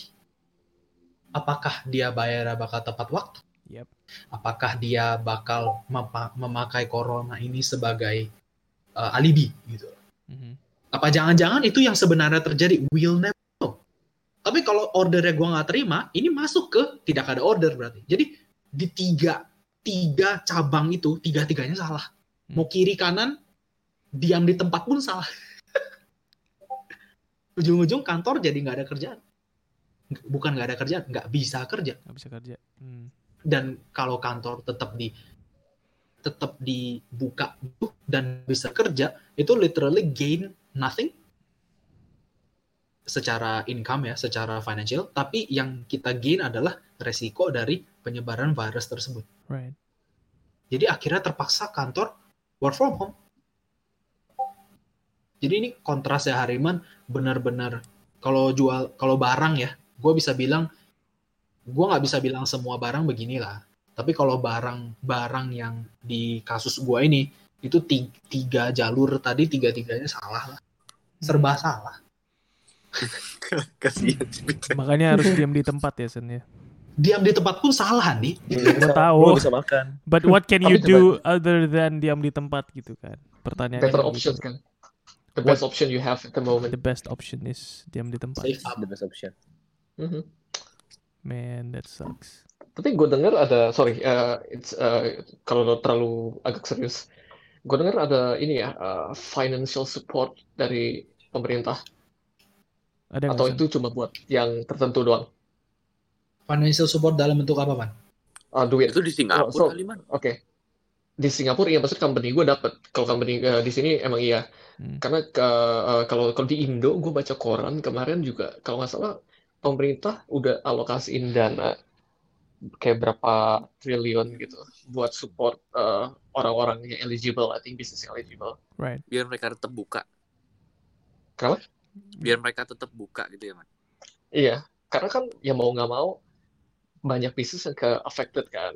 apakah dia bayar bakal tepat waktu Yep. apakah dia bakal memakai corona ini sebagai uh, alibi gitu Mhm. Apa jangan-jangan itu yang sebenarnya terjadi? Will never know. Tapi kalau ordernya gua nggak terima ini masuk ke tidak ada order berarti. Jadi di tiga tiga cabang itu tiga tiganya salah mau kiri kanan diam di tempat pun salah. *laughs* Ujung-ujung kantor jadi nggak ada kerjaan. Bukan nggak ada kerjaan nggak bisa kerja. Nggak bisa kerja. Hmm. dan kalau kantor tetap di tetap dibuka dan bisa kerja itu literally gain nothing. Secara income ya secara financial. Tapi yang kita gain adalah resiko dari penyebaran virus tersebut. Right. jadi akhirnya terpaksa kantor work from home. Jadi ini kontras ya Hariman. Benar-benar kalau jual kalau barang ya gue bisa bilang gue nggak bisa bilang semua barang beginilah tapi kalau barang barang yang di kasus gue ini itu ti- tiga jalur tadi tiga tiganya salah lah serba salah *laughs* Kasihan sih. Makanya harus diam di tempat ya Sen ya. diam di tempat pun salah nih Gua tahu. Gua bisa makan. But what can you do other than diam di tempat gitu kan? Pertanyaannya better option gitu. kan the best option you have at the moment The best option is diam di tempat. safe up The best option. Mhm. Man, that sucks. tapi gue dengar ada sorry uh, it's uh, kalau terlalu agak serius gue dengar ada ini ya uh, financial support dari pemerintah Ada atau itu cuma buat yang tertentu doang financial support dalam bentuk apa man Ah, duit Itu di Singapura Oh, so- kali man. Oke. Di Singapura iya maksud company gue dapet. Kalau company eh, di sini emang iya. Hmm. Karena ke- eh, kalau kalau di Indo gue baca koran kemarin juga kalau nggak salah pemerintah udah alokasiin dana kayak berapa triliun gitu buat support eh, orang-orang yang eligible, I think business eligible. Right. Biar mereka tetap buka. Kenapa? Biar mereka tetap buka gitu ya man. Iya, karena kan ya mau nggak mau banyak bisnis yang ke affected kan.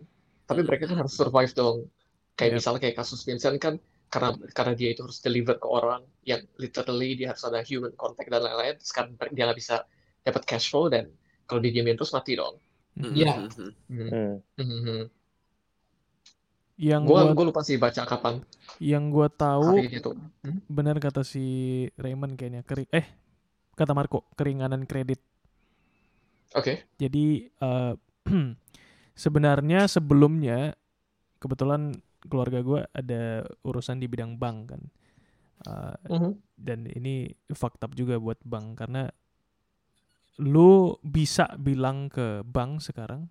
Tapi mereka kan harus survive dong. Kayak Yep. misalnya kayak kasus Vincent kan karena karena dia itu harus deliver ke orang yang literally dia harus ada human contact dan lain-lain. Sekarang dia nggak bisa dapat cash flow dan kalau didiamin terus mati dong. Iya. Mhm. Hmm. Hmm. Mhm. Yang Gua gua gua lupa sih baca kapan yang gua tahu. Hmm? benar kata si Raymond kayaknya keri eh kata Marco keringanan kredit. Oke. Jadi eh, *clears throat* sebenarnya sebelumnya kebetulan keluarga gua ada urusan di bidang bank kan. Eh, Mhm. dan ini fakta juga buat bank karena lu bisa bilang ke bank sekarang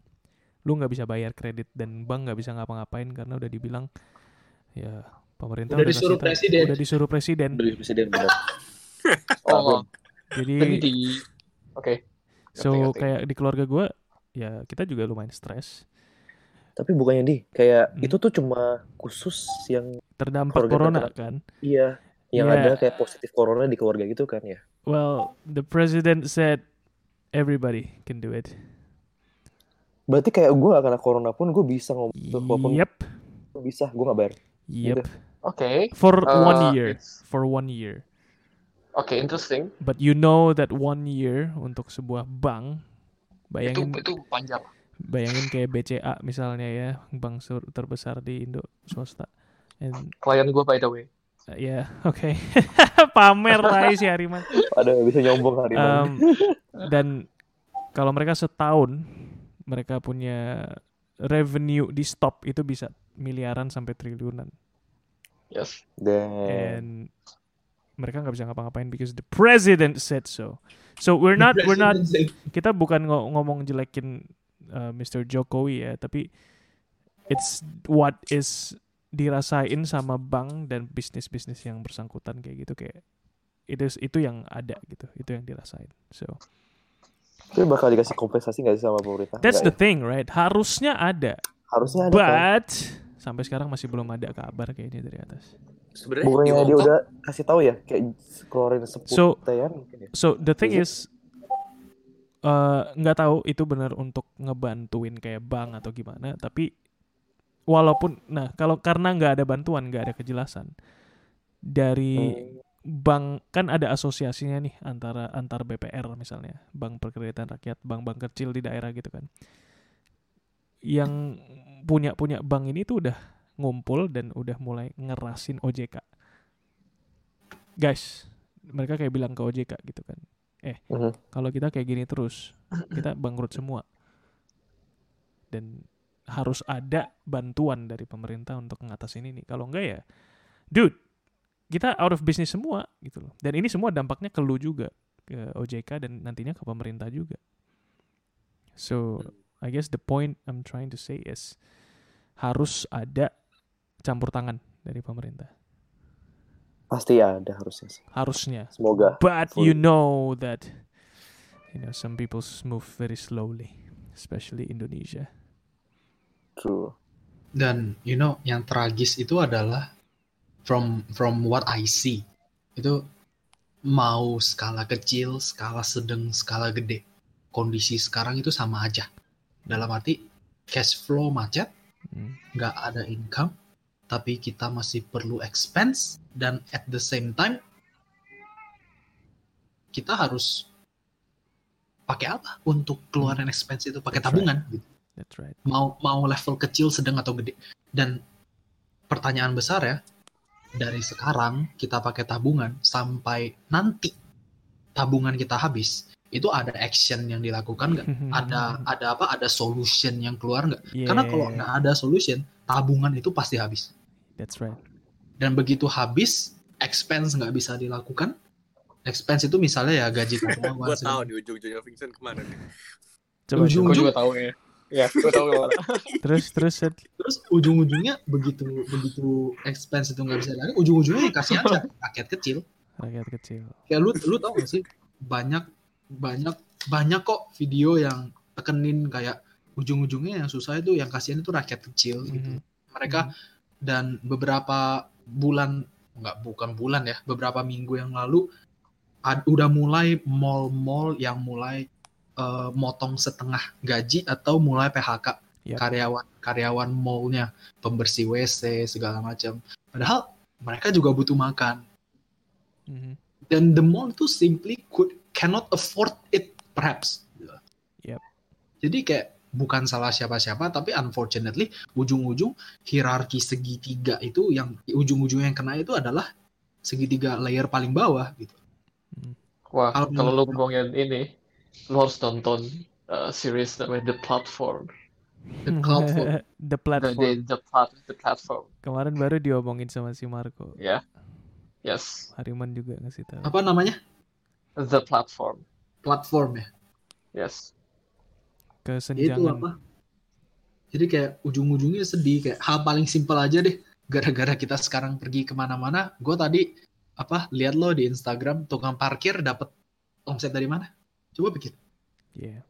lu nggak bisa bayar kredit dan bank nggak bisa ngapa-ngapain karena udah dibilang ya pemerintah Udah udah, disuruh kasih presiden. udah disuruh presiden Beli presiden benar. *laughs* Oh, jadi Oke. so ngerti, ngerti. kayak di keluarga gua ya kita juga lumayan stres Tapi bukannya di kayak Hmm. itu tuh cuma khusus yang terdampak corona terkena- kan iya Yang Yeah. ada kayak positif corona di keluarga gitu kan ya. Well, the president said everybody can do it. Berarti kayak gue gak kena corona pun gue bisa ngomong walaupun Yep. gue bisa gue gak bayar. Yep. Oke. For Uh, one year. it's- For one year. Oke, interesting. But you know that one year untuk sebuah bank Itu bayangin itu panjang. bayangin kayak BCA misalnya ya bank sur- terbesar di Indo swasta and Klien gue by the way. uh, ya *laughs* oke pamer tai si Hariman Ada bisa nyombong hari ini. Um, dan kalau mereka setahun mereka punya revenue di stop itu bisa miliaran sampai triliunan Yes. Dan and mereka nggak bisa ngapa-ngapain because the president said so so we're not we're not kita bukan ngo- ngomong jelekin uh, Mr. Jokowi ya, tapi it's what is dirasain sama bank dan bisnis-bisnis yang bersangkutan kayak gitu kayak itu itu yang ada gitu, itu yang dirasain. So itu bakal dikasih kompensasi gak sih sama pemerintah? that's the Nggak thing, right? Harusnya ada, ya? Harusnya ada kan? but sampai sekarang masih belum ada kabar kayaknya dari atas. Sebenarnya Bukannya dia udah kasih tahu ya kayak keluarin sepuluh So- mungkin ya. So the thing Is is eh, nggak tahu itu benar untuk ngebantuin kayak bank atau gimana, tapi walaupun nah kalau karena nggak ada bantuan nggak ada kejelasan dari Hmm. bank kan ada asosiasinya nih antara antar BPR misalnya bank perkreditan rakyat bank-bank kecil di daerah gitu kan yang punya punya bank ini tuh udah ngumpul dan udah mulai ngerasin OJK guys mereka kayak bilang ke OJK gitu kan eh Mhm. kalau kita kayak gini terus kita bangkrut semua dan harus ada bantuan dari pemerintah untuk ngatasin ini kalau enggak ya dude kita out of business semua gitu loh dan ini semua dampaknya ke lu juga ke OJK dan nantinya ke pemerintah juga so I guess the point I'm trying to say is harus ada campur tangan dari pemerintah Pasti ada harusnya sih. harusnya Semoga. But Full. you know that you know some people move very slowly, especially Indonesia. True. Dan you know yang tragis itu adalah from from what I see itu mau skala kecil, skala sedang, skala gede. Kondisi sekarang itu sama aja. Dalam arti cash flow macet, Hmm. nggak ada income, tapi kita masih perlu expense dan at the same time kita harus pakai apa untuk keluaran expense itu pakai right. tabungan gitu. That's right. mau mau level kecil sedang atau gede dan pertanyaan besar ya dari sekarang kita pakai tabungan sampai nanti tabungan kita habis itu ada action yang dilakukan nggak *laughs* ada ada apa ada solution yang keluar nggak karena kalau Yeah, nggak ada solution tabungan itu pasti habis that's right. dan begitu habis expense nggak bisa dilakukan expense itu misalnya ya gaji *laughs* karyawan gue tahu nih ujung-ujungnya Vincent ke mana nih. Coba, Ujung- coba. Gue juga tahu ya. Ya, gue tahu ke mana. terus terus Sid. terus ujung-ujungnya begitu begitu expense itu nggak bisa lagi ujung-ujungnya ya kasih aja rakyat kecil rakyat kecil. kayak lu lu tau gak sih banyak banyak banyak kok video yang tekenin kayak ujung-ujungnya yang susah itu yang kasihan itu rakyat kecil gitu Mhm. mereka dan beberapa bulan nggak bukan bulan ya beberapa minggu yang lalu ad- udah mulai mall-mall yang mulai eh, motong setengah gaji atau mulai PHK Yap. karyawan karyawan mallnya pembersih WC segala macam padahal mereka juga butuh makan Mhm. dan the mall itu simply could cannot afford it perhaps Yep. jadi kayak bukan salah siapa-siapa tapi unfortunately ujung-ujung hierarki segitiga itu yang ujung-ujung yang kena itu adalah segitiga layer paling bawah gitu Wah, Kalau kalau lu ngomongin ini, lu harus nonton uh, series namanya The Platform. the *laughs* for the The, the, platform. the, plat, the Platform. Kemarin baru diomongin sama si Marco. Ya. Yes. Hariman juga ngasih tahu. apa namanya The Platform. platform ya Yes. Ya itu Kesenjangan. apa jadi kayak ujung-ujungnya sedih kayak hal paling simpel aja deh gara-gara kita sekarang pergi ke mana-mana gue tadi apa lihat lo di Instagram tukang parkir dapat omset dari mana coba pikir Yeah.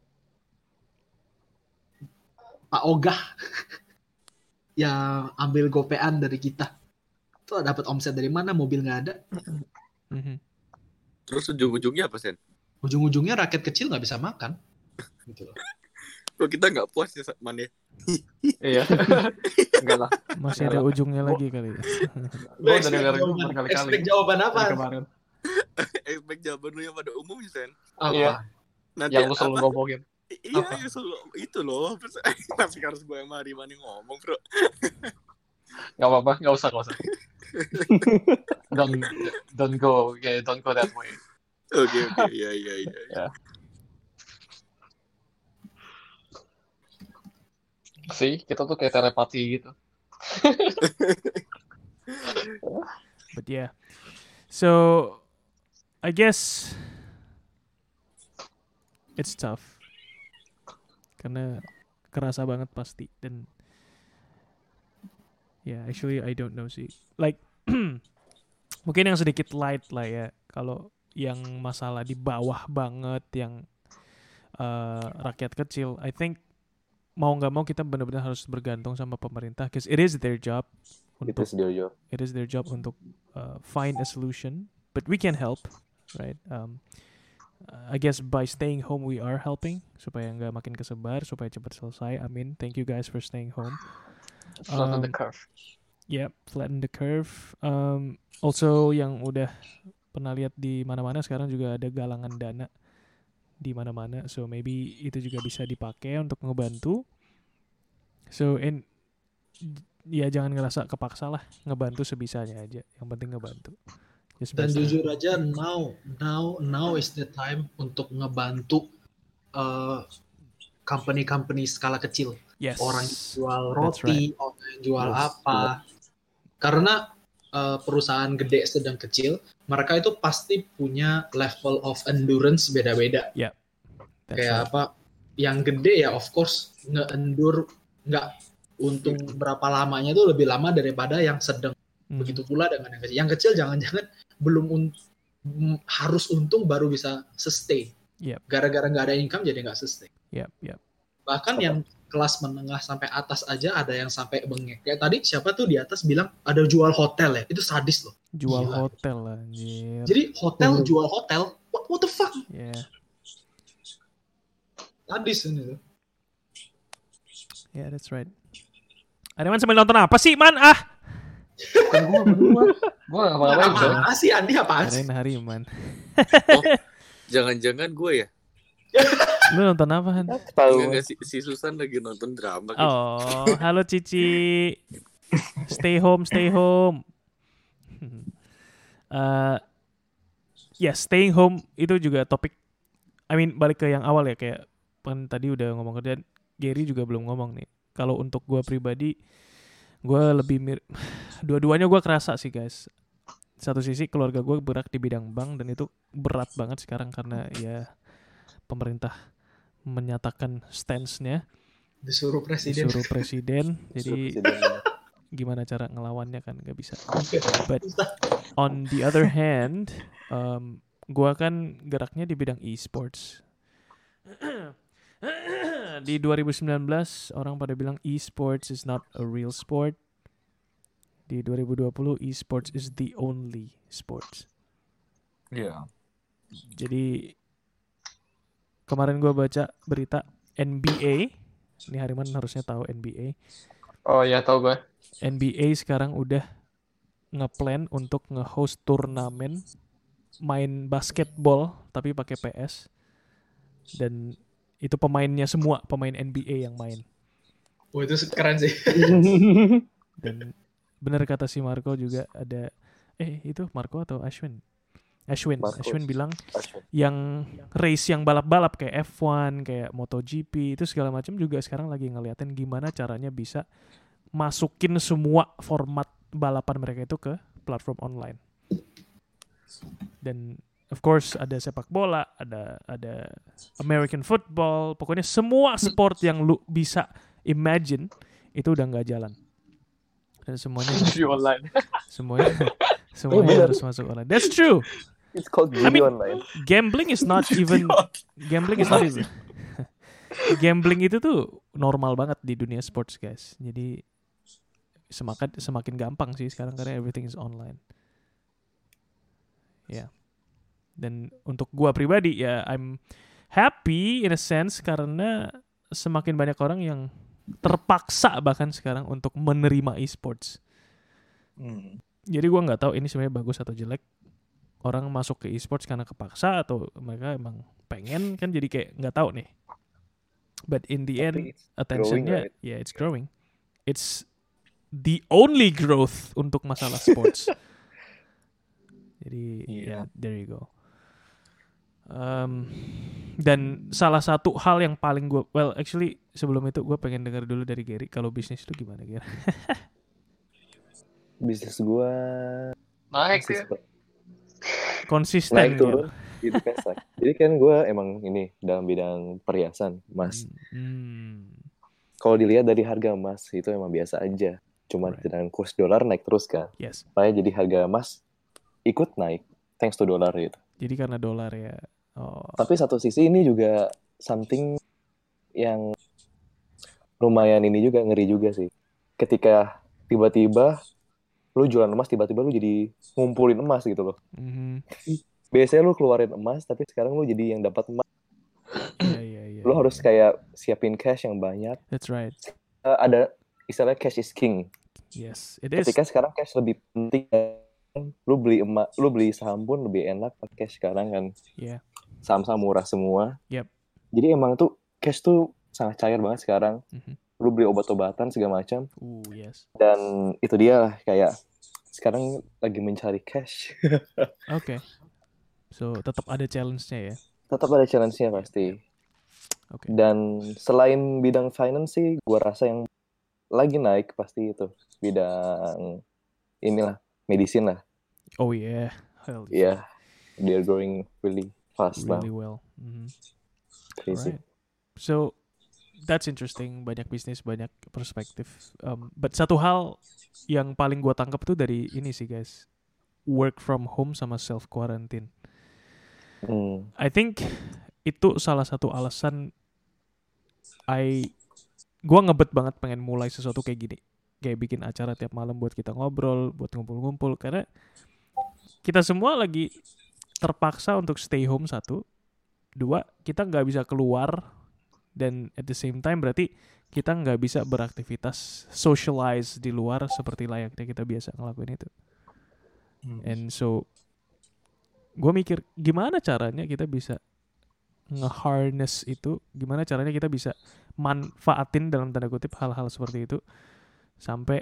Pak Ogah *laughs* yang ambil gopean dari kita Tuh dapat omset dari mana? Mobil nggak ada. Mhm. Terus ujung-ujungnya apa sen? Ujung-ujungnya rakyat kecil nggak bisa makan. *laughs* Gitu loh. Kok kita nggak puas ya man ya? *laughs* Iya. Enggak lah. Masih ada ujungnya lagi kali ya. Gue udah dengerin jawaban- berkali-kali. expect jawaban apa? Kemarin. Expect jawaban lu yang pada umumnya sen. Apa? Iya. Nanti Yang lu selalu apa? ngomongin. Iya, Apa? iya selalu itu loh. Tapi *laughs* harus gue yang mari mani ngomong bro. Gak apa-apa, gak usah, gak usah. *laughs* don't, don't go, yeah, don't go that way. Oke oke, iya iya iya. See, kita tuh kayak telepati gitu. *laughs* But yeah. So I guess it's tough. Karena kerasa banget pasti dan yeah, actually I don't know sih. Like *clears throat* mungkin yang sedikit light lah ya. Kalau yang masalah di bawah banget yang uh, rakyat kecil, I think mau nggak mau kita benar-benar harus bergantung sama pemerintah, because it is their job untuk sih dia it is their job untuk uh, find a solution, but we can help, right? Um, I guess by staying home we are helping supaya nggak makin kesebar, supaya cepat selesai. Amin. Thank you guys for staying home. Flatten the Um, curve. Yep, flatten the curve. Um, also yang udah pernah lihat di mana-mana sekarang juga ada galangan dana di mana-mana. So maybe itu juga bisa dipakai untuk ngebantu. So in ya jangan ngerasa kepaksa lah, ngebantu sebisanya aja. Yang penting ngebantu. Dan jujur aja now now now is the time untuk ngebantu uh, company-company skala kecil. yes. Orang yang jual roti, orang yang jual Yes, apa. Karena uh, perusahaan gede sedang kecil, mereka itu pasti punya level of endurance beda-beda. That's Kayak right. apa? Yang gede ya of course nge-endure nggak untuk berapa lamanya itu lebih lama daripada yang sedang. Mhm. Begitu pula dengan yang kecil. Yang kecil jangan-jangan belum un- harus untung baru bisa sustain. Yep. Gara-gara nggak ada income jadi nggak sustain. Yep, yep. Bahkan yang kelas menengah sampai atas aja ada yang sampai bengek. Kayak tadi siapa tuh di atas bilang ada jual hotel ya. Itu sadis loh. Jual Gila. hotel lah, anjir. Jadi hotel Hmm. jual hotel. What, what the fuck? Yeah. Sadis ini tuh. Yeah, that's right. Ada man sambil nonton apa sih, Man? Ah, Bukan gua, bukan gua. Gua gak apa-apain, coy. Apaan sih Andi apaan sih? kirain Hariman. *laughs* Jangan-jangan gue ya? Lu nonton apa, Han? Tahu. Enggak, enggak, si, si Susan lagi nonton drama gitu. Oh, halo Cici. Stay home, stay home. *laughs* Eh, ya, staying home itu juga topik. I mean, balik ke yang awal ya, kayak kan tadi udah ngomong kerjaan. Gary juga belum ngomong nih. Kalau untuk gua pribadi, gua lebih mir *sighs* dua-duanya gua kerasa sih guys. Satu sisi keluarga gue berat di bidang bank dan itu berat banget sekarang karena ya pemerintah menyatakan stance-nya Disuruh presiden. disuruh presiden *laughs* jadi Presiden. *laughs* gimana cara ngelawannya kan nggak bisa but *laughs* on the other hand um, gua kan geraknya di bidang e-sports *clears throat* di 2019 orang pada bilang e-sports is not a real sport. Di 2020 e-sports is the only sports. Iya. jadi kemarin gua baca berita NBA ini Hariman harusnya tahu NBA Oh iya, tau gue. NBA sekarang udah ngeplan untuk nge-host turnamen main basketball tapi pakai PS dan itu pemainnya semua pemain NBA yang main Wah itu keren sih. *laughs* dan benar kata si Marco juga ada eh itu Marco atau Ashwin Ashwin Marco. Ashwin bilang Ashwin. yang race yang balap-balap kayak F1 kayak MotoGP itu segala macam juga sekarang lagi ngeliatin gimana caranya bisa masukin semua format balapan mereka itu ke platform online dan of course ada sepak bola ada ada American football pokoknya semua sport yang lu bisa imagine itu udah nggak jalan dan semuanya online. *laughs* semuanya semuanya bener. harus masuk online that's true It's called I mean- online. gambling is not *laughs* even gambling is not even *laughs* gambling itu tuh normal banget di dunia sports guys jadi semakin semakin gampang sih sekarang karena everything is online. Ya. Dan untuk gua pribadi ya I'm happy in a sense karena semakin banyak orang yang terpaksa bahkan sekarang untuk menerima e-sports. Hmm. Jadi gua nggak tahu ini sebenarnya bagus atau jelek. Orang masuk ke e-sports karena kepaksa atau mereka emang pengen kan jadi kayak nggak tahu nih. But in the end attentionnya right? yeah it's growing. It's the only growth untuk masalah sports. *laughs* Jadi Iya. ya there you go. Um, dan salah satu hal yang paling gue well actually sebelum itu gue pengen dengar dulu dari Gary kalau bisnis itu gimana Gary? *laughs* bisnis gua Naik masih ya. Konsisten naik turun gitu kan jadi kan gua emang ini dalam bidang perhiasan emas Hmm. kalau dilihat dari harga emas itu emang biasa aja cuman Right. dengan kurs dolar naik terus kan Yes. makanya jadi harga emas ikut naik thanks to dolar gitu Jadi karena dolar ya. Oh. tapi satu sisi ini juga something yang lumayan ini juga ngeri juga sih ketika tiba-tiba lu jualan emas tiba-tiba lu jadi ngumpulin emas gitu loh Mhm. biasanya lu keluarin emas tapi sekarang lu jadi yang dapat emas Iya iya iya. lu harus kayak siapin cash yang banyak That's right. Eh, ada istilah cash is king Yes, it is. ketika sekarang cash lebih penting lu beli emas lu beli saham pun lebih enak pakai cash sekarang kan Iya. Saham-saham murah semua Yep. jadi emang tuh cash tuh sangat cair banget sekarang Mhm. lu beli obat-obatan segala macam Uh, yes. dan itu dia lah kayak sekarang lagi mencari cash *laughs* Oke. So, tetap ada challenge-nya ya. tetap ada challenge-nya pasti Oke. dan selain bidang finance sih gua rasa yang lagi naik pasti itu bidang inilah medicine lah Oh yeah. Hell ya they're growing really fast Really well. Mhm. crazy Alright. So that's interesting. Banyak bisnis, banyak perspektif. Um, but satu hal yang paling gua tangkap tuh dari ini sih guys, work from home sama self quarantine. Hmm. I think itu salah satu alasan I gua ngebet banget pengen mulai sesuatu kayak gini. Kayak bikin acara tiap malam buat kita ngobrol, buat ngumpul-ngumpul karena kita semua lagi terpaksa untuk stay home satu. Dua, kita nggak bisa keluar dan at the same time berarti kita nggak bisa beraktivitas socialize di luar seperti layaknya kita biasa ngelakuin itu. And so gue mikir gimana caranya kita bisa nge-harness itu, gimana caranya kita bisa manfaatin dalam tanda kutip hal-hal seperti itu sampai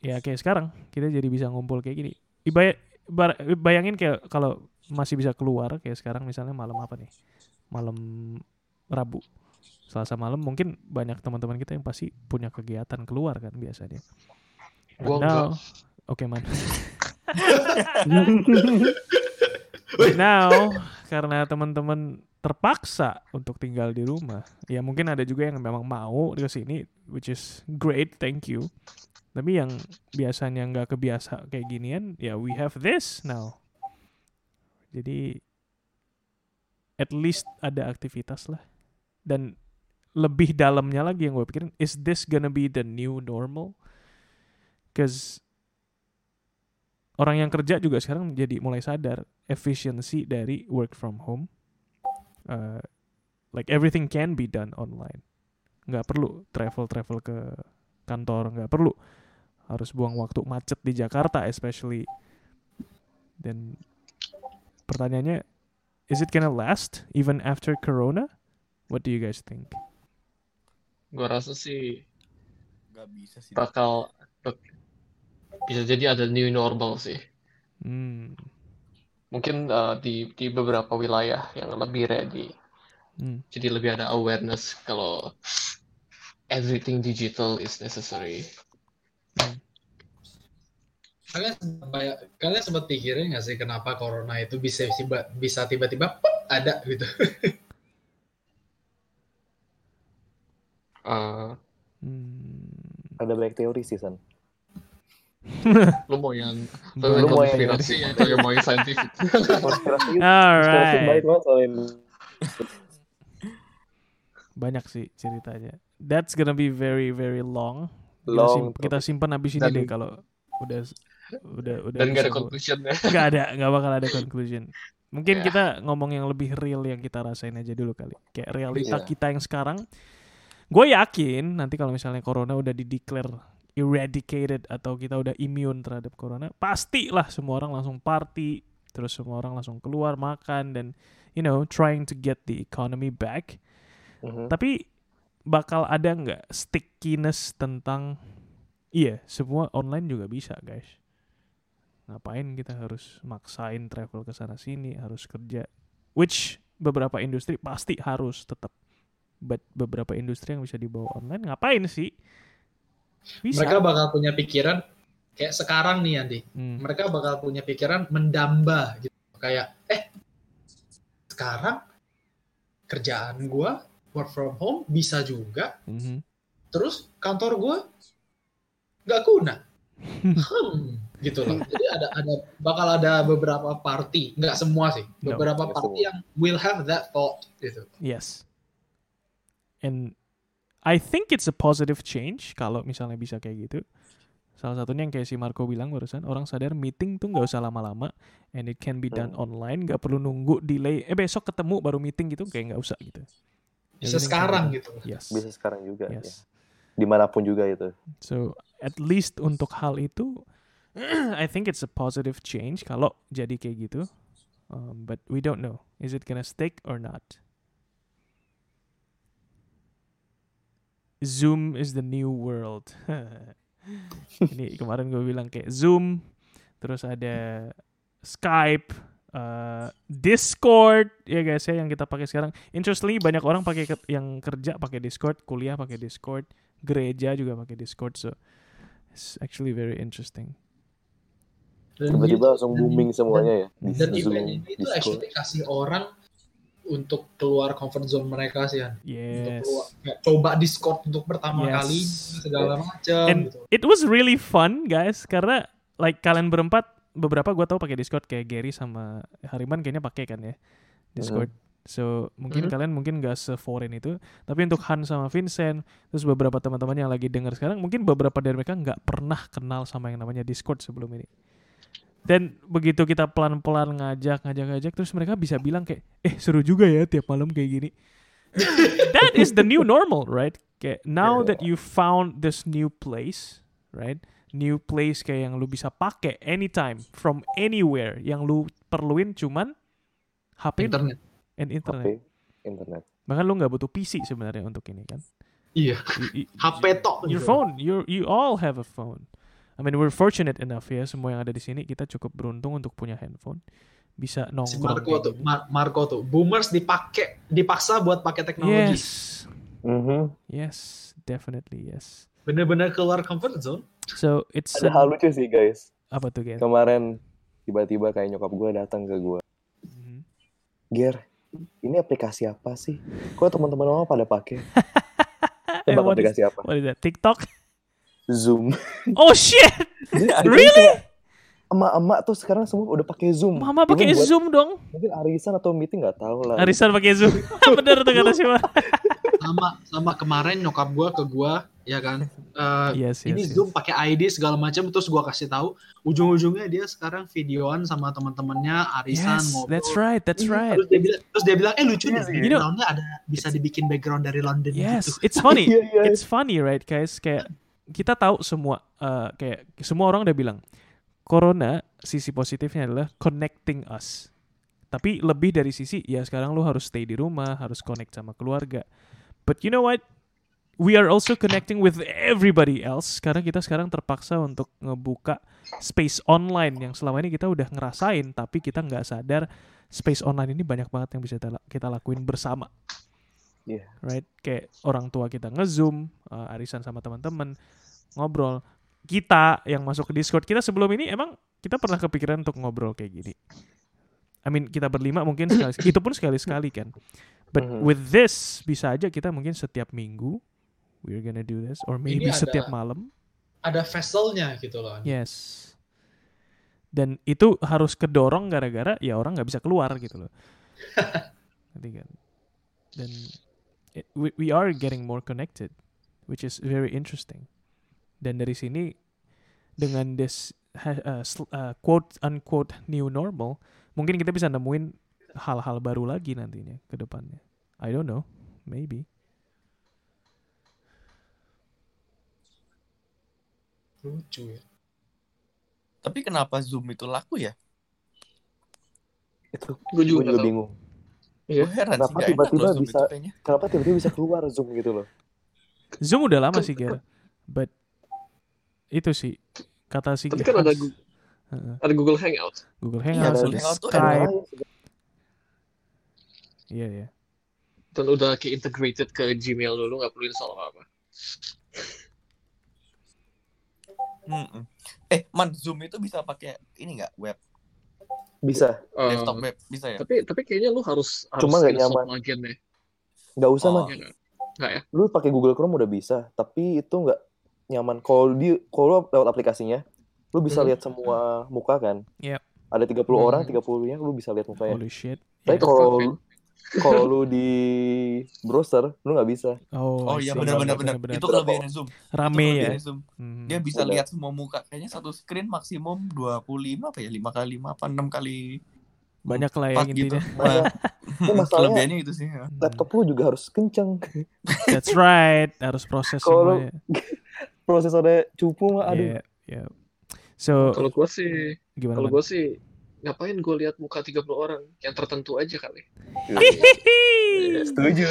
ya kayak sekarang kita jadi bisa ngumpul kayak gini. Ibaya, bar- bayangin kayak kalau masih bisa keluar kayak sekarang misalnya malam apa nih? Malam Rabu. Selasa malam mungkin banyak teman-teman kita yang pasti punya kegiatan keluar kan biasanya. Gua now- Oke man. *laughs* But now karena teman-teman terpaksa untuk tinggal di rumah, ya mungkin ada juga yang memang mau ke sini, which is great, thank you. Tapi yang biasanya nggak kebiasa kayak ginian, ya we have this now. Jadi at least ada aktivitas lah. Dan lebih dalamnya lagi yang gue pikirin, is this gonna be the new normal? Cause orang yang kerja juga sekarang jadi mulai sadar efisiensi dari work from home. Uh, like everything can be done online. Nggak perlu travel-travel ke kantor, nggak perlu harus buang waktu macet di Jakarta especially. Dan pertanyaannya, is it gonna last even after Corona? What do you guys think? Gua rasa sih Gak bisa sih. bakal bisa jadi ada new normal sih. Hmm. Mungkin uh, di di beberapa wilayah yang lebih ready. Hmm. Jadi lebih ada awareness kalau everything digital is necessary. Kalian sempat- kalian sempat pikirin nggak sih kenapa corona itu bisa tiba bisa tiba-tiba ada gitu? Uh, *laughs* Hmm. ada banyak teori sih san lu mau yang *laughs* lu mau yang- konspirasi atau yang mau yang saintifik? *laughs* konspirasi konspirasi Alright. baik banget soalnya Banyak sih ceritanya. That's gonna be very very long. Kita, Long sim- kita simpan habis ini deh kalau udah udah udah Dan gak ada conclusionnya. nggak ada nggak bakal ada conclusion mungkin Ya. kita ngomong yang lebih real yang kita rasain aja dulu kali kayak realita Iya. kita yang sekarang gue yakin nanti kalau misalnya corona udah di declare eradicated atau kita udah immune terhadap corona pastilah semua orang langsung party terus semua orang langsung keluar makan dan you know trying to get the economy back Mhm. tapi bakal ada nggak stickiness tentang iya semua online juga bisa guys ngapain kita harus maksain travel ke sana sini harus kerja which beberapa industri pasti harus tetap but beberapa industri yang bisa dibawa online ngapain sih bisa Mereka bakal punya pikiran kayak sekarang nih Andi. Hmm. Mereka bakal punya pikiran mendamba gitu. Kayak eh sekarang kerjaan gua work from home bisa juga. Mhm. Terus kantor gua nggak guna. *laughs* Hmm, gitu loh. *laughs* Jadi ada ada bakal ada beberapa party, nggak semua sih. No, Beberapa nggak party yang will have that thought gitu. Yes. And I think it's a positive change kalau misalnya bisa kayak gitu. Salah satunya yang kayak si Marco bilang barusan, orang sadar meeting tuh nggak usah lama-lama and it can be done Hmm. online, nggak perlu nunggu delay. Eh besok ketemu baru meeting gitu kayak nggak usah gitu. Bisa Everything sekarang gitu. Yes. Bisa sekarang juga. ya. Yes. Di mana pun juga itu. So at least untuk hal itu, *clears throat* I think it's a positive change kalau jadi kayak gitu. Um, but we don't know, is it gonna stick or not? Zoom is the new world. *laughs* Ini kemarin gue bilang kayak Zoom, terus ada Skype, uh, Discord, ya guys ya yang kita pakai sekarang. Interestingly banyak orang pakai ke- yang kerja pakai Discord, kuliah pakai Discord, gereja juga pakai Discord, so it's actually very interesting. Dan Tiba-tiba langsung dan- booming semuanya ya. Di Dan Zoom, event ini itu Discord. actually kasih orang untuk keluar comfort zone mereka sih kan. Untuk Yes. keluar, kayak coba Discord untuk pertama Yes. kali segala macam And gitu. it was really fun guys karena like kalian berempat beberapa gue tahu pakai Discord kayak Gary sama Hariman kayaknya pakai kan ya Discord. So mungkin Mhm. kalian mungkin gak se-foreign itu, tapi untuk Han sama Vincent, terus beberapa teman-teman yang lagi dengar sekarang, mungkin beberapa dari mereka nggak pernah kenal sama yang namanya Discord sebelum ini. Dan begitu kita pelan-pelan ngajak, ngajak, ngajak, terus mereka bisa bilang kayak, eh seru juga ya tiap malam kayak gini. *laughs* That is the new normal, right? Kayak now that you found this new place, right? New place kayak yang lu bisa pakai anytime from anywhere, yang lu perluin cuman HP internet. and internet. Oke, internet. Bahkan lu nggak butuh PC sebenarnya untuk ini kan. Iya. HP tok. Your phone, you you all have a phone. I mean we're fortunate enough ya semua yang ada di sini kita cukup beruntung untuk punya handphone. Bisa Si nongkrong. Marco kayak tuh. Mar- Marco tuh, boomers dipakai, dipaksa buat pakai teknologi. Yes. Mhm. Yes, definitely yes. Bener-bener keluar comfort zone. So it's Ada hal lucu sih guys. apa tuh Gen? Kemarin tiba-tiba kayak nyokap gue datang ke gue. Mhm. Ger, ini aplikasi apa sih? Kok teman-teman mama pada pakai? *laughs* Eh, what is- aplikasi apa? What is that? TikTok? Zoom. *laughs* Oh shit! Really? Emak-emak tuh sekarang semua udah pakai Zoom. Mama pakai Zoom dong. Mungkin arisan atau meeting nggak tahu lah. Arisan pakai Zoom. *laughs* Bener tuh kata siapa? *laughs* Sama sama kemarin nyokap gua ke gua, ya kan. Eh, Yes, ini yes, yes. Zoom pakai ID segala macam terus gua kasih tahu ujung-ujungnya dia sekarang videoan sama teman-temannya arisan Yes, ngobrol. that's right, that's right. Terus dia bilang, terus dia bilang, eh lucu nih, You know- backgroundnya ada bisa dibikin background dari London Yes, gitu. it's funny. Iya, iya. It's funny, right, guys? Kayak kita tahu semua, eh, kayak semua orang udah bilang, corona sisi positifnya adalah connecting us. Tapi lebih dari sisi, ya sekarang lu harus stay di rumah, harus connect sama keluarga. But you know what? We are also connecting with everybody else karena kita sekarang terpaksa untuk ngebuka space online yang selama ini kita udah ngerasain, tapi kita nggak sadar space online ini banyak banget yang bisa kita lakuin bersama Iya. right? Kayak orang tua kita nge-zoom, uh, arisan sama teman-teman, ngobrol. Kita yang masuk ke Discord, kita sebelum ini emang kita pernah kepikiran untuk ngobrol kayak gini. I mean, kita berlima mungkin sekali, *coughs* itu pun sekali-sekali kan. But Mhm. with this, bisa aja kita mungkin setiap minggu, we're gonna do this, or maybe Ini ada- setiap malam. Ada vesselnya gitu loh. Yes. Dan itu harus kedorong gara-gara ya orang nggak bisa keluar gitu loh. *laughs* Ngerti kan? Dan we, we are getting more connected, which is very interesting. Dan dari sini dengan this ha- uh, sl- uh, quote unquote new normal, mungkin kita bisa nemuin hal-hal baru lagi nantinya ke depannya. I don't know, maybe. Lucu ya. Tapi kenapa Zoom itu laku ya? Itu Gue juga juga bingung. Iya. Gue heran Kenapa tiba-tiba bisa- itu. Kenapa tiba-tiba bisa keluar Zoom gitu loh? Zoom udah lama sih Ger. But itu sih kata si Tapi kan ada. Gu- Heeh. ada Google Hangouts. Google Iya, Hangouts, Google ada Hangout Skype. Iya ya. Dan udah kayak integrated ke Gmail dulu, nggak perlu install apa-apa. Mm-mm. Eh, man, Zoom itu bisa pakai ini nggak web, Bisa. Eh, desktop web bisa ya? tapi tapi kayaknya lu harus harus Cuma nggak nyaman. deh. Nggak usah, Oh. man. Iya nggak? Ya? Lu pakai Google Chrome udah bisa, tapi itu nggak nyaman. Kalau di kalau lu lewat aplikasinya, lu bisa Hmm. lihat semua muka kan? Yep. Ada 30 Hmm. orang, 30-nya lu bisa lihat mukanya. Holy shit. Tapi Yeah. kalau. Kalau lu di browser, lu nggak bisa. Oh, Oh iya benar-benar benar. Benar-benar. Itu kelebihannya Zoom. Itu rame ya. kelebihannya Zoom. Hmm. Dia bisa Udah. lihat semua muka. Kayaknya satu screen maksimum 25 apa ya? 5 kali 5 apa 6 kali Banyak lah ya 4 gitu. intinya. Ini *laughs* masalahnya Kelebihannya itu sih. ya. laptop lu juga harus kenceng. That's right. Harus proses Kalau semuanya. *laughs* Prosesornya cupu mah aduh. Yeah, yeah. So Kalau gua sih, gimana? kalau gua sih ngapain gue lihat muka 30 orang yang tertentu aja kali. Setuju.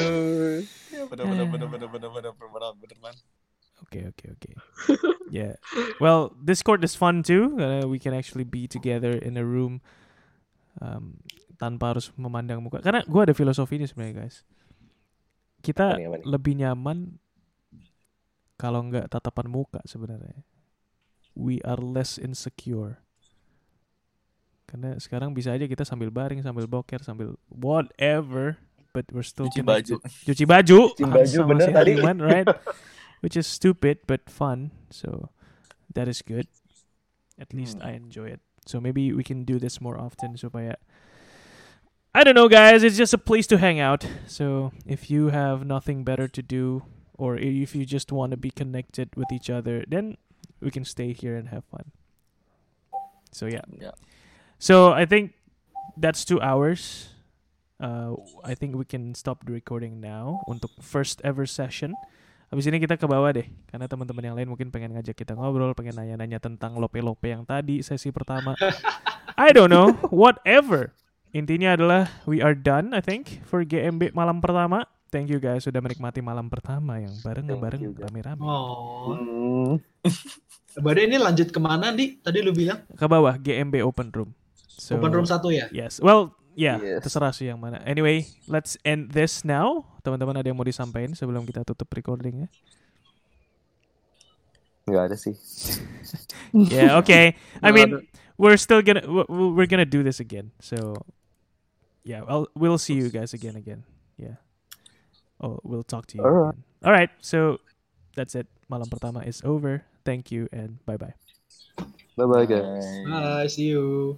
Iya man. Okay, okay, okay. yeah. Well, Discord is fun too. Karena we can actually be together in a room um, tanpa harus memandang muka. Karena gue ada filosofi ini sebenarnya guys. Kita Apa nih, apa nih? lebih nyaman kalau nggak tatapan muka sebenarnya. We are less insecure. Karena sekarang bisa aja kita sambil baring, sambil boker, sambil whatever, but we're still Cuci baju. Cuci baju. Cuci baju, sama bener si tadi. *laughs* Right? Which is stupid but fun. So that is good. At least Hmm. I enjoy it. So maybe we can do this more often supaya I don't know guys, it's just a place to hang out. So if you have nothing better to do or if you just want to be connected with each other, then we can stay here and have fun. So yeah. Ya. So I think that's two hours. Uh, I think we can stop the recording now untuk first ever session. Habis ini kita ke bawah deh, karena teman-teman yang lain mungkin pengen ngajak kita ngobrol, pengen nanya-nanya tentang lope-lope yang tadi sesi pertama. I don't know, *laughs* whatever. Intinya adalah we are done, I think, for GMB malam pertama. Thank you guys sudah menikmati malam pertama yang bareng-bareng rame-rame. Oh. Hmm. Baru ini lanjut ke mana, Di? Tadi lu bilang Ke bawah GMB open room. So, open room satu ya? Yes. Well, yeah, Yes. terserah sih yang mana. Anyway, let's end this now. Teman-teman ada yang mau disampaikan sebelum kita tutup recordingnya? Nggak ada sih. *laughs* Yeah, okay. I mean, ada. we're still gonna we're gonna do this again. So, yeah, I'll, we'll see you guys again again. Yeah. Oh, we'll talk to you. Alright. again. All right. So that's it. Malam pertama is over. Thank you and bye bye. Bye bye guys. Bye, see you.